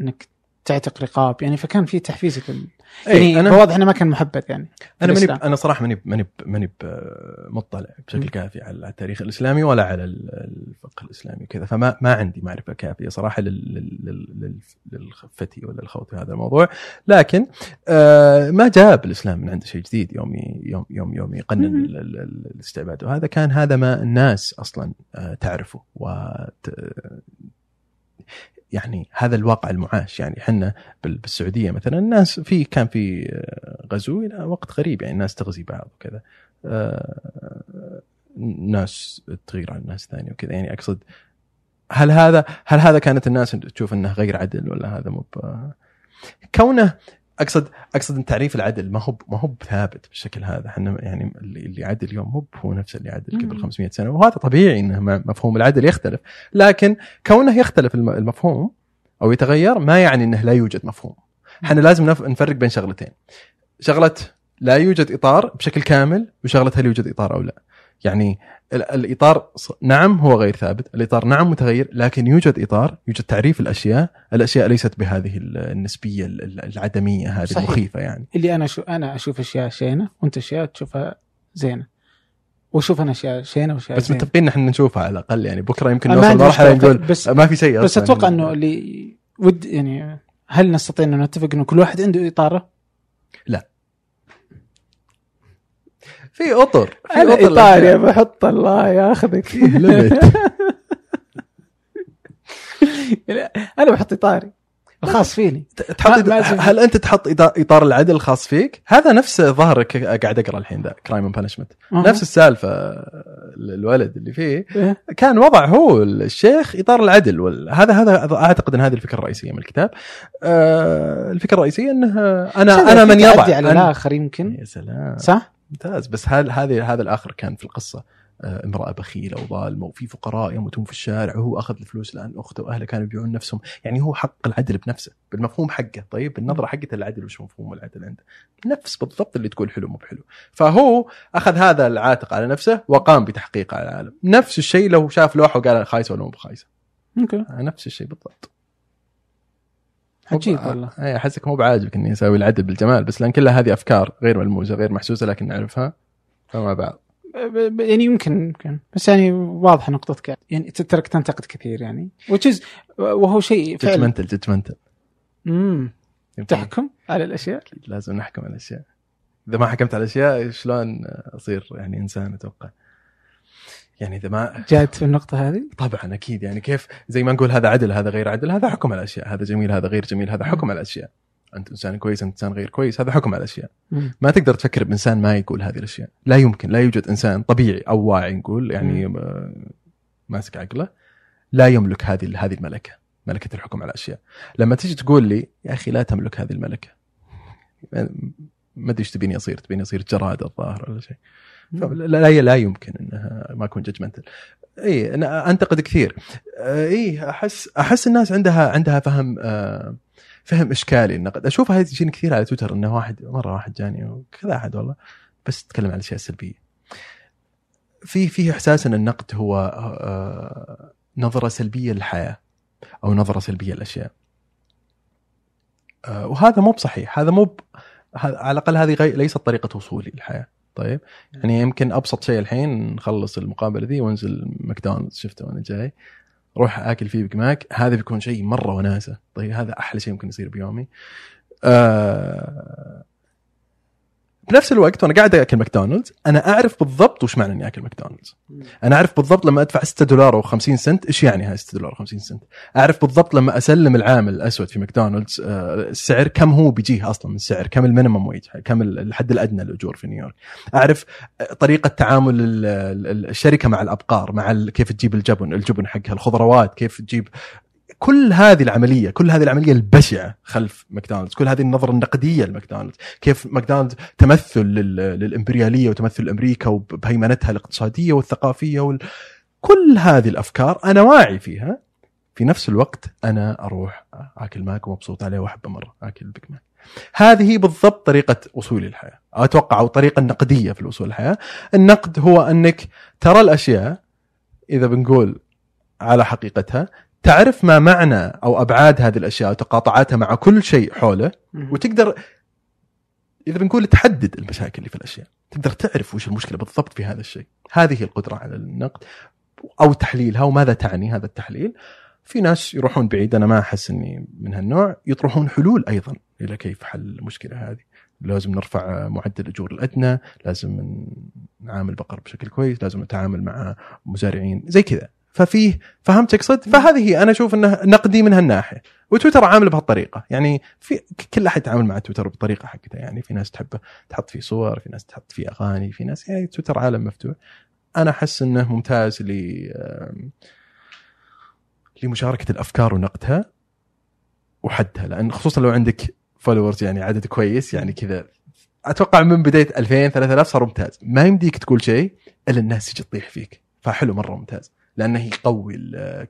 إنك تعتق رقاب يعني فكان في تحفيز لل... إيه، يعني أنا واضح إنه ما كان محبذ يعني أنا ماني. أنا صراحة ماني ماني ماني مطلع بشكل. كافي على التاريخ الإسلامي ولا على ال- الفقه الإسلامي وكذا فما ما عندي معرفة كافية صراحة لل- لل- لل- لل- للخفتي ولا الخوض في هذا الموضوع لكن آه، ما جاب الاسلام من عنده شيء جديد يوم يوم يوم يوم يقنن الاستعباد وهذا كان هذا ما الناس أصلا آه، تعرفه و يعني هذا الواقع المعاش. يعني إحنا بال- بالسعودية مثلا الناس في كان في آه، غزو إلى وقت غريب يعني الناس تغزي بعض وكذا. آه، ناس تغير على ناس ثانية وكذا. يعني أقصد هل هذا هل هذا كانت الناس تشوف إنه غير عدل ولا هذا مو كونه اقصد أقصد إن تعريف العدل ما هو ما هو ثابت بالشكل هذا. إحنا يعني اللي عدل اليوم مو هو نفسه اللي عدل قبل مم. 500 سنة. وهذا طبيعي إنه مفهوم العدل يختلف. لكن كونه يختلف الم- المفهوم أو يتغير ما يعني إنه لا يوجد مفهوم. إحنا لازم نف- نفرق بين شغلتين. شغلة لا يوجد إطار بشكل كامل وشغلة هل يوجد إطار أو لا. يعني ال- الإطار نعم هو غير ثابت الإطار نعم متغير لكن يوجد إطار يوجد تعريف الأشياء الأشياء ليست بهذه ال- النسبية ال- ال- العدمية هذه صحيح. المخيفة يعني اللي أنا شو أنا أشوف أشياء شينة وأنت أشياء تشوفها زينة واشوف أنا أشياء شينة وأشياء بس متفقين نحن نشوفها على الأقل يعني بكرة يمكن نوصل مرحله نقول بس ما في شيء بس. أتوقع إنه اللي ود يعني هل نستطيع ان نتفق إنه كل واحد عنده إطارة؟ في أطر في أنا أطر اطار يا للأشياء. بحط الله ياخذك. أنا بحط اطاري الخاص فيني تحط هل أنت تحط اطار العدل الخاص فيك؟ هذا نفس ظهرك قاعد أقرأ الحين ذا Crime and Punishment. نفس السالفة الولد اللي فيه إيه. كان وضع هو الشيخ إطار العدل وال- هذا هذا أعتقد إن هذه الفكرة الرئيسية من الكتاب آه الفكرة الرئيسية إنه أنا أنا من يضع على الآخر يمكن يا سلام صح؟ ممتاز. بس هل هذه هذا الآخر كان في القصة آه، امرأة بخيلة وظالمة وفي فقراء يموتون في الشارع وهو أخذ الفلوس لأن أخته وأهله كانوا يبيعون نفسهم. يعني هو حق العدل بنفسه بالمفهوم حقه. طيب بالنظره حقته العدل وش مفهوم العدل عنده نفس بالضبط اللي تقول حلو مو بحلو. فهو أخذ هذا العاتق على نفسه وقام بتحقيقه على العالم. نفس الشيء لو شاف لوحه وقال خايسة ولا مو بخايسة. okay. نفس الشيء بالضبط. عجيب والله. اي احسك مو بعاجبك إني أسوي العدل بالجمال بس لأن كلها هذه أفكار غير ملموسة غير محسوسة لكن نعرفها فما بعض. يعني يمكن يمكن. بس يعني واضحه نقطتك. يعني ترك تنتقد كثير يعني. Is وهو شيء judgmental judgmental امم تحكم على الأشياء؟ لازم نحكم على الأشياء. إذا ما حكمت على الأشياء شلون أصير يعني إنسان أتوقع؟ يعني إذا ما جاد في النقطة هذه؟ طبعا أكيد. يعني كيف زي ما نقول هذا عدل هذا غير عدل هذا حكم على الأشياء. هذا جميل هذا غير جميل هذا حكم على الأشياء. أنت إنسان كويس أنت إنسان غير كويس هذا حكم على الأشياء. مم. ما تقدر تفكر بإنسان ما يقول هذه الأشياء. لا يمكن لا يوجد إنسان طبيعي أو واعي نقول يعني ماسك عقله لا يملك هذه هذه الملكة ملكة الحكم على الأشياء. لما تيجي تقول لي يا أخي لا تملك هذه الملكة. ما أدري إيش تبيني أصير تبيني أصير جراد الظاهر ولا شيء. فلا لا لا يمكن إنها ما اكون ججمنتل اي أنا أنتقد كثير. آه، اي أحس أحس الناس عندها عندها فهم آه، فهم إشكالي. النقد اشوفها تجيني كثير على تويتر إنه واحد مرة واحد جاني وكذا أحد والله بس تكلم عن الأشياء السلبية. في في إحساس إن النقد هو آه، نظرة سلبية للحياة أو نظرة سلبية للأشياء. وهذا مو بصحيح. هذا مو على الأقل هذه. ليست طريقة وصولي للحياة. طيب. يعني يمكن أبسط شيء الحين نخلص المقابلة ذي وانزل ماكدونالدز. شفته وأنا جاي. روح آكل فيه Big Mac هذا بيكون شيء مرة وناسة. طيب هذا أحلى شيء ممكن يصير بيومي. آه بنفس الوقت وأنا قاعد اكل ماكدونالدز أنا اعرف بالضبط وش معنى إني أكل ماكدونالدز. أنا اعرف بالضبط لما ادفع 6 دولار و50 سنت إيش يعني هاي 6 دولار و50 سنت؟ اعرف بالضبط لما اسلم العامل الأسود في ماكدونالدز آه، السعر كم هو بيجيه أصلا من السعر كم ال minimum wage كم الحد الأدنى للأجور في نيويورك. اعرف آه، طريقة تعامل ال- ال- الشركة مع الأبقار مع كيف تجيب الجبن الجبن حقها الخضروات كيف تجيب كل هذه العملية كل هذه العملية البشعة خلف ماكدونالدز كل هذه النظرة النقدية لماكدونالدز كيف ماكدونالدز تمثل لل- للإمبريالية وتمثل أمريكا وبهيمنتها الاقتصادية والثقافية وال... كل هذه الأفكار أنا واعي فيها. في نفس الوقت أنا أروح أكل ماك ومبسوط عليه وأحبه مرة أكل Big Mac هذه بالضبط طريقة وصولي للحياه أتوقع أو الطريقة النقدية في الوصول للحياه النقد هو أنك ترى الأشياء إذا بنقول على حقيقتها تعرف ما معنى أو أبعاد هذه الأشياء وتقاطعاتها مع كل شيء حوله. وتقدر إذا بنقول تحدد المشاكل اللي في الأشياء. تقدر تعرف وش المشكلة بالضبط في هذا الشيء. هذه هي القدرة على النقد أو تحليلها وماذا تعني هذا التحليل. في ناس يروحون بعيد أنا ما أحس إني من هالنوع يطرحون حلول أيضا إلى كيف حل المشكلة هذه. لازم نرفع معدل الاجور الأدنى لازم نعامل البقر بشكل كويس لازم نتعامل مع مزارعين زي كذا. ففيه فهمت اقصد فهذه هي أنا أشوف إنه نقدي من هالناحيه وتويتر عامل بهالطريقة. يعني في كل أحد يتعامل مع تويتر بالطريقة حقته. يعني في ناس تحب تحط فيه صور في ناس تحط فيه أغاني في ناس يعني تويتر عالم مفتوح. أنا أحس إنه ممتاز ل لمشاركة الأفكار ونقدها وحدها. لأن خصوصا لو عندك followers يعني عدد كويس يعني كذا. أتوقع من بداية 2000 3000 صار ممتاز. ما يمديك تقول شيء إلا الناس تجي تطيح فيك. فحلو مرة ممتاز. لأنه يقوي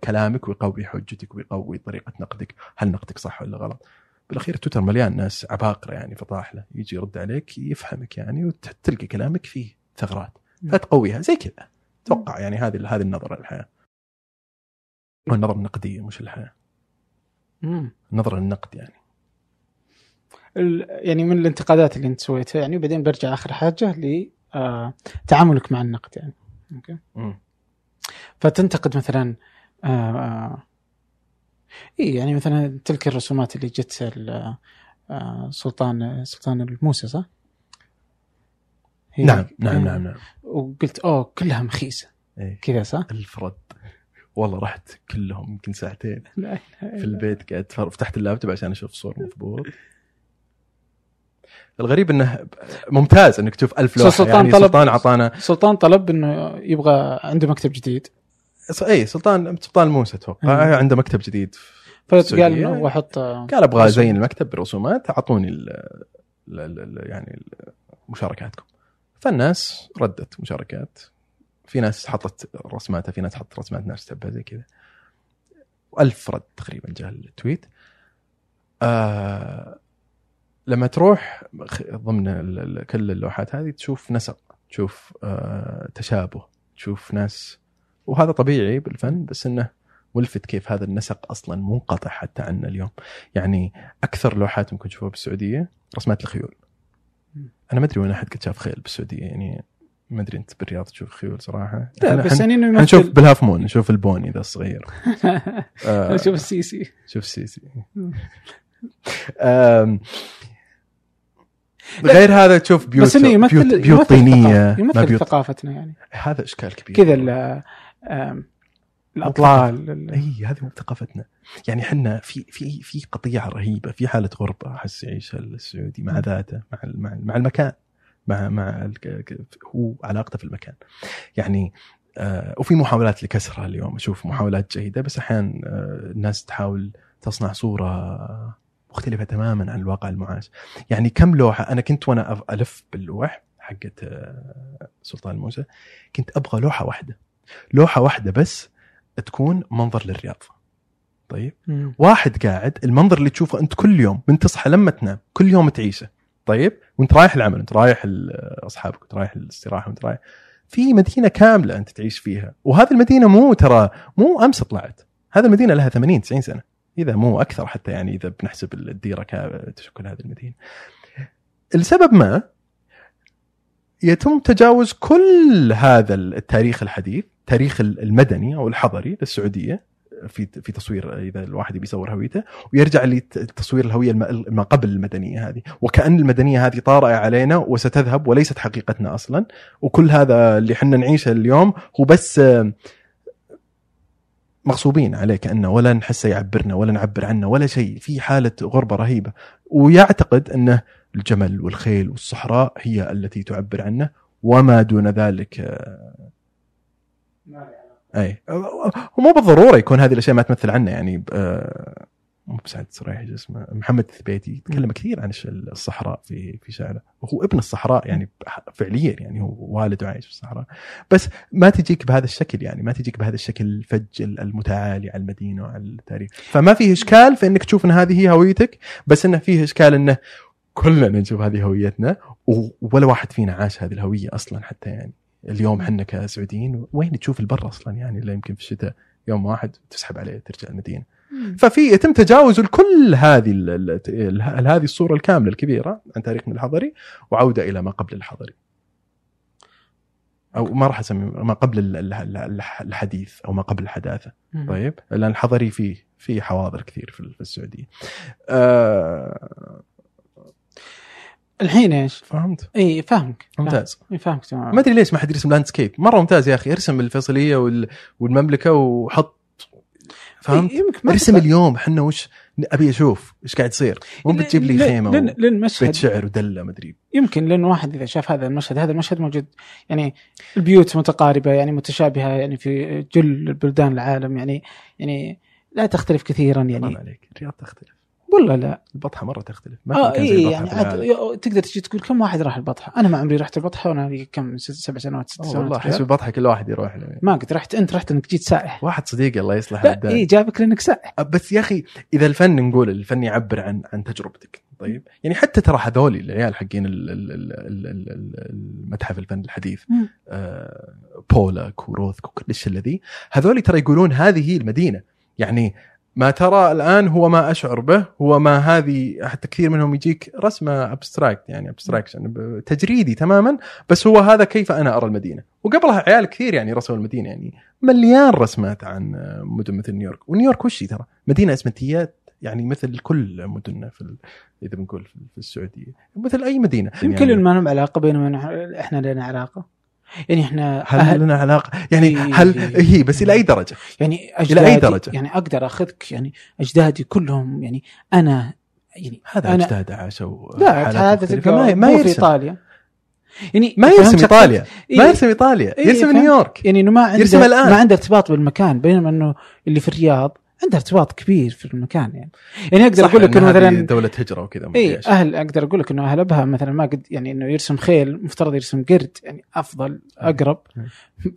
كلامك ويقوي حجتك ويقوي طريقة نقدك. هل نقدك صح ولا غلط؟ بالأخير تويتر مليان ناس عباقرة يعني فطاحله يجي يرد عليك يفهمك يعني وتلقى كلامك فيه ثغرات. فتقويها. زي كذا. أتوقع يعني هذه هذه النظرة للحياة. والنظرة النقدية مش الحياة. النظره للنقد يعني. يعني من الانتقادات اللي انت سويتها يعني وبعدين برجع آخر حاجة ل آه، مع النقد يعني. okay. فتنتقد مثلا آه، آه، اي يعني مثلا تلك الرسومات اللي جت آه، سلطان سلطان الموسى صح؟ نعم نعم نعم نعم وقلت أوه كلها مخيسة إيه. كذا صح؟ الفرد والله رحت كلهم يمكن ساعتين لا إلا في. البيت أتفرج- فتحت اللابتوب عشان أشوف صور مضبوط الغريب إنه ممتاز إنك تشوف ألف لوحة سلطان يعني طلب- سلطان اعطانا سلطان طلب إنه يبغى عنده مكتب جديد إي سلطان سلطان موسى أتوقع مم. عنده مكتب جديد فقال. إنه بحط قال أبغى. ازين المكتب برسومات أعطوني ال- يعني ال- مشاركاتكم فالناس ردت مشاركات في ناس حطت رسماتها في ناس حطت رسمات ناس تبها زي كذا ألف رد تقريبا جاء التويت آه لما تروح ضمن كل اللوحات هذه تشوف نسق تشوف آه تشابه تشوف ناس. وهذا طبيعي بالفن بس إنه ملفت كيف هذا النسق أصلا منقطع حتى عنا اليوم. يعني أكثر لوحات ممكن تشوفها بالسعودية رسمات الخيول. أنا ما أدري وين أحد قد شاف خيل بالسعودية يعني ما أدري أنت بالرياض تشوف خيول صراحة. لا بس يعني إنه إحنا نشوف يمثل بال Half Moon نشوف ال pony ذا الصغير. آه شوف السيسي. شوف السيسي. غير هذا تشوف بيوت بس إنه يمثل بيوت, بيوت يمثل طينية يمثل بيوت ثقافتنا يعني. هذا إشكال كبير كذا الاطلال ال- إي هذه مو ثقافتنا يعني إحنا في في في قطيعة رهيبة في حالة غربة احس يعيشها السعودي مع ذاته مع مع, مع المكان مع مع هو علاقته في المكان. يعني آه وفي محاولات لكسرها اليوم. أشوف محاولات جيدة بس أحيانا آه الناس تحاول تصنع صورة مختلفة تماما عن الواقع المعاش. يعني كم لوحة أنا كنت وأنا ألف باللوح حقت آه سلطان موسى كنت أبغى لوحة واحدة. لوحة واحدة بس تكون منظر للرياض. طيب؟ مم. واحد قاعد المنظر اللي تشوفه أنت كل يوم من تصحى لما تنام كل يوم تعيشه. طيب؟ وأنت رايح العمل انت رايح ل- أصحابك انت رايح الاستراحة وأنت رايح. في مدينة كاملة أنت تعيش فيها. وهذه المدينة مو ترى مو أمس طلعت. هذه المدينة لها 80 90 سنة. إذا مو أكثر حتى يعني إذا بنحسب الديرة كا- تشكل هذه المدينة. لسبب ما يتم تجاوز كل هذا التاريخ الحديث تاريخ المدني أو الحضري للسعودية في في تصوير إذا الواحد يبي يصور هويته ويرجع لتصوير الهوية ما قبل المدنية هذه. وكأن المدنية هذه طارئة علينا وستذهب وليست حقيقتنا أصلا. وكل هذا اللي إحنا نعيشه اليوم هو بس مغصوبين عليه كانه ولا نحسه يعبرنا ولا نعبر عنه ولا شيء. في حالة غربة رهيبة. ويعتقد انه الجمل والخيل والصحراء هي التي تعبر عنه وما دون ذلك. أي. ومو بالضرورة يكون هذه الأشياء ما تمثل عنه يعني مو بسعد صريح شو اسمه محمد الثبيتي يتكلم كثير عن الصحراء في في شعره وهو ابن الصحراء يعني فعليا يعني هو والده عايش في الصحراء. بس ما تجيك بهذا الشكل يعني ما تجيك بهذا الشكل الفج المتعالي على المدينة وعلى التاريخ. فما فيه إشكال في إنك تشوف إن هذه هي هويتك بس إنه فيه إشكال إنه كلنا نشوف هذه هويتنا ولا واحد فينا عاش هذه الهوية أصلا حتى يعني. اليوم إحنا كسعوديين وين تشوف البر أصلا يعني إلا يمكن في الشتاء يوم واحد تسحب عليه ترجع المدينة. ففي يتم تجاوز كل هذه هذه الصورة الكاملة الكبيرة عن تاريخنا الحضري وعودة إلى ما قبل الحضري. أو ما راح أسمي ما قبل ال- ال- ال- الحديث أو ما قبل الحداثة. طيب؟ لأن الحضري فيه فيه حواضر كثير في في السعودية. آه الحين إيش؟ فهمت؟ إي فاهمك ممتاز. إي فاهمك تمام. ما أدري ليش ما حد يرسم landscape مرة ممتاز يا أخي ارسم الفيصلية وال- والمملكة وحط فهمت؟ إيه، ارسم تبقى- اليوم حنا وش أبي أشوف إيش قاعد يصير؟ مو بتجيب لي خيمة لأن و- لأن بيت مشهد شعر ودلة مدري يمكن لأن واحد إذا شاف هذا المشهد هذا المشهد موجود يعني البيوت متقاربة يعني متشابهة يعني في جل بلدان العالم يعني يعني لا تختلف كثيرا يعني عليك الرياض تختلف. والله لا. البطحة مرة تختلف. ما آه البطحة يعني عاد تقدر تجي تقول كم واحد راح البطحة؟ أنا ما عمري رحت البطحة وأنا كم ست سبع سنوات ست سنوات والله احس. البطحة كل واحد يروح. له ما قد رحت. أنت رحت إنك جيت سائح. واحد صديقي الله يصلح لا. اي جابك لأنك سائح. بس يا أخي إذا الفن نقول الفن يعبر عن عن تجربتك. طيب؟ يعني حتى ترى هذول العيال حقين ال- ال- ال- ال- ال- ال- المتحف الفن الحديث. آه، بولوك وروثكو وكل الشلة ذي. هذول ترى يقولون هذه هي المدينة. يعني ما ترى الآن هو ما أشعر به هو ما هذه حتى كثير منهم يجيك رسمة abstract يعني abstraction تجريدي تماما بس هو هذا كيف أنا أرى المدينة. وقبلها عيال كثير يعني رسموا المدينة يعني مليان رسمات عن مدن مثل نيويورك. ونيويورك وش ترى؟ مدينة اسمنتيات يعني مثل كل مدننا في ال- إذا بنقول في السعودية مثل أي مدينة. يمكن يعني ما لهم علاقة ونحن- إحنا لنا علاقة. يعني إحنا هل أهل لنا علاقة يعني إيه. هل هي بس إلى أي درجة يعني اجدادي أي درجة؟ يعني أقدر أخذك يعني أجدادي كلهم يعني أنا يعني هذا أنا أجداد عاشوا لا هذا ما, ما في يرسم إيطاليا يعني ما يرسم؟ إيطاليا إيه. ما يرسم إيطاليا إيه، يرسم. نيويورك يعني إنه ما عنده يرسم الآن. ما عنده ارتباط بالمكان بينما إنه اللي في الرياض عنده ارتباط كبير في المكان يعني يعني أقدر أقول لك إنه مثلا دولة هجرة وكذا إي. أهل أقدر أقول لك إنه أهل أبها مثلا ما قد يعني إنه يرسم خيل مفترض يرسم قرد يعني أفضل أقرب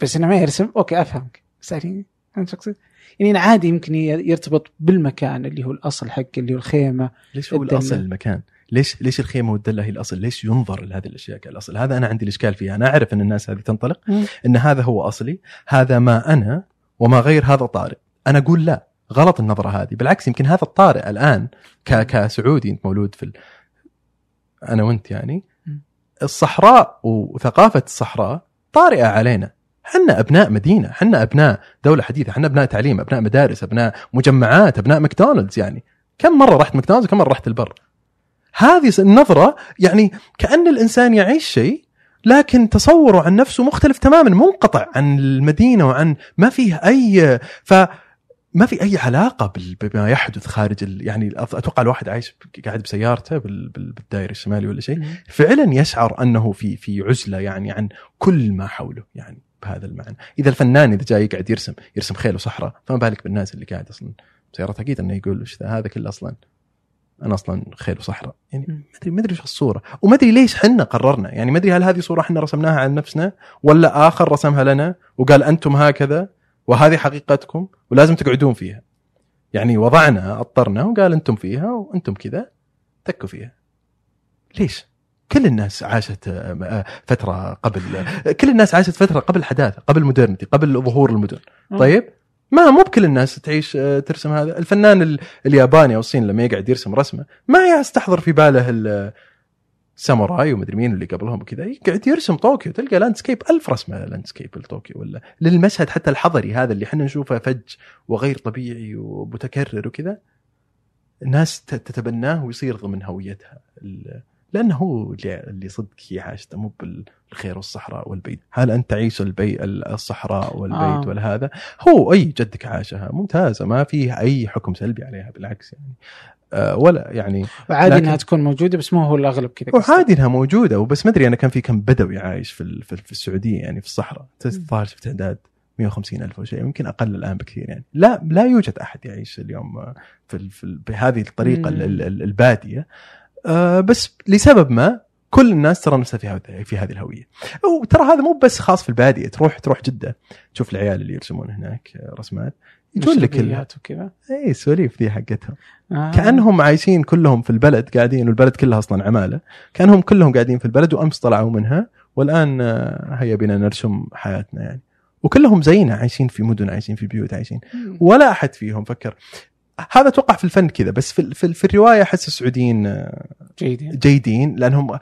بس إنه ما يرسم okay أفهمك بس يعني فهمت؟ يعني عادي يمكن يرتبط بالمكان اللي هو الأصل حقه اللي هو الخيمة ليش هو الدلة. الأصل المكان؟ ليش ليش الخيمة والدلة هي الأصل؟ ليش ينظر لهذه الأشياء كالأصل؟ هذا أنا عندي الإشكال فيها، أنا أعرف أن الناس هذه تنطلق. إن هذا هو أصلي، هذا ما أنا وما غير هذا طارئ، أنا أقول لا غلط النظرة هذه، بالعكس يمكن هذا الطارئ الآن ك كسعودي أنت مولود في ال... أنا وأنت يعني. الصحراء وثقافة الصحراء طارئة علينا، حنا أبناء مدينة، حنا أبناء دولة حديثة، حنا أبناء تعليم، أبناء مدارس، أبناء مجمعات، أبناء ماكدونالدز يعني، كم مرة رحت ماكدونالدز وكم مرة رحت البر؟ هذه النظرة يعني كأن الإنسان يعيش شيء لكن تصوره عن نفسه مختلف تماما منقطع عن المدينة وعن ما فيه أي ف ما في أي علاقة بما يحدث خارج ال... يعني أتوقع الواحد عايش قاعد بسيارته بال... بال... بالدائري الشمالي ولا شيء. فعلا يشعر أنه في في عزلة يعني عن كل ما حوله يعني بهذا المعنى. إذا الفنان إذا جاي يقعد يرسم يرسم خيل وصحراء فما بالك بالناس اللي قاعد أصلا بسيارته؟ أكيد إنه يقول وش ذا؟ هذا كله أصلا أنا أصلا خيل وصحراء. يعني. ما ادري ما أدري وش الصورة. وما أدري ليش حنا قررنا. يعني ما أدري هل هذه صورة إحنا رسمناها عن نفسنا ولا آخر رسمها لنا وقال أنتم هكذا؟ وهذه حقيقتكم ولازم تقعدون فيها. يعني وضعنا اضطرنا وقال أنتم فيها وأنتم كذا تكوا فيها. ليش؟ كل الناس عاشت آه، آه، فترة قبل آه، كل الناس عاشت فترة قبل الحداثة قبل modernity قبل ظهور المدن. طيب؟ ما مو بكل الناس تعيش ترسم هذا. الفنان ال- الياباني أو الصيني لما يقعد يرسم رسمة ما يستحضر في باله الساموراي ومدري مين اللي قبلهم وكذا يقعد يرسم طوكيو تلقى landscape ألف رسمة landscape لطوكيو ولا للمشهد حتى الحضري هذا اللي إحنا نشوفه فج وغير طبيعي ومتكرر وكذا الناس تتبناه ويصير ضمن هويتها لأنه هو اللي صدق هي عاشته مو بالخير والصحراء والبيت هل أنت تعيش البي الصحراء والبيت آه. آه. ولا هذا هو أي جدك عاشها ممتازة ما فيه أي حكم سلبي عليها بالعكس يعني ولا يعني وعادي لكن- إنها تكون موجودة بس مو هو الأغلب كذا. وعادي إنها موجودة وبس ما أدري أنا كان في كم بدوي عايش في في السعودية يعني في الصحراء. الظاهر شفت إعداد 150 ألف أو شيء يمكن أقل الآن بكثير يعني. لا لا يوجد أحد يعيش اليوم آه، في في بهذه الطريقة ال- ال- ال- البادية. آه، بس لسبب ما كل الناس ترى نفسها في هذه في هذه الهوية. وترى هذا مو بس خاص في البادية تروح تروح جدة تشوف العيال اللي يرسمون هناك آه، رسمات. يقول لك ال- وكذا. اي السواليف ذي حقتهم آه. كأنهم عايشين كلهم في البلد قاعدين والبلد كلها أصلا عمالة. كأنهم كلهم قاعدين في البلد وأمس طلعوا منها والآن آه، هيا بنا نرسم حياتنا يعني. وكلهم زينا عايشين في مدن عايشين في بيوت عايشين. ولا أحد فيهم فكر. هذا أتوقع في الفن كذا بس في, في, في الرواية أحس السعوديين آه، جيدين. جيدين لأنهم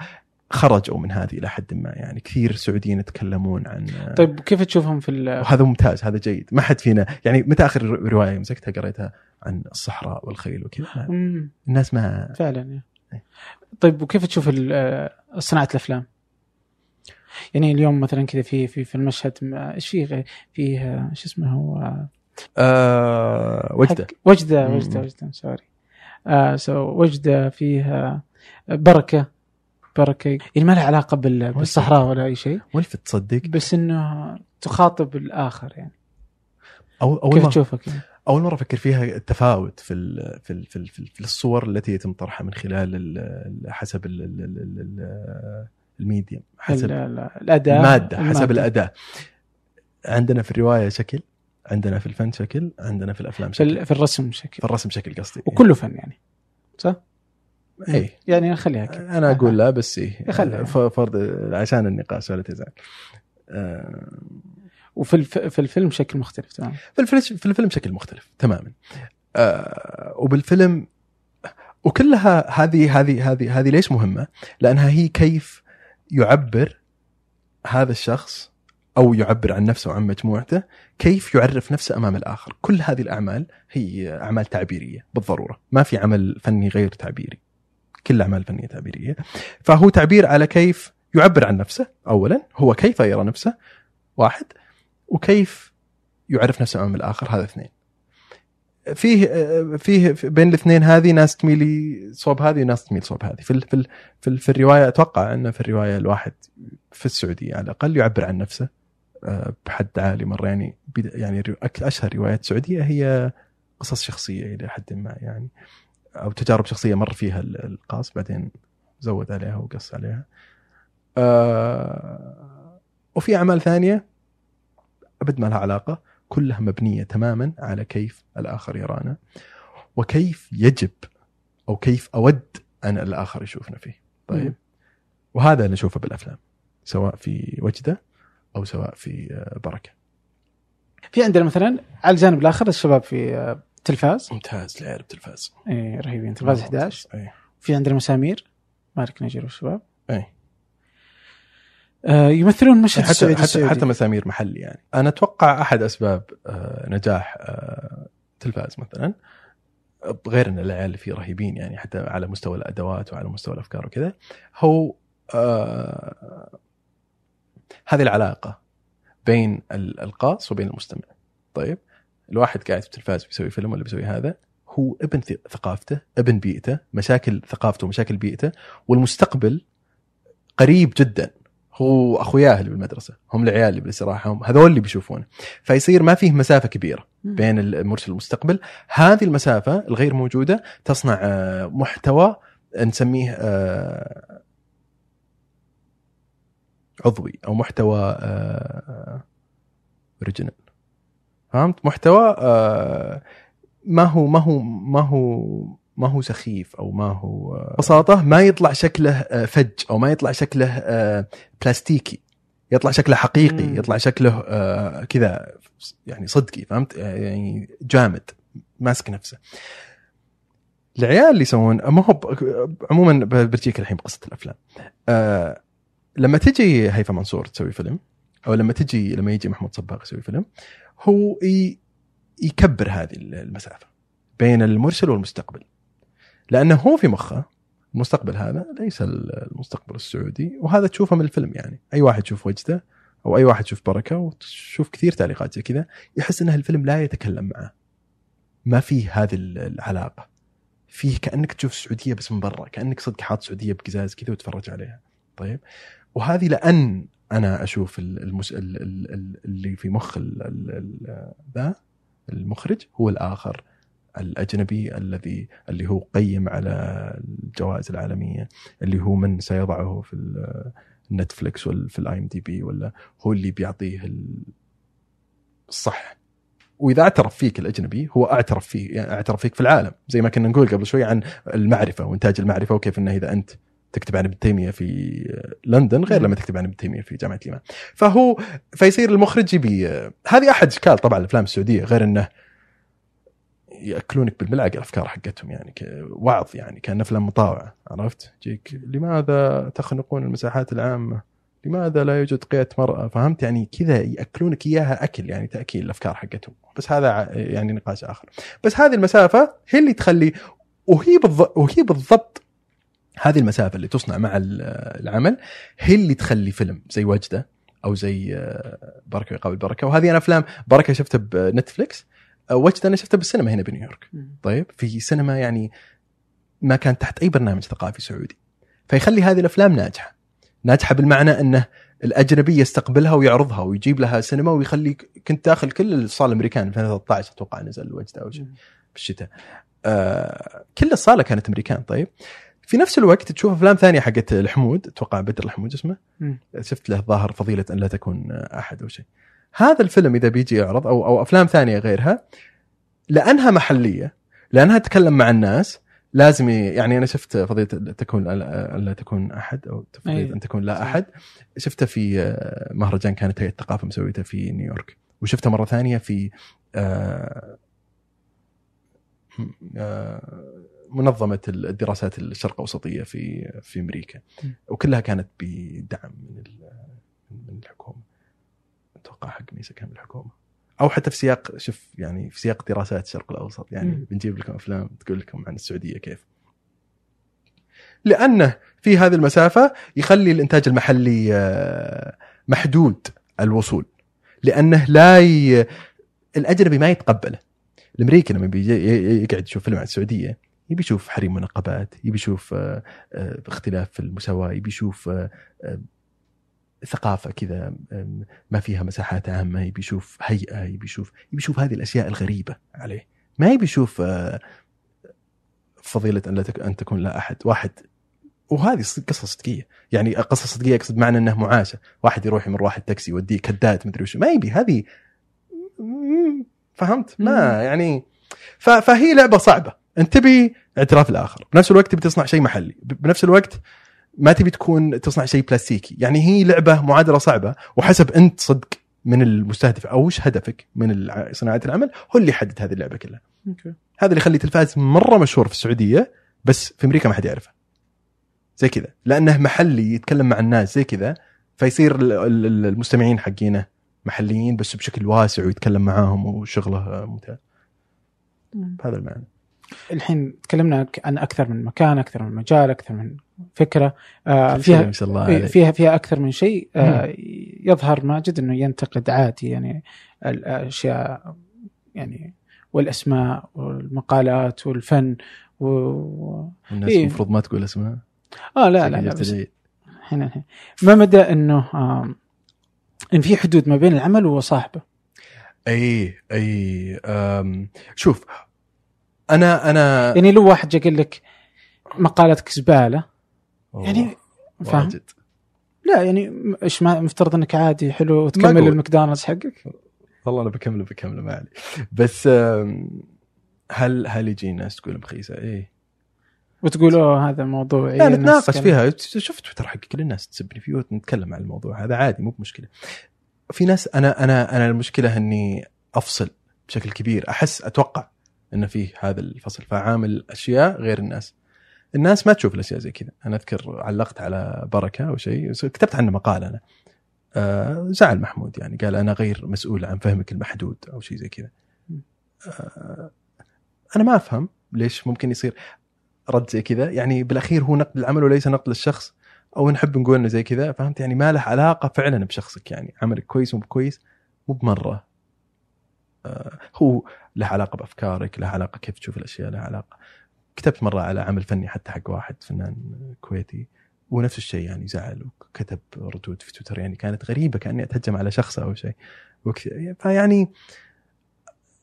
خرجوا من هذه إلى حد ما يعني كثير سعوديين يتكلمون عن طيب كيف تشوفهم في ال- وهذا ممتاز هذا جيد. ما حد فينا يعني متى آخر رواية مسكتها قريتها عن الصحراء والخيل وكذا؟ الناس ما فعلا يعني. طيب وكيف تشوف آه، صناعة الأفلام؟ يعني اليوم مثلا كذا في في في المشهد إيش في فيه آه، شو اسمه هو؟ آه وجدة. وجدة. وجدة وجدة sorry آه so وجدة فيها بركة. بركة. يعني ما لها علاقة بال- بالصحراء ولا أي شيء. ولفت تصدق؟ بس إنه تخاطب الآخر يعني. أو أول كيف تشوفك يعني؟ أول مرة أفكر فيها التفاوت في ال في ال في, ال في الصور التي يتم طرحها من خلال ال حسب ال ال ال ال الميديم حسب ال- ال- الأداء المادة حسب المادة. الأداء. عندنا في الرواية شكل عندنا في الفن شكل عندنا في الأفلام شكل. في الرسم شكل. في الرسم شكل قصدي. وكله فن يعني. صح؟ اي يعني نخليها كذا. أنا أقول لا بس إيه خلها. ف- فرض عشان النقاش ولا تزعل. آه، وفي الف... في الفيلم شكل مختلف تمام. في الفيلم في الفيلم شكل مختلف تماما. آه وبالفيلم وكلها هذه هذه هذه هذه ليش مهمة؟ لأنها هي كيف يعبر هذا الشخص أو يعبر عن نفسه وعن مجموعته كيف يعرف نفسه أمام الآخر، كل هذه الأعمال هي أعمال تعبيرية بالضرورة، ما في عمل فني غير تعبيري. كل الاعمال الفنيه تعبيرية. فهو تعبير على كيف يعبر عن نفسه. اولا، هو كيف يرى نفسه. واحد وكيف يعرف نفسه أمام الآخر. هذا اثنين. فيه فيه بين الاثنين هذه ناس تميل صوب هذه وناس تميل صوب هذه. في في في, في الرواية أتوقع انه في الرواية الواحد في السعودية على الأقل يعبر عن نفسه آه، بحد عالي مرة. يعني يعني أشهر روايات سعودية هي قصص شخصية إلى حد ما يعني. أو تجارب شخصية مر فيها ال- القاص بعدين زود عليها وقص عليها. آه وفي أعمال ثانية أبد ما لها علاقة كلها مبنية تماما على كيف الآخر يرانا وكيف يجب أو كيف أود أن الآخر يشوفنا فيه. طيب. وهذا اللي نشوفه بالأفلام سواء في وجدة أو سواء في آه، بركة. في عندنا مثلا على الجانب الآخر الشباب في آه، تلفاز؟ ممتاز العيال بتلفاز. إيه رهيبين. تلفاز 11 اي في عندنا مسامير. مالك نجر والشباب اي آه يمثلون مشهد حتى السعودي حتى, السعودي. حتى مسامير محلي يعني. أنا أتوقع أحد أسباب آه، نجاح آه، تلفاز مثلا غير إن العيال اللي فيه رهيبين يعني حتى على مستوى الأدوات وعلى مستوى الأفكار وكذا هو آه، هذه العلاقة بين ال- القاص وبين المستمع. طيب؟ الواحد قاعد في التلفاز بيسوي فيلم ولا بيسوي هذا هو ابن ثقافته ابن بيئته مشاكل ثقافته ومشاكل بيئته والمستقبل قريب جدا. هو أخوياه اللي بالمدرسة هم العيال اللي بالاستراحه هم هذول اللي بيشوفونه. فيصير ما فيه مسافة كبيرة. بين المرسل والمستقبل هذه المسافة الغير موجودة تصنع آه، محتوى نسميه آه، عضوي أو محتوى اوريجينال فهمت؟ محتوى آه، ما هو ما هو ما هو ما هو سخيف أو ما هو آه، ببساطه ما يطلع شكله آه، فج أو ما يطلع شكله آه، بلاستيكي. يطلع شكله حقيقي مم. يطلع شكله آه، كذا يعني صدقي فهمت؟ يعني جامد ماسك نفسه. العيال اللي يسوون ما هو عموما برجيك الحين بقصة الأفلام. آه لما تجي هيفا منصور تسوي فيلم أو لما تجي لما يجي محمود صباغ يسوي فيلم هو يكبر هذه المسافة بين المرسل والمستقبل. لأنه هو في مخه المستقبل هذا ليس المستقبل السعودي وهذا تشوفه من الفيلم يعني. أي واحد يشوف وجده أو أي واحد يشوف بركة وتشوف كثير تعليقات زي كذا يحس إن الفيلم لا يتكلم معه. ما فيه هذه العلاقة. فيه كأنك تشوف السعوديه بس من برا كأنك صدق حاط سعودية بقزاز كذا وتتفرج عليها. طيب؟ وهذه لأن أنا أشوف ال- المس... ال- ال- ال- اللي في مخ ذا المخرج هو الآخر الأجنبي الذي اللي هو قيم على الجوائز العالمية اللي هو من سيضعه في ال- ال Netflix ولا في ال IMDb ولا هو اللي بيعطيه ال- الصح. وإذا اعترف فيك الأجنبي هو اعترف فيه يعني اعترف فيك في العالم زي ما كنا نقول قبل شوي عن المعرفة وإنتاج المعرفة وكيف إنه إذا أنت تكتب عن ابن تيميه في لندن غير لما تكتب عن ابن تيميه في جامعة الايمان فهو فيصير المخرج يبي هذه أحد إشكال طبعا الافلام السعودية غير إنه يأكلونك بالملعقة الأفكار حقتهم يعني وعظ يعني كان افلام مطاوعة عرفت؟ تجيك لماذا تخنقون المساحات العامة؟ لماذا لا يوجد قيادة مرأة؟ فهمت يعني كذا يأكلونك إياها أكل يعني تأكيل الأفكار حقتهم، بس هذا يعني نقاش آخر. بس هذه المسافة هي اللي تخلي وهي بالضبط وهي بالضبط هذه المسافة اللي تصنع مع ال- العمل هي اللي تخلي فيلم زي وجده أو زي آه، بركة يقابل بركة. وهذه أنا أفلام بركة شفتها بنتفلكس آه، وجده أنا شفتها بالسينما هنا بنيويورك. طيب في سينما يعني ما كان تحت أي برنامج ثقافي سعودي. فيخلي هذه الأفلام ناجحة. ناجحة بالمعنى أنه الأجنبي يستقبلها ويعرضها ويجيب لها سينما ويخلي كنت داخل كل الصاله الأمريكان في 2013 أتوقع نزل وجده أو شيء بالشتاء. آه كل الصاله كانت أمريكان. طيب في نفس الوقت تشوف أفلام ثانية حقت الحمود أتوقع بدر الحمود اسمه مم. شفت له ظاهر فضيلة أن لا تكون أحد أو شيء هذا الفيلم إذا بيجي يعرض أو أو أفلام ثانية غيرها لأنها محلية لأنها تتكلم مع الناس لازم يعني أنا شفت فضيلة تكون لا تكون أحد أو فضيلة أي. أن تكون لا. أحد شفتها في آه، مهرجان كانت هيئه الثقافة مسويته في نيويورك وشفتها مرة ثانية في آه، آه، منظمة الدراسات الشرق الاوسطيه في في أمريكا. وكلها كانت بدعم من من الحكومة. أتوقع حق ميسا كان من الحكومة. أو حتى في سياق شوف يعني في سياق دراسات الشرق الأوسط. يعني م. بنجيب لكم أفلام تقول لكم عن السعودية كيف. لأنه في هذه المسافة يخلي الإنتاج المحلي آه، محدود الوصول. لأنه لا ي... الأجنبي ما يتقبله. الأمريكي لما بيجي يقعد يشوف فيلم عن السعودية يبي يشوف حريم منقبات يبي يشوف آه، آه، اختلاف في المساواة يبي يشوف آه، ثقافة كذا ما فيها مساحات عامة يبي يشوف هيئة يبي يشوف يبي يشوف هذه الأشياء الغريبة عليه. ما يبي يشوف فضيلة أن لا تك... أن تكون لا أحد واحد. وهذه ص- قصة صدقية. يعني قصة صدقية اقصد معنى أنه معاشة. واحد يروح يمر واحد تاكسي يوديه كداد مدري وش. ما يبي. هذه فهمت. ما يعني ف... فهي لعبة صعبة. انت تبي اعتراف الآخر. بنفس الوقت تبي تصنع شيء محلي. بنفس الوقت ما تبي تكون تصنع شيء بلاستيكي. يعني هي لعبة معادلة صعبة وحسب أنت صدق من المستهدف أو وش هدفك من صناعة العمل هو اللي يحدد هذه اللعبة كلها. أوكي. هذا اللي يخلي تلفاز مرة مشهور في السعودية بس في أمريكا ما حد يعرفه. زي كذا. لأنه محلي يتكلم مع الناس زي كذا فيصير ال- ال- ال- المستمعين حقينه محليين بس بشكل واسع ويتكلم معاهم وشغله ممتاز. بهذا المعنى. الحين تكلمنا عن أكثر من مكان أكثر من مجال أكثر من فكرة. آه فيها الله. فيها فيها أكثر من شيء. آه يظهر ماجد إنه ينتقد عادي يعني الأشياء يعني والأسماء والمقالات والفن و... والناس إيه. المفروض ما تقول اسمها آه لا لا, لا الحين الحين ما مدى إنه آم، إن في حدود ما بين العمل وصاحبه؟ أي أي شوف أنا أنا يعني لو واحد جا قال لك مقالتك زباله يعني فاهم. لا يعني إيش ما مفترض إنك عادي حلو وتكمل. المكدونالدز حقك؟ والله أنا بكمله بكمله ما علي. بس هل هل يجي ناس تقول مخيسه؟ إيه. وتقول أوه هذا موضوع لا نتناقش فيها. شفت تويتر حق كل الناس تسبني فيه ونتكلم عن الموضوع هذا عادي مو بمشكلة. في ناس أنا أنا أنا المشكلة إني أفصل بشكل كبير. أحس أتوقع إنه فيه هذا الفصل. فعامل اشياء غير الناس. الناس ما تشوف الأشياء زي كذا. أنا أذكر علقت على بركة أو شيء كتبت عنه مقال أنا. آه زعل محمود يعني. قال أنا غير مسؤول عن فهمك المحدود أو شيء زي كذا. آه أنا ما أفهم ليش ممكن يصير رد زي كذا. يعني بالأخير هو نقد العمل وليس نقد للشخص أو نحب نقول إنه زي كذا فهمت؟ يعني ما له علاقة فعلا بشخصك يعني. عملك كويس مو كويس مو بمرة. هو له علاقة بأفكارك له علاقة كيف تشوف الأشياء له علاقة. كتبت مرة على عمل فني حتى حق واحد فنان كويتي ونفس الشيء يعني زعل وكتب ردود في تويتر يعني كانت غريبة كأني أتهجم على شخص أو شيء. فيعني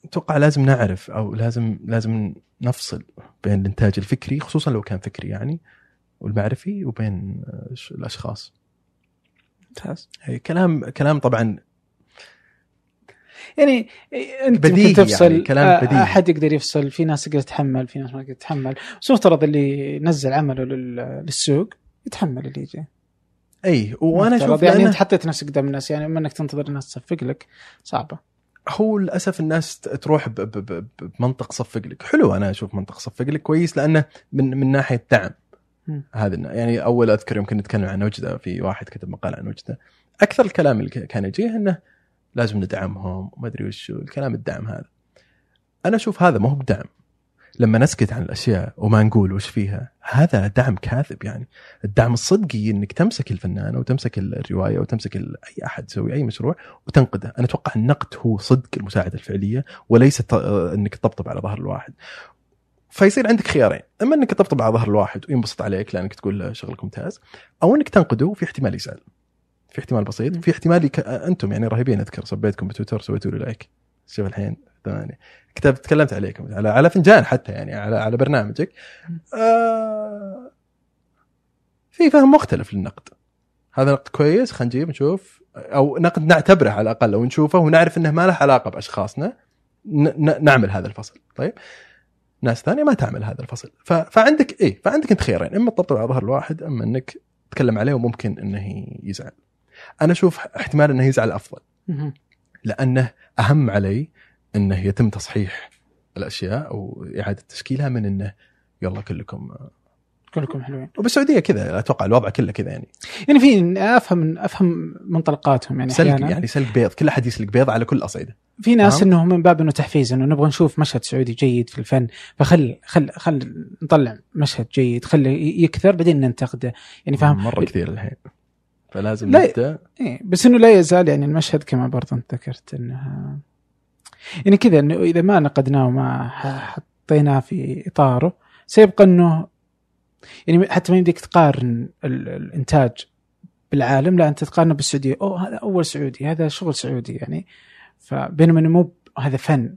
أتوقع لازم نعرف أو لازم لازم نفصل بين الإنتاج الفكري خصوصا لو كان فكري يعني والمعرفي وبين آه، الأشخاص. ممتاز. هي كلام كلام طبعا يعني انت بديهي ممكن تفصل يعني، كلام آه، بديهي. أحد يقدر يفصل في ناس تقدر تتحمل في ناس ما تقدر تتحمل بس مفترض اللي نزل عمله لل- للسوق يتحمل اللي يجي أي وأنا. أشوف يعني يعني أنت حطيت نفسك قدام الناس يعني اما إنك تنتظر الناس تصفق لك صعبة هو للأسف الناس تروح بمنطق صفق لك حلو أنا أشوف منطق صفق لك كويس لأنه من من ناحية دعم. هذا يعني أول أذكر يمكن نتكلم عن وجده في واحد كتب مقال عن وجده أكثر الكلام اللي كان يجيه إنه لازم ندعمهم وما أدري وش الكلام الدعم هذا. أنا أشوف هذا ما هو بدعم. لما نسكت عن الأشياء وما نقول وش فيها هذا دعم كاذب يعني. الدعم الصدقي إنك تمسك الفنان أو تمسك الرواية أو تمسك ال- أي أحد يسوي أي مشروع وتنقده. أنا أتوقع النقد هو صدق المساعدة الفعلية وليس إنك تطبطب على ظهر الواحد. فيصير عندك خيارين. أما إنك تطبطب على ظهر الواحد وينبسط عليك لأنك تقول شغلك ممتاز أو إنك تنقده وفي احتمال يزعل في احتمال بسيط. في احتمال يك... أنتم يعني رهيبين أذكر صبيتكم بتويتر سويتوا لي لايك شوف الحين ثمانية كتبت تكلمت عليكم على على فنجان حتى يعني على على برنامجك. آه في فهم مختلف للنقد. هذا نقد كويس خلينا نجيب نشوف. أو نقد نعتبره على الأقل أو نشوفه ونعرف إنه ما له علاقة بأشخاصنا ن... ن... نعمل هذا الفصل. طيب؟ ناس ثانية ما تعمل هذا الفصل. ف... فعندك إيه فعندك انت خيارين إما تطبطب على ظهر الواحد إما إنك تتكلم عليه وممكن إنه يزعل. أنا أشوف احتمال إنه يزعل أفضل. لأنه أهم علي إنه يتم تصحيح الأشياء أو اعاده تشكيلها من إنه يلا كلكم كلكم حلوين. وبالسعودية كذا أتوقع الوضع كله كذا يعني. يعني في أفهم أفهم منطلقاتهم يعني سلق أحيانا. يعني سلق بيض كل أحد يسلق بيض على كل الاصعده في ناس؟ انه من باب إنه تحفيز إنه نبغى نشوف مشهد سعودي جيد في الفن فخل خل خل نطلع مشهد جيد خلي يكثر بعدين ننتقده. يعني فاهم؟ مرة كثير الحين. فلازم لا، نبدا إيه بس إنه لا يزال يعني المشهد كما برضه انت ذكرت انها يعني كذا إنه إذا ما نقدناه وما حطيناه في إطاره سيبقى إنه يعني حتى ما يمديك تقارن ال- الإنتاج بالعالم لا أنت تقارنه بالسعودية. أوه هذا أول سعودي هذا شغل سعودي يعني. فبينما إنه مو هذا فن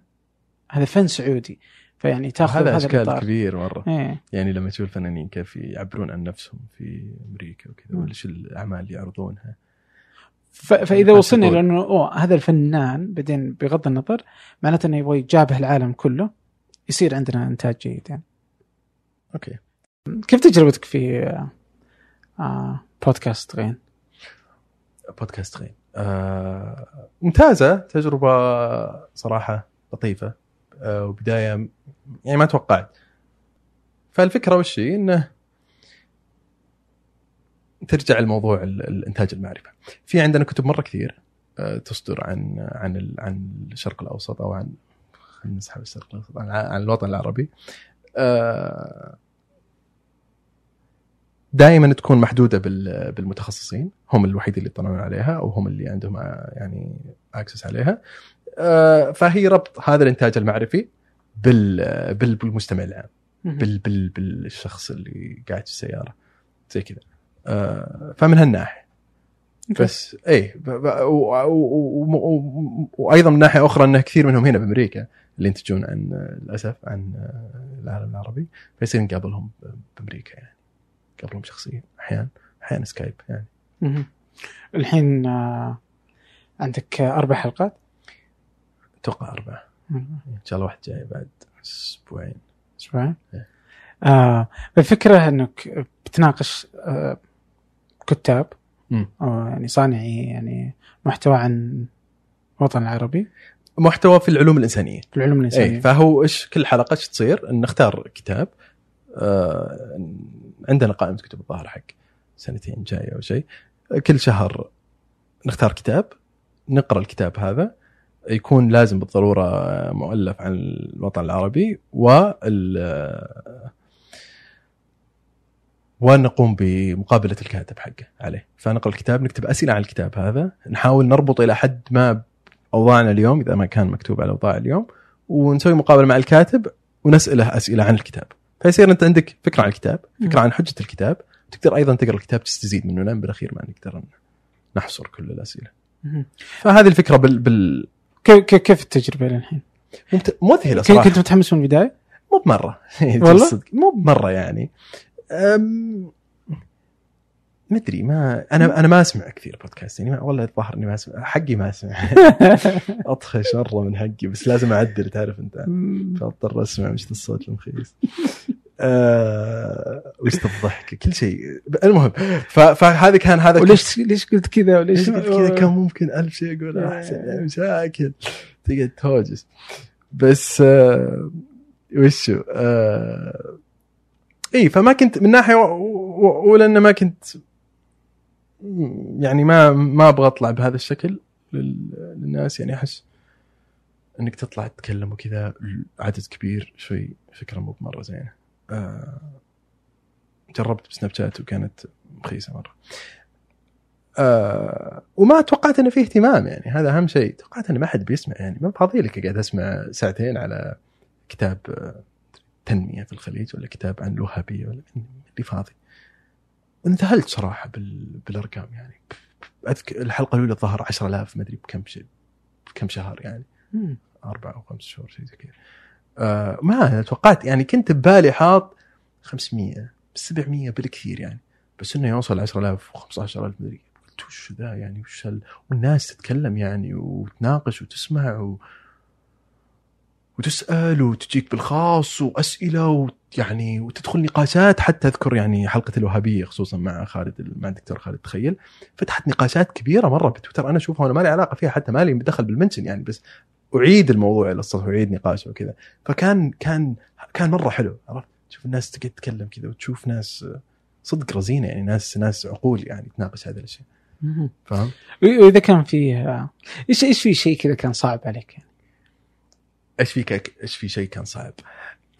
هذا فن سعودي. فيعني تأخذ هذا إشكال. كبير مرة. إيه. يعني لما تشوف الفنانين كيف يعبرون عن نفسهم في أمريكا وكذا شو الأعمال اللي يعرضونها. فإذا ما وصلنا تقول. إلى إنه أوه هذا الفنان بعدين بغض النظر معناته إنه يبغى يجابه العالم كله يصير عندنا إنتاج جيد يعني. أوكي. كيف تجربتك في آه، بودكاست غين؟ بودكاست غين. آه ممتازة تجربة صراحة لطيفة. وبداية يعني ما توقعت. فالفكرة وش هي؟ إنه ترجع لموضوع ال- الإنتاج المعرفة. في عندنا كتب مرة كثير آه تصدر عن عن عن الشرق الأوسط أو عن خلينا نسحب الشرق الأوسط عن, عن الوطن العربي. آه دائما تكون محدودة بال- بالمتخصصين هم الوحيدين اللي يطلعون عليها أو هم اللي عندهم آه، يعني اكسس عليها. آه، فهي ربط هذا الإنتاج المعرفي بال بال- بالمستمع العام. بال بال بالشخص اللي قاعد في السيارة. زي كذا. آه، فمن هالناحية. بس اي وأيضا من ناحية أخرى انه كثير منهم هنا بأمريكا اللي ينتجون عن للأسف عن العالم العربي فيصير نقابلهم بأمريكا يعني. قابلهم شخصيا أحيانا أحيانا سكايب يعني. الحين آه عندك آه، أربع حلقات. أتوقع أربعة. إن شاء الله واحد جاي بعد أسبوعين. أسبوعين؟ إيه. آه الفكرة إنك بتناقش آه كتاب. أو يعني صانعي يعني محتوى عن الوطن العربي. محتوى في العلوم الإنسانية. في العلوم الإنسانية. اي فهو إيش كل حلقة إيش تصير؟ نختار كتاب آه عندنا قائمة كتب الظاهر حق سنتين جاية أو شيء. كل شهر نختار كتاب نقرأ الكتاب هذا يكون لازم بالضرورة مؤلف عن الوطن العربي وال ونقوم بمقابلة الكاتب حقه عليه. فنقرأ الكتاب نكتب أسئلة عن الكتاب هذا نحاول نربط إلى حد ما أوضاعنا اليوم إذا ما كان مكتوب على أوضاع اليوم ونسوي مقابلة مع الكاتب ونسأله أسئلة عن الكتاب. فيصير أنت عندك فكرة عن الكتاب فكرة عن حجة الكتاب تقدر أيضا تقرأ الكتاب تستزيد منه لأن بالأخير ما نقدر نحصر كل الأسئلة. فهذه الفكرة بال, بال... كيف كيف- كيف التجربة للحين؟ مذهلة صراحة. كنت متحمس من البداية؟ مو بمرة. والله؟ الصدق مو بمرة يعني. أم... ما أنا أنا ما أسمع كثير بودكاست يعني ما... والله الظاهر إني ما أسمع حقي ما أسمع. أطخش مرة من حقي بس لازم أعدل تعرف أنت. فأضطر أسمع مش الصوت المخيس. آه وش الضحك؟ كل شيء. المهم فهذا كان هذا وليش ليش قلت كذا؟ وليش ليش قلت كذا؟ كان ممكن ألف شيء أقول أحسن يعني مشاكل. تقعد توجس بس آه وشو آه اي فما كنت من ناحية ولان ما كنت يعني ما ما أبغى أطلع بهذا الشكل لل- للناس. يعني أحس إنك تطلع تتكلم وكذا عدد كبير شوي فكرة مو بمرة زينة. جربت بسناب شات وكانت مخيسه مرة. آه وما توقعت إنه فيه اهتمام يعني هذا أهم شيء. توقعت انه ما حد بيسمع يعني ما فاضي لك قاعد أسمع ساعتين على كتاب آه، تنمية في الخليج ولا كتاب عن الوهابية ولا اللي فاضي. انذهلت صراحة بال... بالأرقام يعني. أذكر الحلقة الأولى ظهر 10000 ما أدري بكم شيء بكم شهر يعني. أربع أو خمس شهور شيء زي كذا. آه ما توقعت يعني كنت ببالي حاط 500 700 بالكثير يعني. بس إنه يوصل 10000 و15000 مدري قلت وش ذا يعني؟ وش هال؟ والناس تتكلم يعني وتناقش وتسمع و... وتسأل وتجيك بالخاص وأسئلة ويعني وتدخل نقاشات. حتى أذكر يعني حلقة الوهابية خصوصا مع خالد مع الدكتور خالد تخيل. فتحت نقاشات كبيرة مرة بتويتر أنا أشوفها وأنا ما لي علاقة فيها حتى ما لي دخل بالمنشن يعني. بس أعيد الموضوع إلى السطح واعيد نقاشه وكذا فكان كان كان مرة حلو عرفت تشوف الناس تقعد تتكلم كذا وتشوف ناس صدق رزينة يعني ناس ناس عقول يعني تناقش هذه الاشياء. فاهم؟ وإذا كان فيه إيش إيش في شيء كذا كان صعب عليك يعني؟ إيش في إيش في شيء كان صعب؟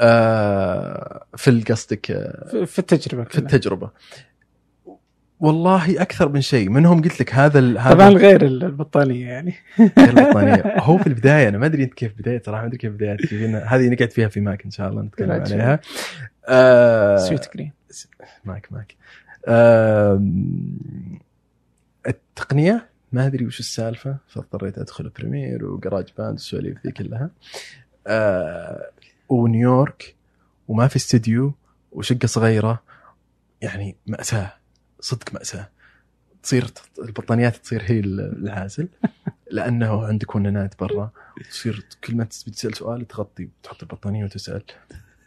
آه في قصدك آه، في في التجربة في كلها. التجربة والله أكثر من شيء. منهم قلت لك هذا ال- هذا طبعا غير البطانية يعني. غير البطانية. هو في البداية أنا ما أدري أنت كيف بدايه صراحة ما أدري كيف فينا- هذه نقعد فيها في ماك إن شاء الله نتكلم. عليها. آه سويت جرين ماك ماك. آم، التقنية ما أدري وش السالفة فاضطريت أدخل بريمير وجراج باند والسواليف ذي كلها. آه ونيويورك وما في استديو وشقة صغيرة. يعني مأساة. صدق مأساة. تصير البطانيات تصير هي العازل. لأنه عندك وننات برا. تصير كل ما تسأل سؤال تغطي تحط البطانية وتسأل.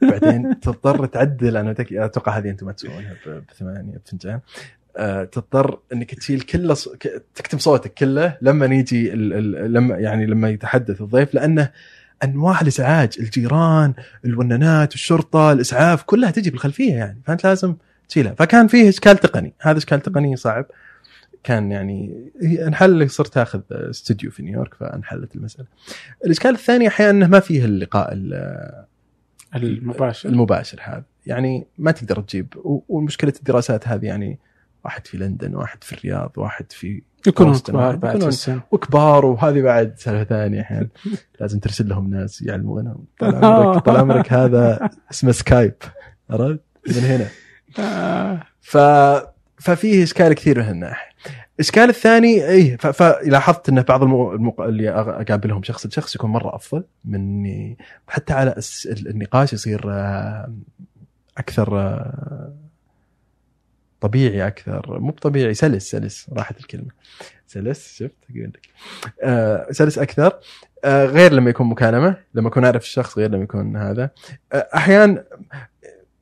بعدين تضطر تعدل. أنا أتوقع هذه أنتم ما تسوونها بثمانية بفنجان آه، تضطر إنك تشيل كل ص... ك- تكتم صوتك كله لما يجي ال... ال... لما يعني لما يتحدث الضيف. لأنه أنواع الإزعاج الجيران الوننات الشرطة الإسعاف كلها تجي بالخلفية يعني. فأنت لازم تشيلها فكان فيه إشكال تقني. هذا إشكال تقني صعب. كان يعني انحل صرت آخذ استوديو في نيويورك فانحلت المسألة. الإشكال الثاني أحيانا إنه ما فيه اللقاء ال- المباشر. المباشر هذا. يعني ما تقدر تجيب. ومشكله الدراسات هذه يعني واحد في لندن واحد في الرياض واحد في يكونون كبار بعد يكونون وكبار وهذه بعد سالفه ثانية أحيانا. لازم ترسل لهم ناس يعلمونهم. طال عمرك طال عمرك هذا اسمه سكايب. عرفت؟ من هنا. ف ففيه إشكال كثير من هالناحية. الاشكال الثاني اي. فلاحظت إن بعض. المق... اللي أقابلهم شخص لشخص يكون مرة أفضل من إني- حتى على النقاش يصير آه، أكثر آه، طبيعي أكثر مو طبيعي سلس سلس راحت الكلمة سلس شفت أقول لك آه، سلس أكثر آه، غير لما يكون مكالمة لما اكون أعرف الشخص غير لما يكون هذا آه، أحيانا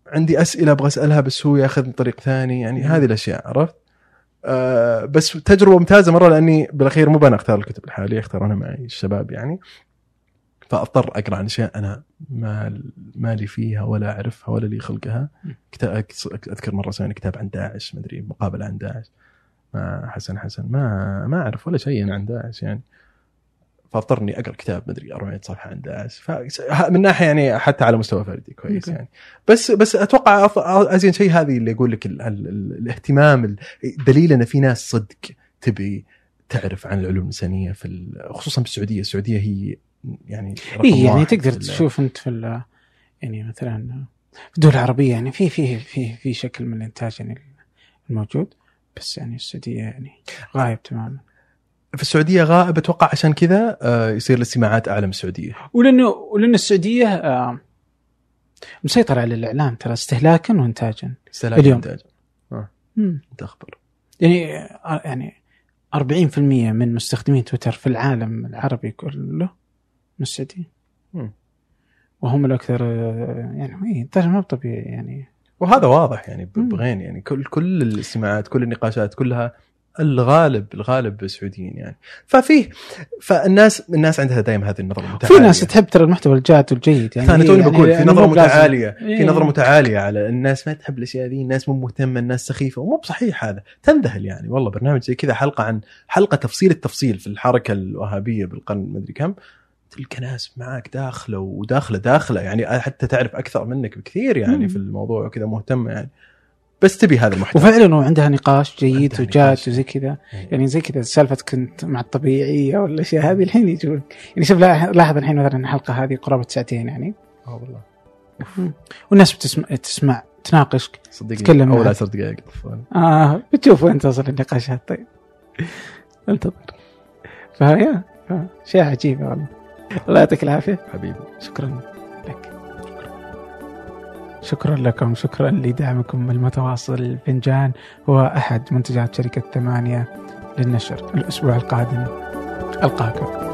عندي أسئلة أبغى أسألها بس هو ياخذني طريق ثاني. يعني هذه الأشياء عرفت؟ آه بس تجربة ممتازة مرة لأني بالأخير مو أنا أختار الكتب الحالية اختار أنا معي الشباب يعني. فأضطر أقرأ عن أشياء أنا ما ما لي فيها ولا أعرفها ولا لي خلقها. كتاب أذكر مرة سوينا كتاب عن داعش مدري مقابلة عن داعش. مع حسن حسن ما ما أعرف ولا شيء أنا عن داعش يعني. فاضطرني أقرأ كتاب مدري 400 صفحة عن داعش فمن ناحية يعني حتى على مستوى فردي كويس. يعني. بس بس أتوقع أزين شيء هذه اللي يقول لك ال ال ال الاهتمام ال- دليل إن في ناس صدق تبي تعرف عن العلوم الإنسانية في خصوصا بالسعوديه، السعودية. هي يعني اي يعني تقدر في تشوف أنت في يعني مثلا في الدول العربيه يعني في في في في شكل من الإنتاج يعني الموجود بس يعني السعودية يعني غايب تماما. في السعودية غائب أتوقع عشان كذا آه، يصير الاستماعات أعلى من السعودية. ولأنه ولأن السعودية آه، مسيطرة على الإعلام ترى استهلاكا وانتاجا استهلاك اليوم. الانتاج مم. أنت اخبر. يعني آه، يعني 40% من مستخدمين تويتر في العالم العربي كله من السعودية. وهم الأكثر آه، يعني إيه، ترى مو طبيعي يعني وهذا واضح يعني. بغين يعني كل كل الاستماعات كل النقاشات كلها الغالب الغالب سعوديين يعني ففيه فالناس الناس عندها دائما هذه النظرة في المتعاليه ناس تحب ترى المحتوى الجاد والجيد يعني أنا توني يعني بقول في نظرة. متعالية في إيه. نظرة متعالية على الناس ما تحب الأشياء ذي الناس مو مهتمة الناس سخيفة ومو بصحيح هذا تنذهل يعني والله برنامج زي كذا حلقة عن حلقة تفصيل التفصيل في الحركة الوهابية بالقرن مدري كم تلقى ناس معك داخلة وداخلة داخلة يعني حتى تعرف أكثر منك بكثير يعني مم. في الموضوع وكذا مهتمة يعني بس تبي هذا المحتوى وفعلا وعندها نقاش جيد عندها وجاد نقاش. وزي كذا. إيه. يعني زي كذا سالفة كنت مع الطبيعية والأشياء هذه الحين يجون. يعني شوف لاح- لاحظ الحين مثلا الحلقة هذه قرابة ساعتين يعني. آه والله. والناس بتسمع تسمع تناقشك صدقني تتكلم أول. 10 دقائق. آه بتشوف وين توصل النقاشات. طيب. انتظر. آه، شيء عجيب والله. الله يعطيك العافية. حبيبي. شكرا. لك شكرا لكم شكرا لدعمكم المتواصل. الفنجان هو أحد منتجات شركة ثمانية للنشر الأسبوع القادم. ألقاكم.